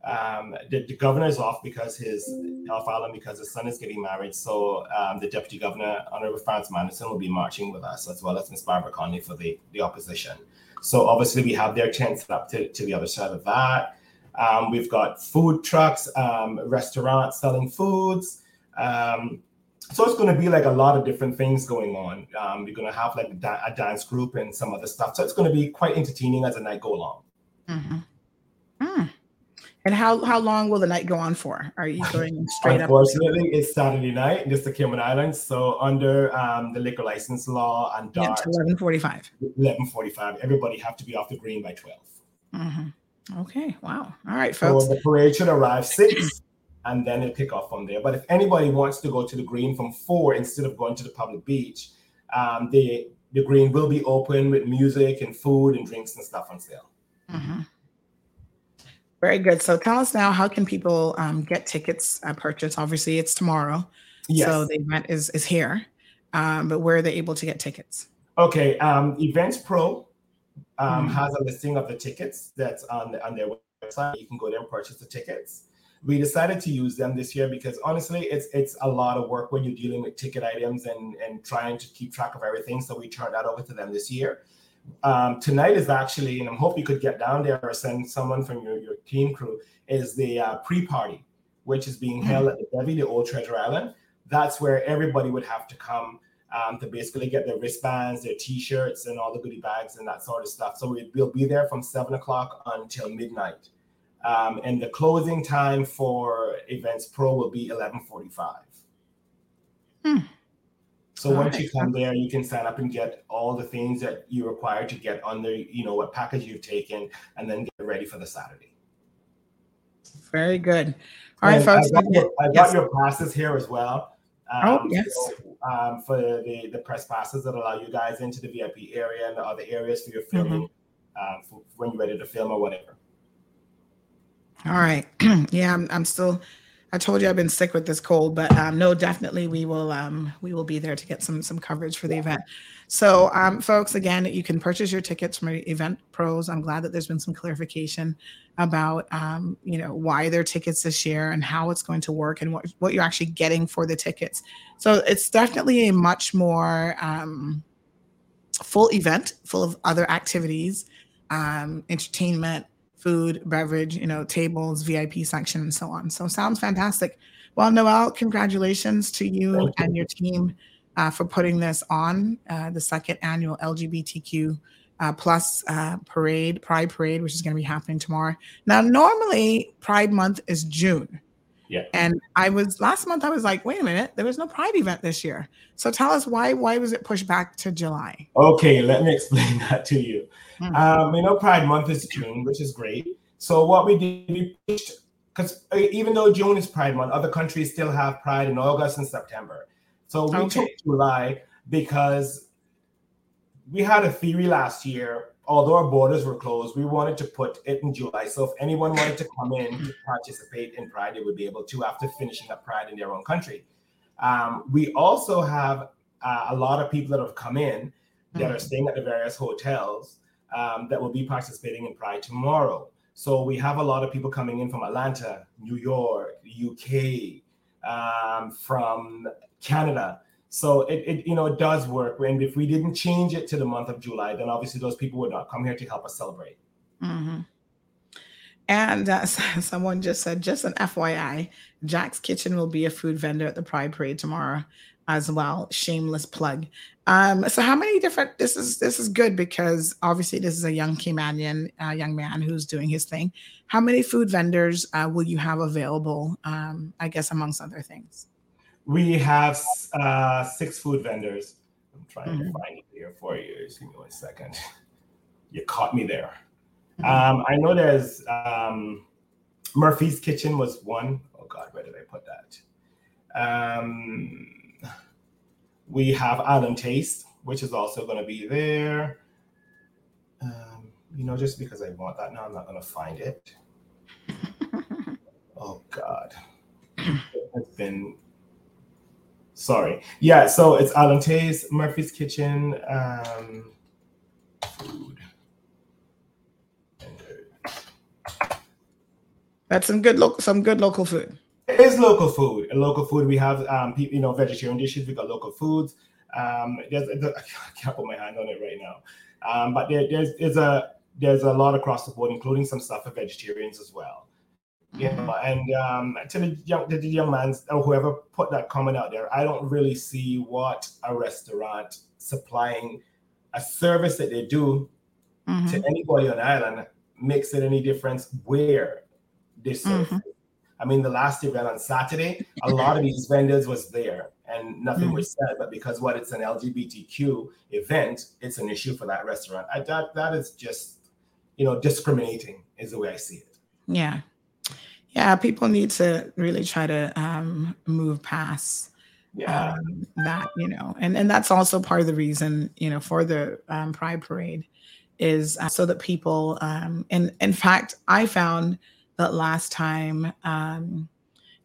Um, the, the governor is off because his off island because his son is getting married. So um, the deputy governor, Honorable Franz Manderson, will be marching with us as well as Miss Barbara Conolly for the, the opposition. So obviously we have their tent set up to, to the other side of that. Um, we've got food trucks, um, restaurants selling foods. Um, so it's going to be like a lot of different things going on. Um, we're going to have like a, dance group and some other stuff. So it's going to be quite entertaining as the night go along. Mhm. Mm. And how how long will the night go on for? Are you going straight up? Unfortunately, it's Saturday night in just the Cayman Islands. So under um, the liquor license law and Yeah, DART, eleven forty-five. 11:45, everybody have to be off the green by 12. Mm-hmm. Okay. Wow. All right, So the parade should arrive six, and then it pick off from there. But if anybody wants to go to the green from four instead of going to the public beach, um, the the green will be open with music and food and drinks and stuff on sale. Mhm. Very good. So tell us now, how can people um, get tickets uh, purchased? Obviously, it's tomorrow, so the event is is here. Um, but where are they able to get tickets? Okay. Um, Events Pro um, Mhm. has a listing of the tickets that's on the, on their website. You can go there and purchase the tickets. We decided to use them this year because honestly, it's it's a lot of work when you're dealing with ticket items and and trying to keep track of everything. So we turned that over to them this year. Um, tonight is actually, and I hope you could get down there or send someone from your, your team crew, is the uh, pre-party, which is being held at the Debbie, the Old Treasure Island. That's where everybody would have to come um, to basically get their wristbands, their T-shirts, and all the goodie bags and that sort of stuff. So we, we'll be there from seven o'clock until midnight, um, and the closing time for Events Pro will be eleven forty-five. Hmm. So All once right. you come there, you can sign up and get all the things that you require to get on the, you know, what package you've taken, and then get ready for the Saturday. Very good. All right, And folks. I got, your, I got Yes. your passes here as well. Oh, Um, yes. so, um, for the, the press passes that allow you guys into the VIP area and the other areas for your filming, Mm-hmm. um, for when you're ready to film or whatever. All right. yeah, I'm, I'm still. I told you I've been sick with this cold, but um, no, definitely we will. Um, we will be there to get some some coverage for the event. So, um, folks, again, you can purchase your tickets from Event Pros. I'm glad that there's been some clarification about um, you know why their tickets this year and how it's going to work and what what you're actually getting for the tickets. So it's definitely a much more um, full event, full of other activities, um, entertainment, food, beverage, you know, tables, VIP section, and so on. So sounds fantastic. Well, Noel, congratulations to you and your team uh, for putting this on uh, the second annual LGBTQ uh, plus uh, parade, Pride Parade, which is going to be happening tomorrow. Now, normally Pride Month is June. Yeah. And I was last month. I was like, wait a minute, there was no Pride event this year. So tell us why. Why was it pushed back to July? Okay, let me explain that to you. Mhm. Um, you know, Pride Month is June, which is great. So what we did, we pushed because even though June is Pride Month, other countries still have Pride in August and September. So we Okay. took July because we had a theory last year. Although our borders were closed, we wanted to put it in July. So if anyone wanted to come in to participate in Pride, they would be able to after finishing up Pride in their own country. Um, we also have uh, a lot of people that have come in that are staying at the various hotels um, that will be participating in Pride tomorrow. So we have a lot of people coming in from Atlanta, New York, UK, um, from Canada. So it, it, you know, it does work. And if we didn't change it to the month of July, then obviously those people would not come here to help us celebrate. hmm And uh, someone just said, just an FYI, Jack's Kitchen will be a food vendor at the Pride Parade tomorrow as well. Shameless plug. Um, so how many different? This is this is good because obviously this is a young Caymanian uh, young man who's doing his thing. How many food vendors uh, will you have available? Um, I guess amongst other things. We have uh, six food vendors. I'm trying to Mhm. find it here for you. Just give me one second. You caught me there. Um, I know there's um, Murphy's Kitchen was one. Oh God, where did I put that? Um, we have Island Taste, which is also going to be there. Um, you know, just because I want that now, I'm not going to find it. oh God, it has been. Sorry. Yeah, so it's Taste, Murphy's Kitchen, um, food. That's some good local, some good local food. It is local food. And local food. We have, um, you know, vegetarian dishes. We got local foods. Um, there's, there's, I can't put my hand on it right now, um, but there, there's, there's a there's a lot across the board, including some stuff for vegetarians as well. You know, and um, to the young, to the young man or whoever put that comment out there, I don't really see what a restaurant supplying a service that they do Mhm. to anybody on the island makes it any difference where they serve. Mhm. I mean, the last event on Saturday, a lot of these vendors was there and nothing was said. But because what it's an LGBTQ event, it's an issue for that restaurant. I that that is just, you know, discriminating is the way I see it. Yeah. Yeah, people need to really try to um, move past Yeah. um, that, you know, and and that's also part of the reason, you know, for the um, Pride Parade is uh, so that people, um, and in fact, I found that last time, um,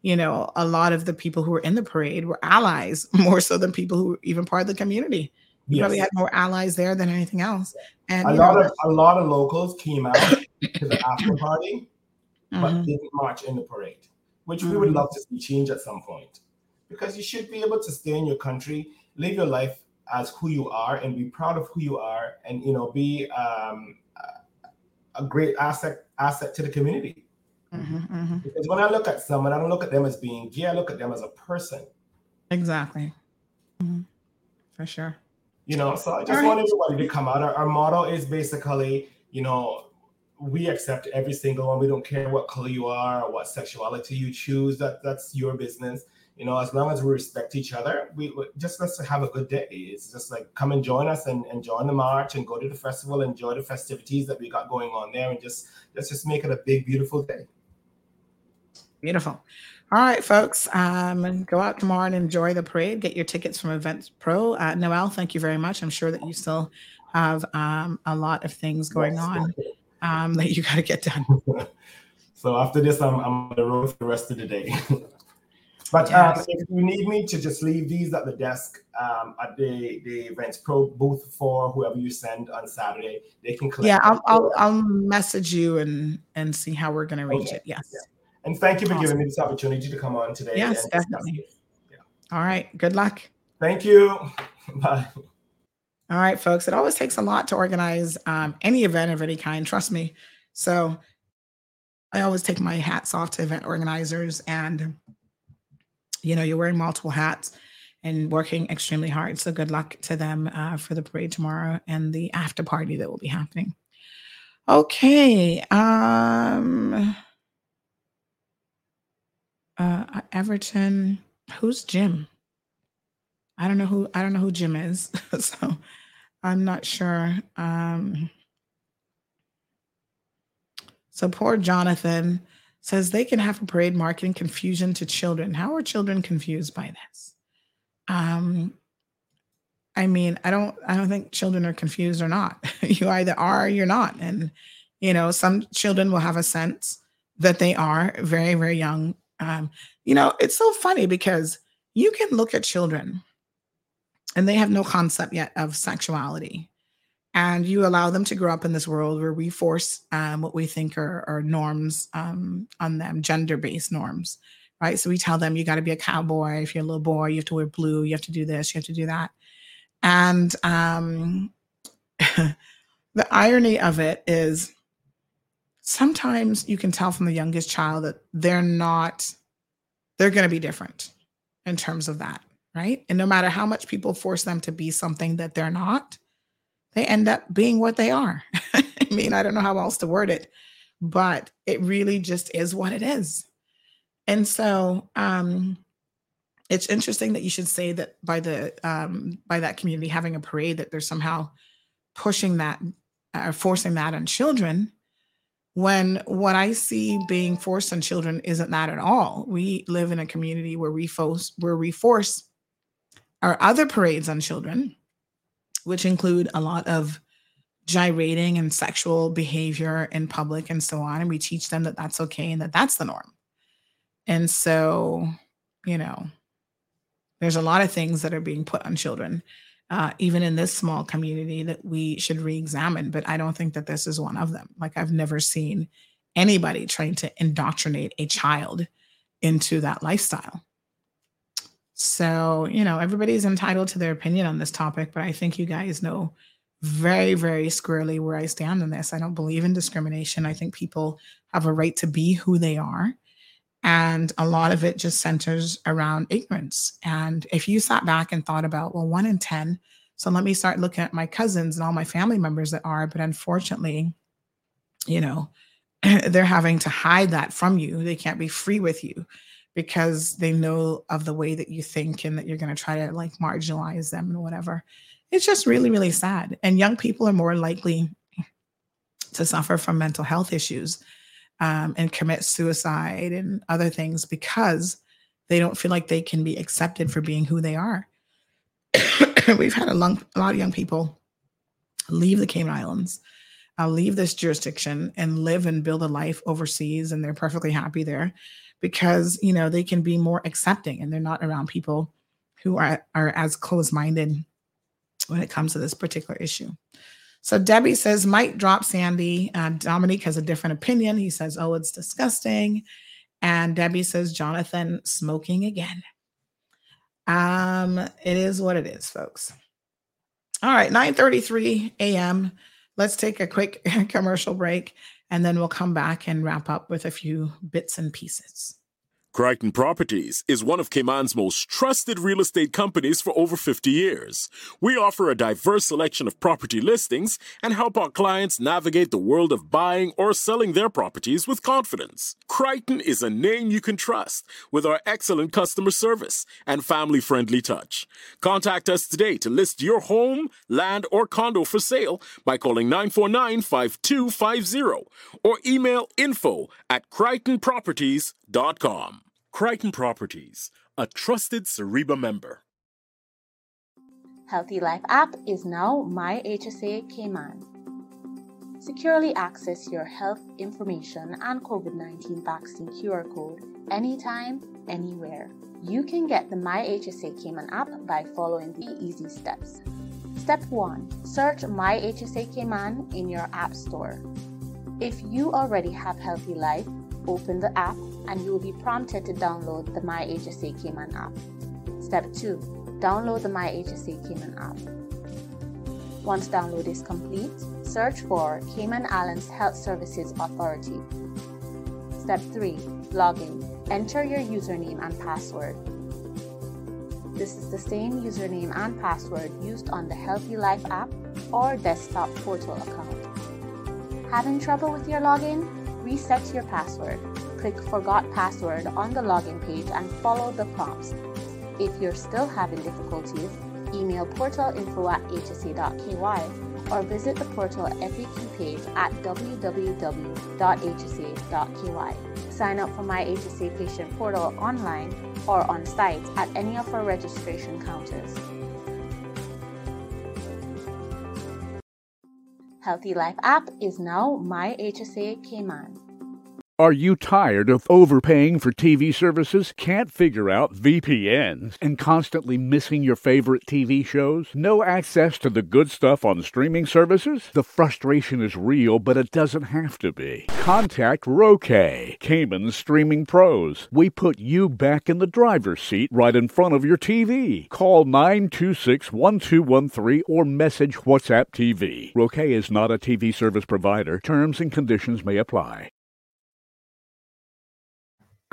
you know, a lot of the people who were in the parade were allies more so than people who were even part of the community. You probably had more allies there than anything else. And a lot know, of a lot of locals came out to the after party, but Mhm. didn't march in the parade, which we would Mhm. love to see change at some point. Because you should be able to stay in your country, live your life as who you are, and be proud of who you are, and you know, be um, a- great asset asset to the community. Mhm, mhm. Because when I look at someone, I don't look at them as being gay. I look at them as a person. exactly. Mhm. For sure. You know, so I just All want right. everybody to come out. Our, our motto is basically, you know, we accept every single one. We don't care what color you are or what sexuality you choose. That that's your business. You know, as long as we respect each other, we we- just let's have a good day. It's just like come and join us and, and join the march and go to the festival, enjoy the festivities that we got going on there, and just let's just make it a big, beautiful day. Beautiful. All right, folks. Um, go out tomorrow and enjoy the parade. Get your tickets from Events Pro. Uh, Noel, thank you very much. I'm sure that you still have um, a lot of things going on um, that you got to get done. So after this, I'm, I'm on the road for the rest of the day. but um, if you need me to just leave these at the desk um, at the, the Events Pro booth for whoever you send on Saturday, they can collect. Yeah. I'll, I'll I'll message you and and see how we're gonna reach Okay. it. Yes. And thank you for Awesome. giving me this opportunity to come on today. Yes, definitely. it. All right. Good luck. Thank you. Bye. All right, folks. It always takes a lot to organize um, any event of any kind. Trust me. So I always take my hats off to event organizers, and you know, you're wearing multiple hats and working extremely hard. So good luck to them uh, for the parade tomorrow and the after party that will be happening. Okay. Um. Uh, Everton. Who's Jim? I don't know who I don't know who Jim is, so I'm not sure. Um, so poor Jonathan says they can have a parade marketing confusion to children. How are children confused by this? Um, I mean, I don't I don't think children are confused or not. you either are or you're not. And you know, some children will have a sense that they are very, very young. Um, you know, it's so funny because you can look at children and they have no concept yet of sexuality. And you allow them to grow up in this world where we force um, what we think are, are norms um, on them, gender based norms, right? So we tell them you got to be a cowboy. If you're a little boy, you have to wear blue, you have to do this, you have to do that. And um, the irony of it is sometimes you can tell from the youngest child that they're not, they're going to be different in terms of that, right? And no matter how much people force them to be something that they're not, they end up being what they are. I mean, I don't know how else to word it, but it really just is what it is. And so um it's interesting that you should say that by the um by that community having a parade that they're somehow pushing that or forcing that on children when what I see being forced on children isn't that at all. We live in a community where we force where we force our other parades on children, which include a lot of gyrating and sexual behavior in public and so on. And we teach them that that's okay and that that's the norm. And so, you know, there's a lot of things that are being put on children, uh, even in this small community, that we should re examine. But I don't think that this is one of them. Like, I've never seen anybody trying to indoctrinate a child into that lifestyle. So, you know, everybody's entitled to their opinion on this topic, but I think you guys know very, very squarely where I stand on this. I don't believe in discrimination. I think people have a right to be who they are. And a lot of it just centers around ignorance. And if you sat back and thought about, well, one in 10, so let me start looking at my cousins and all my family members that are, but unfortunately, you know, they're having to hide that from you. They can't be free with you because they know of the way that you think and that you're going to try to like marginalize them and whatever. It's just really, really sad. And young people are more likely to suffer from mental health issues um, and commit suicide and other things because they don't feel like they can be accepted for being who they are. We've had a, long, a, lot of young people leave the Cayman Islands, uh, leave this jurisdiction, and live and build a life overseas, and they're perfectly happy there because you know they can be more accepting and they're not around people who are are as close-minded when it comes to this particular issue. So Debbie says, might drop Sandy. Uh, Dominique has a different opinion. He says, oh, it's disgusting. And Debbie says, Jonathan smoking again. Um, it is what it is, folks. All right, 9:33 a.m. Let's take a quick commercial break and then we'll come back and wrap up with a few bits and pieces. Crighton Properties is one of Cayman's most trusted real estate companies for over 50 years. We offer a diverse selection of property listings and help our clients navigate the world of buying or selling their properties with confidence. Crighton is a name you can trust with our excellent customer service and family friendly touch. Contact us today to list your home, land, or condo for sale by calling 949 5250 or email info at crightonproperties.com. Crighton Properties, a trusted CIREBA member. Healthy Life app is now My HSA Cayman. Securely access your health information and COVID 19 vaccine QR code anytime, anywhere. You can get the My HSA Cayman app by following the easy steps. Step 1 Search My HSA Cayman in your App Store. If you already have Healthy Life, open the app and you will be prompted to download the My HSA Cayman app. Step 2. Download the My HSA Cayman app. Once download is complete, search for Cayman Islands Health Services Authority. Step 3. Login. Enter your username and password. This is the same username and password used on the Healthy Life app or desktop portal account. Having trouble with your login? Reset your password click Forgot Password on the login page and follow the prompts. If you're still having difficulties, email portalinfo at hsa.ky or visit the portal FAQ page at www.hsa.ky. Sign up for my HSA patient portal online or on site at any of our registration counters. Healthy Life app is now My HSA Cayman. Are you tired of overpaying for TV services, can't figure out VPNs, and constantly missing your favorite TV shows? No access to the good stuff on streaming services? The frustration is real, but it doesn't have to be. Contact Roque, Cayman's streaming pros. We put you back in the driver's seat right in front of your TV. Call 926 1213 or message WhatsApp TV. Roque is not a TV service provider. Terms and conditions may apply.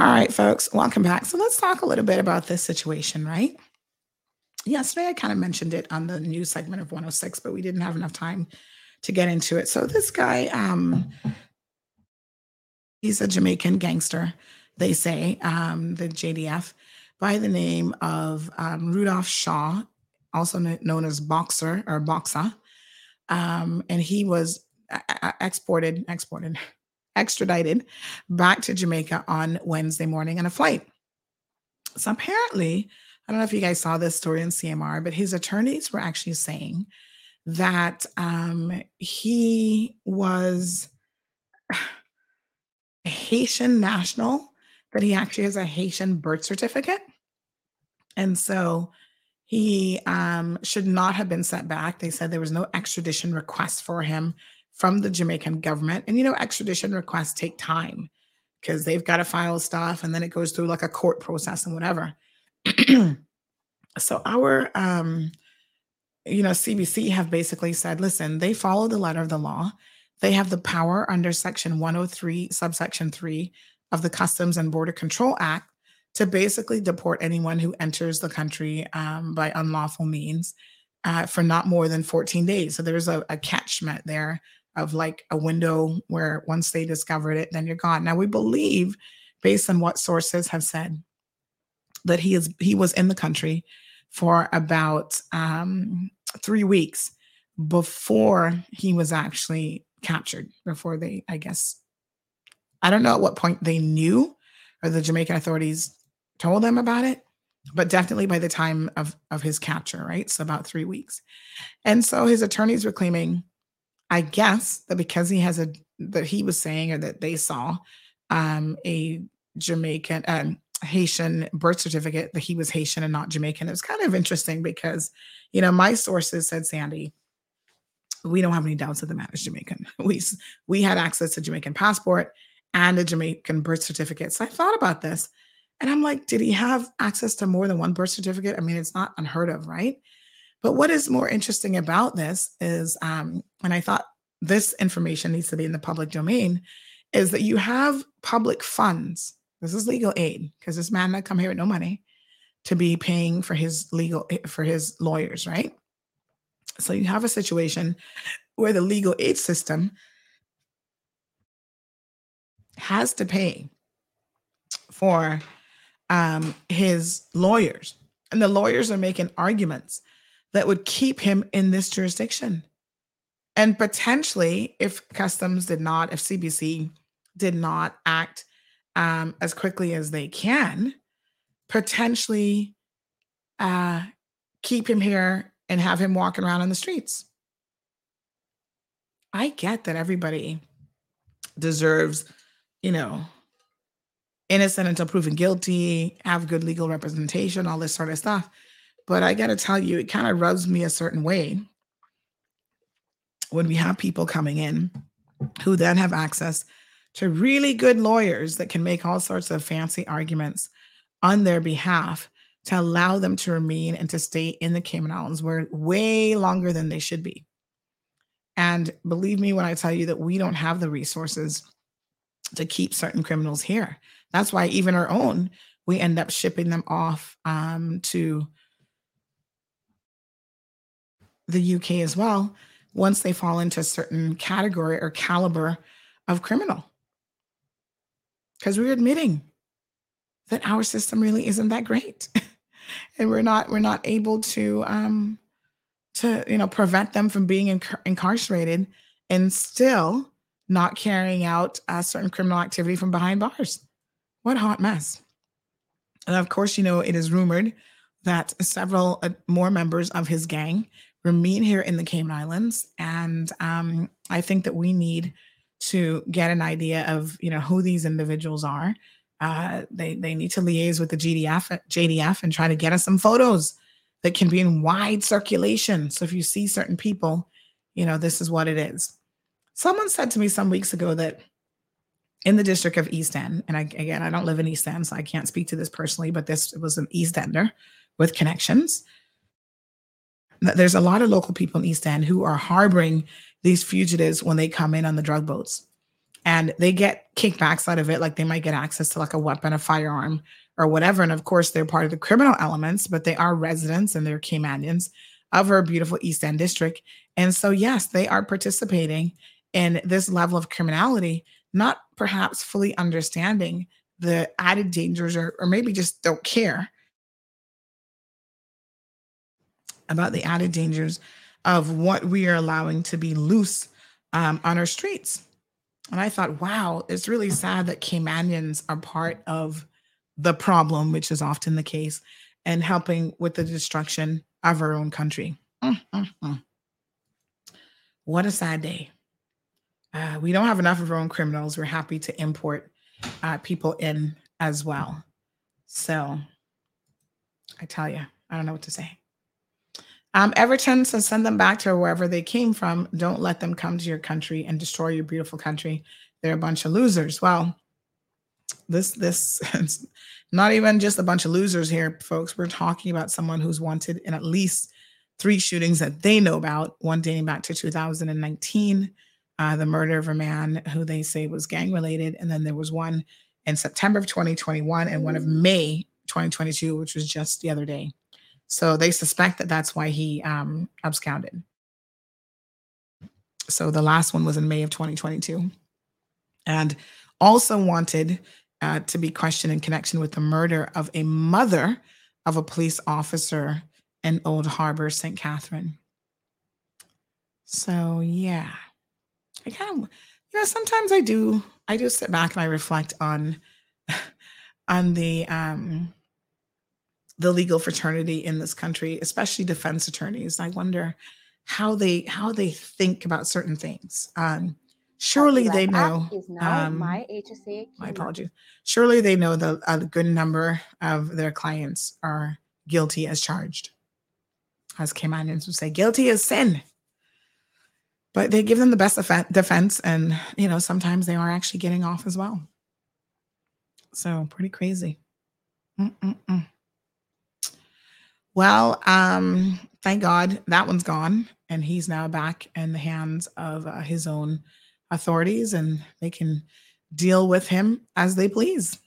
All right, folks, welcome back. So let's talk a little bit about this situation, right? Yesterday, I kind of mentioned it on the news segment of 106, but we didn't have enough time to get into it. So this guy, um, he's a Jamaican gangster, they say, um, the JDF, by the name of um, Rudolph Shaw, also known as Boxer or Boxa. Um, and he was uh, uh, exported, exported, extradited back to Jamaica on Wednesday morning on a flight. So apparently, I don't know if you guys saw this story in CMR, but his attorneys were actually saying that um, he was a Haitian national, that he actually has a Haitian birth certificate. And so he um, should not have been set back. They said there was no extradition request for him from the Jamaican government. And you know, extradition requests take time because they've got to file stuff and then it goes through like a court process and whatever. so our um, you know, CBC have basically said, listen, they follow the letter of the law. They have the power under Section 103, subsection 3 of the Customs and Border Control Act to basically deport anyone who enters the country um, by unlawful means uh, for not more than 14 days. So there's a, a catchment there of like a window where once they discovered it, then you're gone. Now we believe, based on what sources have said, that he is he was in the country for about um, three weeks before he was actually captured. Before they, I guess, I don't know at what point they knew or the Jamaican authorities told them about it, but definitely by the time of of his capture, right? So about three weeks. And so his attorneys were claiming, I guess, that because he has a that he was saying or that they saw um, a Jamaican um, Haitian birth certificate that he was Haitian and not Jamaican. It was kind of interesting because, you know, my sources said, Sandy, we don't have any doubts that the man is Jamaican. We we had access to Jamaican passport and a Jamaican birth certificate. So I thought about this and I'm like, did he have access to more than one birth certificate? I mean, it's not unheard of, right? But what is more interesting about this is, um, and I thought this information needs to be in the public domain, is that you have public funds this is legal aid because this man not come here with no money to be paying for his legal eh, for his lawyers, right? So you have a situation where the legal aid system has to pay for um, his lawyers, and the lawyers are making arguments that would keep him in this jurisdiction. And potentially, if customs did not, if CBC did not act um, as quickly as they can, potentially uh, keep him here and have him walking around on the streets. I get that everybody deserves, you know, innocent until proven guilty, have good legal representation, all this sort of stuff. But I got to tell you, it kind of rubs me a certain way when we have people coming in who then have access to really good lawyers that can make all sorts of fancy arguments on their behalf to allow them to remain and to stay in the Cayman Islands where way longer than they should be. And believe me when I tell you that we don't have the resources to keep certain criminals here. That's why even our own, we end up shipping them off um, to the UK as well once they fall into a certain category or caliber of criminal. Because we're admitting that our system really isn't that great. And we're not we're not able to um to you know prevent them from being inc- incarcerated and still not carrying out a certain criminal activity from behind bars. What a hot mess. And of course you know it is rumored that several uh, more members of his gang remain here in the cayman islands and um, i think that we need to get an idea of you know who these individuals are. Uh, they they need to liaise with the GDF JDF and try to get us some photos that can be in wide circulation. So if you see certain people, you know this is what it is. Someone said to me some weeks ago that in the district of East End, and I, again I don't live in East End, so I can't speak to this personally, but this was an East Ender with connections. There's a lot of local people in East End who are harboring these fugitives when they come in on the drug boats. And they get kickbacks out of it like they might get access to like a weapon a firearm or whatever. And of course they're part of the criminal elements but they are residents and they're caymanians of our beautiful east end district. And so yes they are participating in this level of criminality not perhaps fully understanding the added dangers or, or maybe just don't care about the added dangers of what we are allowing to be loose um, on our streets. And I thought, wow, it's really sad that Caymanians are part of the problem, which is often the case, and helping with the destruction of our own country. Mm, mm, mm. What a sad day. Uh, we don't have enough of our own criminals. We're happy to import uh, people in as well. So I tell you, I don't know what to say. Um, Everton says send them back to wherever they came from. Don't let them come to your country and destroy your beautiful country. They're a bunch of losers. Well, this this is not even just a bunch of losers here, folks. We're talking about someone who's wanted in at least three shootings that they know about. One dating back to 2019, uh, the murder of a man who they say was gang related, and then there was one in September of 2021 and one of May 2022, which was just the other day. So they suspect that that's why he um, absconded. So the last one was in May of 2022. And also wanted uh, to be questioned in connection with the murder of a mother of a police officer in Old Harbor, St. Catherine. So yeah, I kind of, you know, sometimes I do, I do sit back and I reflect on, on the, um, the legal fraternity in this country, especially defense attorneys. I wonder how they how they think about certain things. Um, surely they know. Um, my HSA. my apologies. Surely they know that a good number of their clients are guilty as charged, as Caymanians would say, guilty as sin. But they give them the best defense, and you know sometimes they are actually getting off as well. So pretty crazy. Mm-mm-mm. Well, um, thank God that one's gone, and he's now back in the hands of uh, his own authorities, and they can deal with him as they please.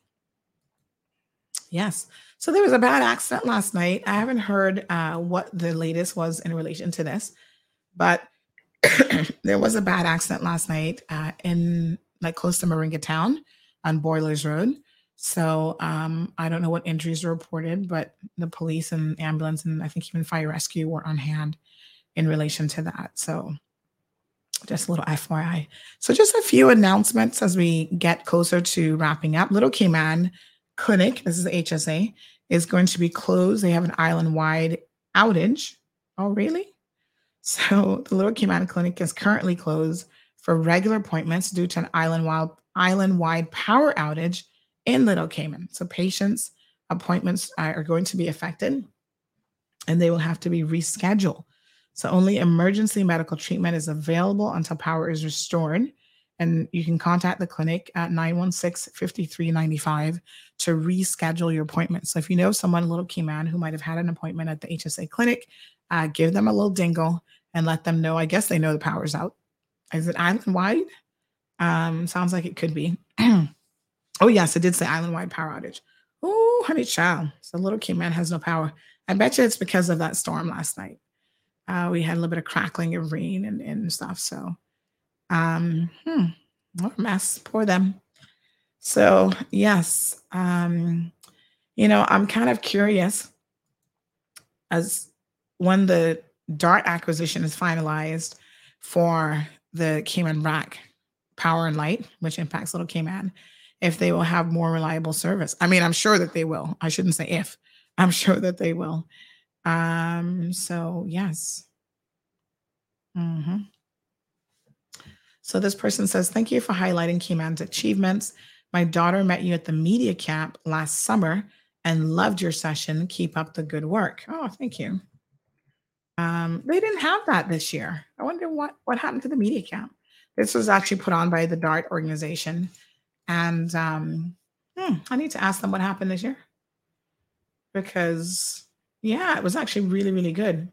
Yes. So there was a bad accident last night. I haven't heard uh, what the latest was in relation to this, but there was a bad accident last night uh, in like close to Moringa Town on Boilers Road. So um, I don't know what injuries were reported, but the police and ambulance and I think even fire rescue were on hand in relation to that. So just a little FYI. So just a few announcements as we get closer to wrapping up. Little Cayman Clinic, this is the HSA, is going to be closed. They have an island-wide outage. Oh, really? So the Little Cayman Clinic is currently closed for regular appointments due to an island-wide island-wide power outage in Little Cayman. So patients' appointments are going to be affected and they will have to be rescheduled. So only emergency medical treatment is available until power is restored. And you can contact the clinic at 916 5395 to reschedule your appointment. So if you know someone, a little Cayman, who might have had an appointment at the HSA clinic, uh, give them a little dingle and let them know. I guess they know the power's out. Is it island wide? Um, sounds like it could be. Oh, yes, it did say island wide power outage. Oh, honey child. So little Cayman has no power. I bet you it's because of that storm last night. Uh, we had a little bit of crackling of rain and, and stuff. So, um, hmm, what a mess. Poor them. So, yes, um, you know, I'm kind of curious as when the DART acquisition is finalized for the Cayman Brac Power and Light, which impacts Little Cayman if they will have more reliable service. I mean, I'm sure that they will. I shouldn't say if. I'm sure that they will. Um, so yes. Mm-hmm. So this person says, Thank you for highlighting Cayman's achievements. My daughter met you at the media camp last summer and loved your session. Keep up the good work. Oh, thank you. Um, they didn't have that this year. I wonder what what happened to the media camp. This was actually put on by the DART organization. And um, hmm, I need to ask them what happened this year because, yeah, it was actually really, really good.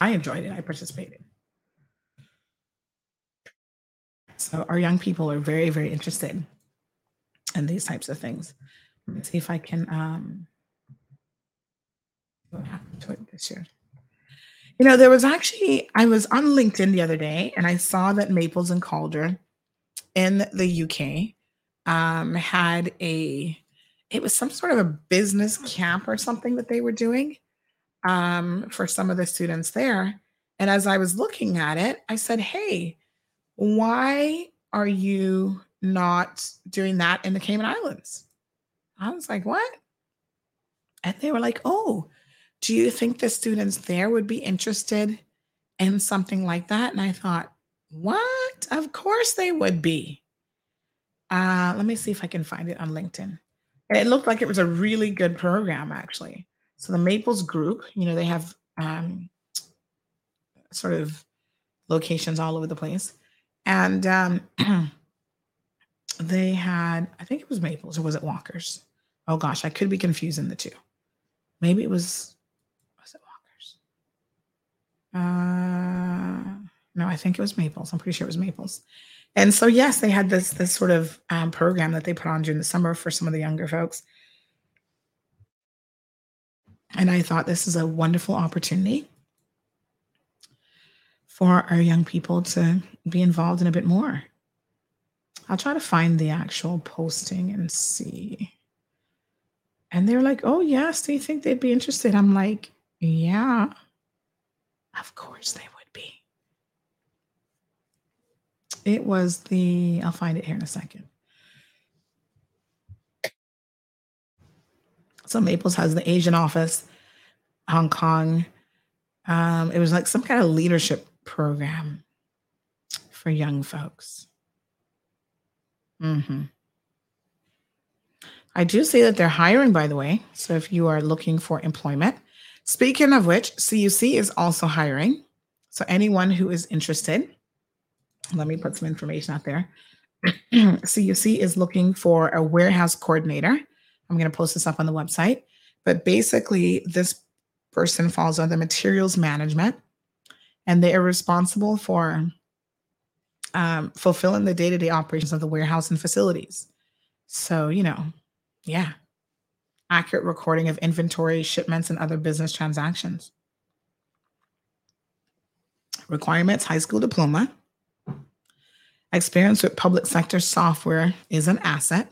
I enjoyed it. I participated. So our young people are very, very interested in these types of things. Let me see if I can um, what happened to it this year. You know, there was actually, I was on LinkedIn the other day and I saw that Maples and Calder in the UK um, had a, it was some sort of a business camp or something that they were doing um, for some of the students there. And as I was looking at it, I said, Hey, why are you not doing that in the Cayman Islands? I was like, What? And they were like, Oh, do you think the students there would be interested in something like that? And I thought, What? Of course they would be. Uh, let me see if I can find it on LinkedIn. And it looked like it was a really good program, actually. So the Maples Group, you know, they have um, sort of locations all over the place. And um, they had, I think it was Maples or was it Walker's? Oh gosh, I could be confusing the two. Maybe it was, was it Walker's? Uh, no, I think it was Maples. I'm pretty sure it was Maples. And so, yes, they had this this sort of um, program that they put on during the summer for some of the younger folks. And I thought this is a wonderful opportunity for our young people to be involved in a bit more. I'll try to find the actual posting and see. And they're like, oh, yes, do you think they'd be interested? I'm like, yeah, of course they would be. It was the, I'll find it here in a second. So Maples has the Asian office, Hong Kong. Um, it was like some kind of leadership program for young folks. Mm-hmm. I do see that they're hiring, by the way. So if you are looking for employment, speaking of which, CUC is also hiring. So anyone who is interested, let me put some information out there. CUC is looking for a warehouse coordinator. I'm going to post this up on the website. But basically, this person falls under materials management, and they are responsible for um, fulfilling the day to day operations of the warehouse and facilities. So, you know, yeah, accurate recording of inventory, shipments, and other business transactions. Requirements high school diploma. Experience with public sector software is an asset.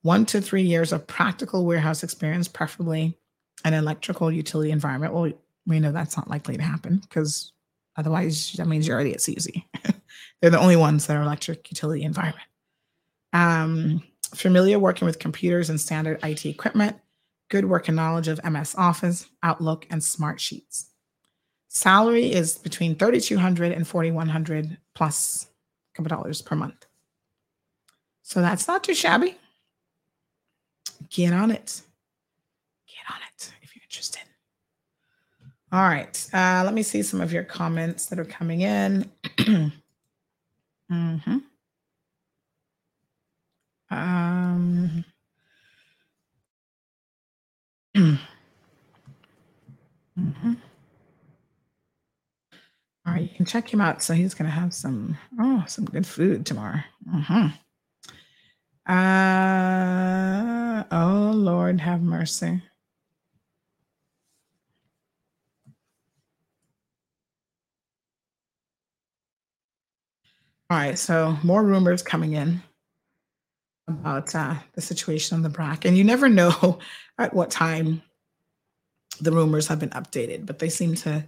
One to three years of practical warehouse experience, preferably an electrical utility environment. Well, we know that's not likely to happen because otherwise that means you're already at CUC. They're the only ones that are electric utility environment. Um, familiar working with computers and standard IT equipment, good working knowledge of MS Office, Outlook, and Smart Sheets. Salary is between 3200 and 4100 plus a couple dollars per month. So that's not too shabby. Get on it. Get on it if you're interested. All right. Uh, let me see some of your comments that are coming in. hmm Um, hmm All right, you can check him out. So he's going to have some oh some good food tomorrow. hmm Uh, oh Lord, have mercy. All right, so more rumors coming in about uh, the situation on the BRAC, and you never know at what time the rumors have been updated, but they seem to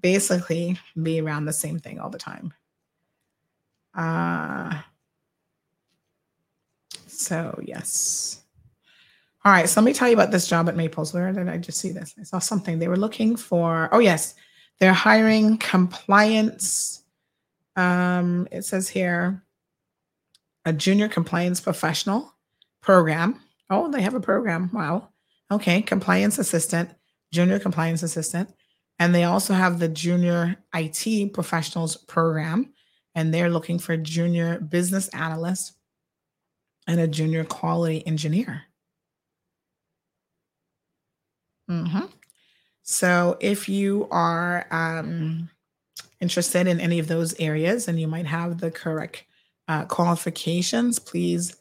basically be around the same thing all the time. Uh, so yes. All right, so let me tell you about this job at Maples. Where did I just see this? I saw something. They were looking for, oh yes, they're hiring compliance um, it says here a junior compliance professional program. Oh, they have a program. Wow. Okay. Compliance assistant, junior compliance assistant. And they also have the junior IT professionals program. And they're looking for junior business analyst and a junior quality engineer. Mm-hmm. So if you are um, interested in any of those areas and you might have the correct uh, qualifications, please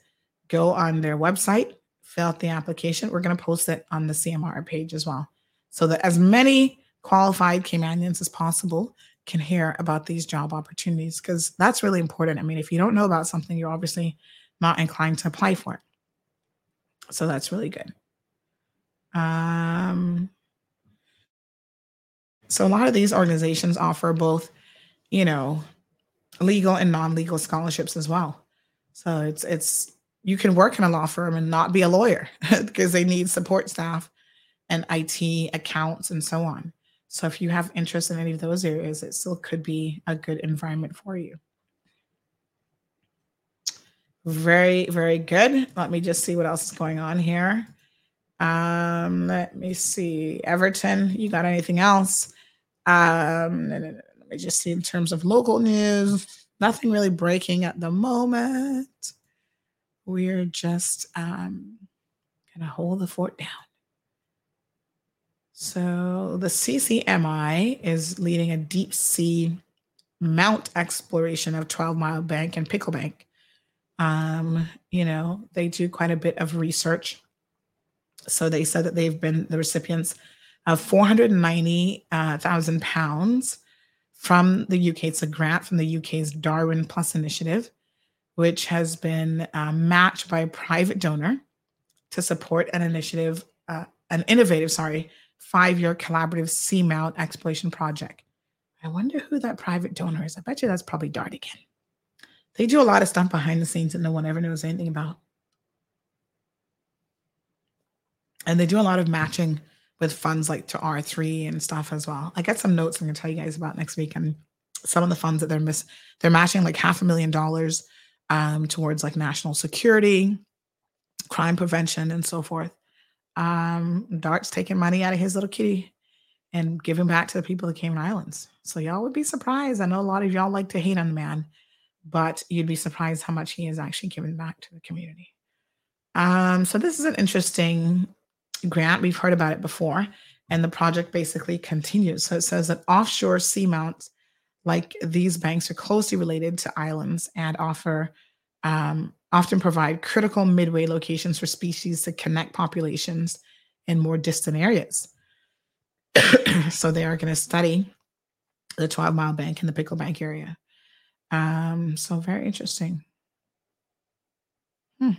go on their website, fill out the application. We're going to post it on the CMR page as well so that as many qualified Caymanians as possible can hear about these job opportunities because that's really important. I mean, if you don't know about something, you're obviously not inclined to apply for it. So that's really good. Um, So a lot of these organizations offer both, you know, legal and non-legal scholarships as well. So it's it's you can work in a law firm and not be a lawyer because they need support staff and IT accounts and so on. So if you have interest in any of those areas, it still could be a good environment for you. Very, very good. Let me just see what else is going on here. Um, let me see. Everton, you got anything else? Um, me just see in terms of local news. Nothing really breaking at the moment. We're just um, gonna hold the fort down. So the CCMI is leading a deep sea mount exploration of 12 Mile Bank and Pickle Bank. Um, you know, they do quite a bit of research. So they said that they've been the recipients of 490,000 uh, pounds from the UK. It's a grant from the UK's Darwin Plus initiative, which has been uh, matched by a private donor to support an initiative, uh, an innovative, sorry, five year collaborative seamount exploration project. I wonder who that private donor is. I bet you that's probably Dart again. They do a lot of stuff behind the scenes that no one ever knows anything about. And they do a lot of matching with funds like to R3 and stuff as well. I get some notes I'm to tell you guys about next week and some of the funds that they're miss they're matching like half a million dollars um, towards like national security, crime prevention, and so forth um, Dart's taking money out of his little kitty and giving back to the people of the Cayman Islands. So y'all would be surprised. I know a lot of y'all like to hate on the man, but you'd be surprised how much he is actually giving back to the community. Um, so this is an interesting grant. We've heard about it before, and the project basically continues. So it says that offshore seamounts like these banks are closely related to islands and offer um, often provide critical midway locations for species to connect populations in more distant areas. so they are going to study the 12 mile bank in the Pickle Bank area. Um, so very interesting. Hmm.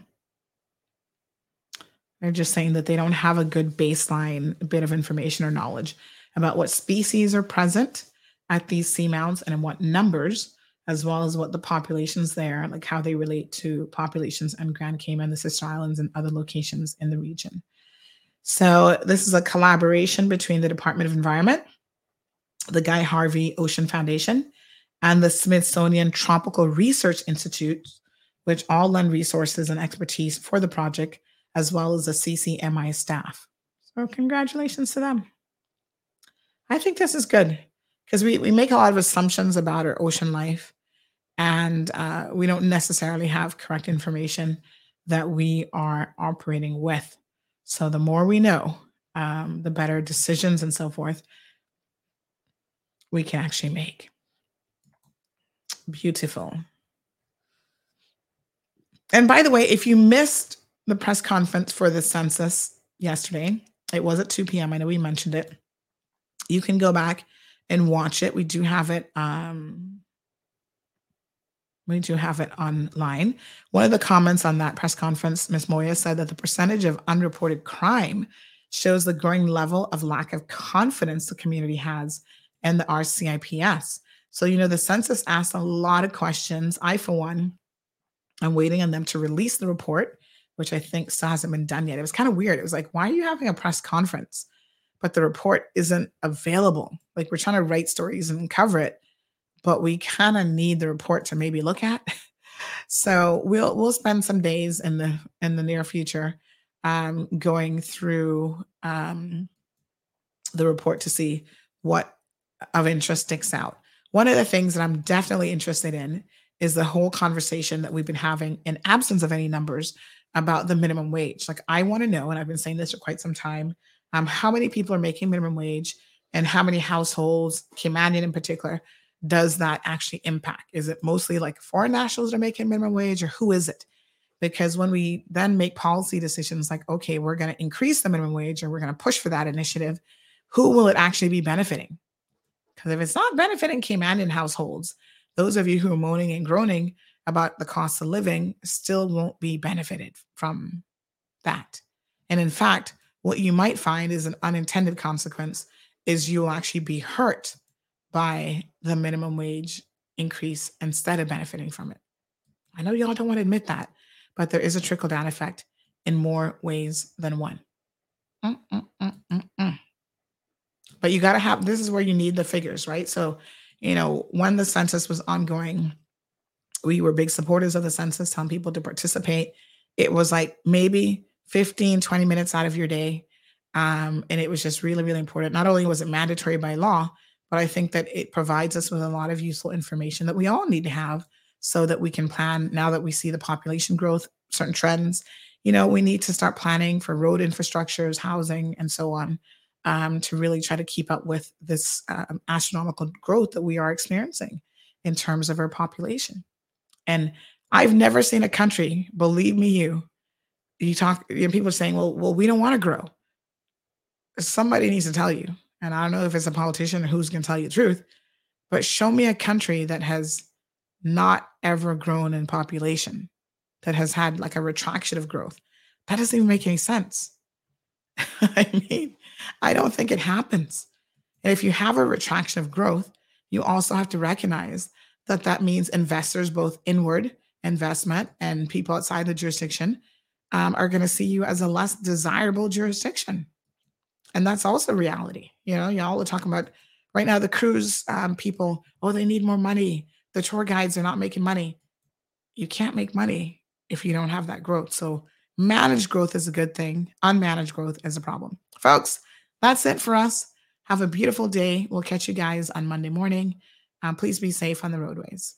They're just saying that they don't have a good baseline bit of information or knowledge about what species are present at these seamounts and in what numbers as well as what the populations there, like how they relate to populations in Grand Cayman, the Sister Islands, and other locations in the region. So this is a collaboration between the Department of Environment, the Guy Harvey Ocean Foundation, and the Smithsonian Tropical Research Institute, which all lend resources and expertise for the project, as well as the CCMI staff. So congratulations to them. I think this is good because we, we make a lot of assumptions about our ocean life and uh, we don't necessarily have correct information that we are operating with. So the more we know, um, the better decisions and so forth we can actually make. Beautiful. And by the way, if you missed the press conference for the census yesterday, it was at 2 p.m. I know we mentioned it. You can go back and watch it. We do have it um, we do have it online. One of the comments on that press conference, Ms. Moya said that the percentage of unreported crime shows the growing level of lack of confidence the community has in the RCIPS. So, you know, the census asked a lot of questions. I, for one, I'm waiting on them to release the report, which I think still hasn't been done yet. It was kind of weird. It was like, why are you having a press conference? But the report isn't available. Like, we're trying to write stories and cover it but we kind of need the report to maybe look at. so we'll we'll spend some days in the in the near future um, going through um, the report to see what of interest sticks out. One of the things that I'm definitely interested in is the whole conversation that we've been having in absence of any numbers about the minimum wage. Like I want to know, and I've been saying this for quite some time, um, how many people are making minimum wage and how many households, Caymanian in particular, does that actually impact? Is it mostly like foreign nationals that are making minimum wage, or who is it? Because when we then make policy decisions like, okay, we're going to increase the minimum wage or we're going to push for that initiative, who will it actually be benefiting? Because if it's not benefiting Caymanian households, those of you who are moaning and groaning about the cost of living still won't be benefited from that. And in fact, what you might find is an unintended consequence is you will actually be hurt by the minimum wage increase instead of benefiting from it. I know y'all don't want to admit that, but there is a trickle down effect in more ways than one. Mm-mm-mm-mm-mm. But you got to have this is where you need the figures, right? So, you know, when the census was ongoing, we were big supporters of the census, telling people to participate. It was like maybe 15, 20 minutes out of your day. Um, and it was just really, really important. Not only was it mandatory by law, but I think that it provides us with a lot of useful information that we all need to have so that we can plan now that we see the population growth, certain trends. You know, we need to start planning for road infrastructures, housing, and so on um, to really try to keep up with this um, astronomical growth that we are experiencing in terms of our population. And I've never seen a country, believe me, you, you talk, you know, people are saying, well, well, we don't want to grow. Somebody needs to tell you. And I don't know if it's a politician or who's going to tell you the truth, but show me a country that has not ever grown in population, that has had like a retraction of growth. That doesn't even make any sense. I mean, I don't think it happens. And if you have a retraction of growth, you also have to recognize that that means investors, both inward investment and people outside the jurisdiction, um, are going to see you as a less desirable jurisdiction. And that's also reality. You know, y'all are talking about right now the cruise um, people, oh, they need more money. The tour guides are not making money. You can't make money if you don't have that growth. So, managed growth is a good thing, unmanaged growth is a problem. Folks, that's it for us. Have a beautiful day. We'll catch you guys on Monday morning. Um, please be safe on the roadways.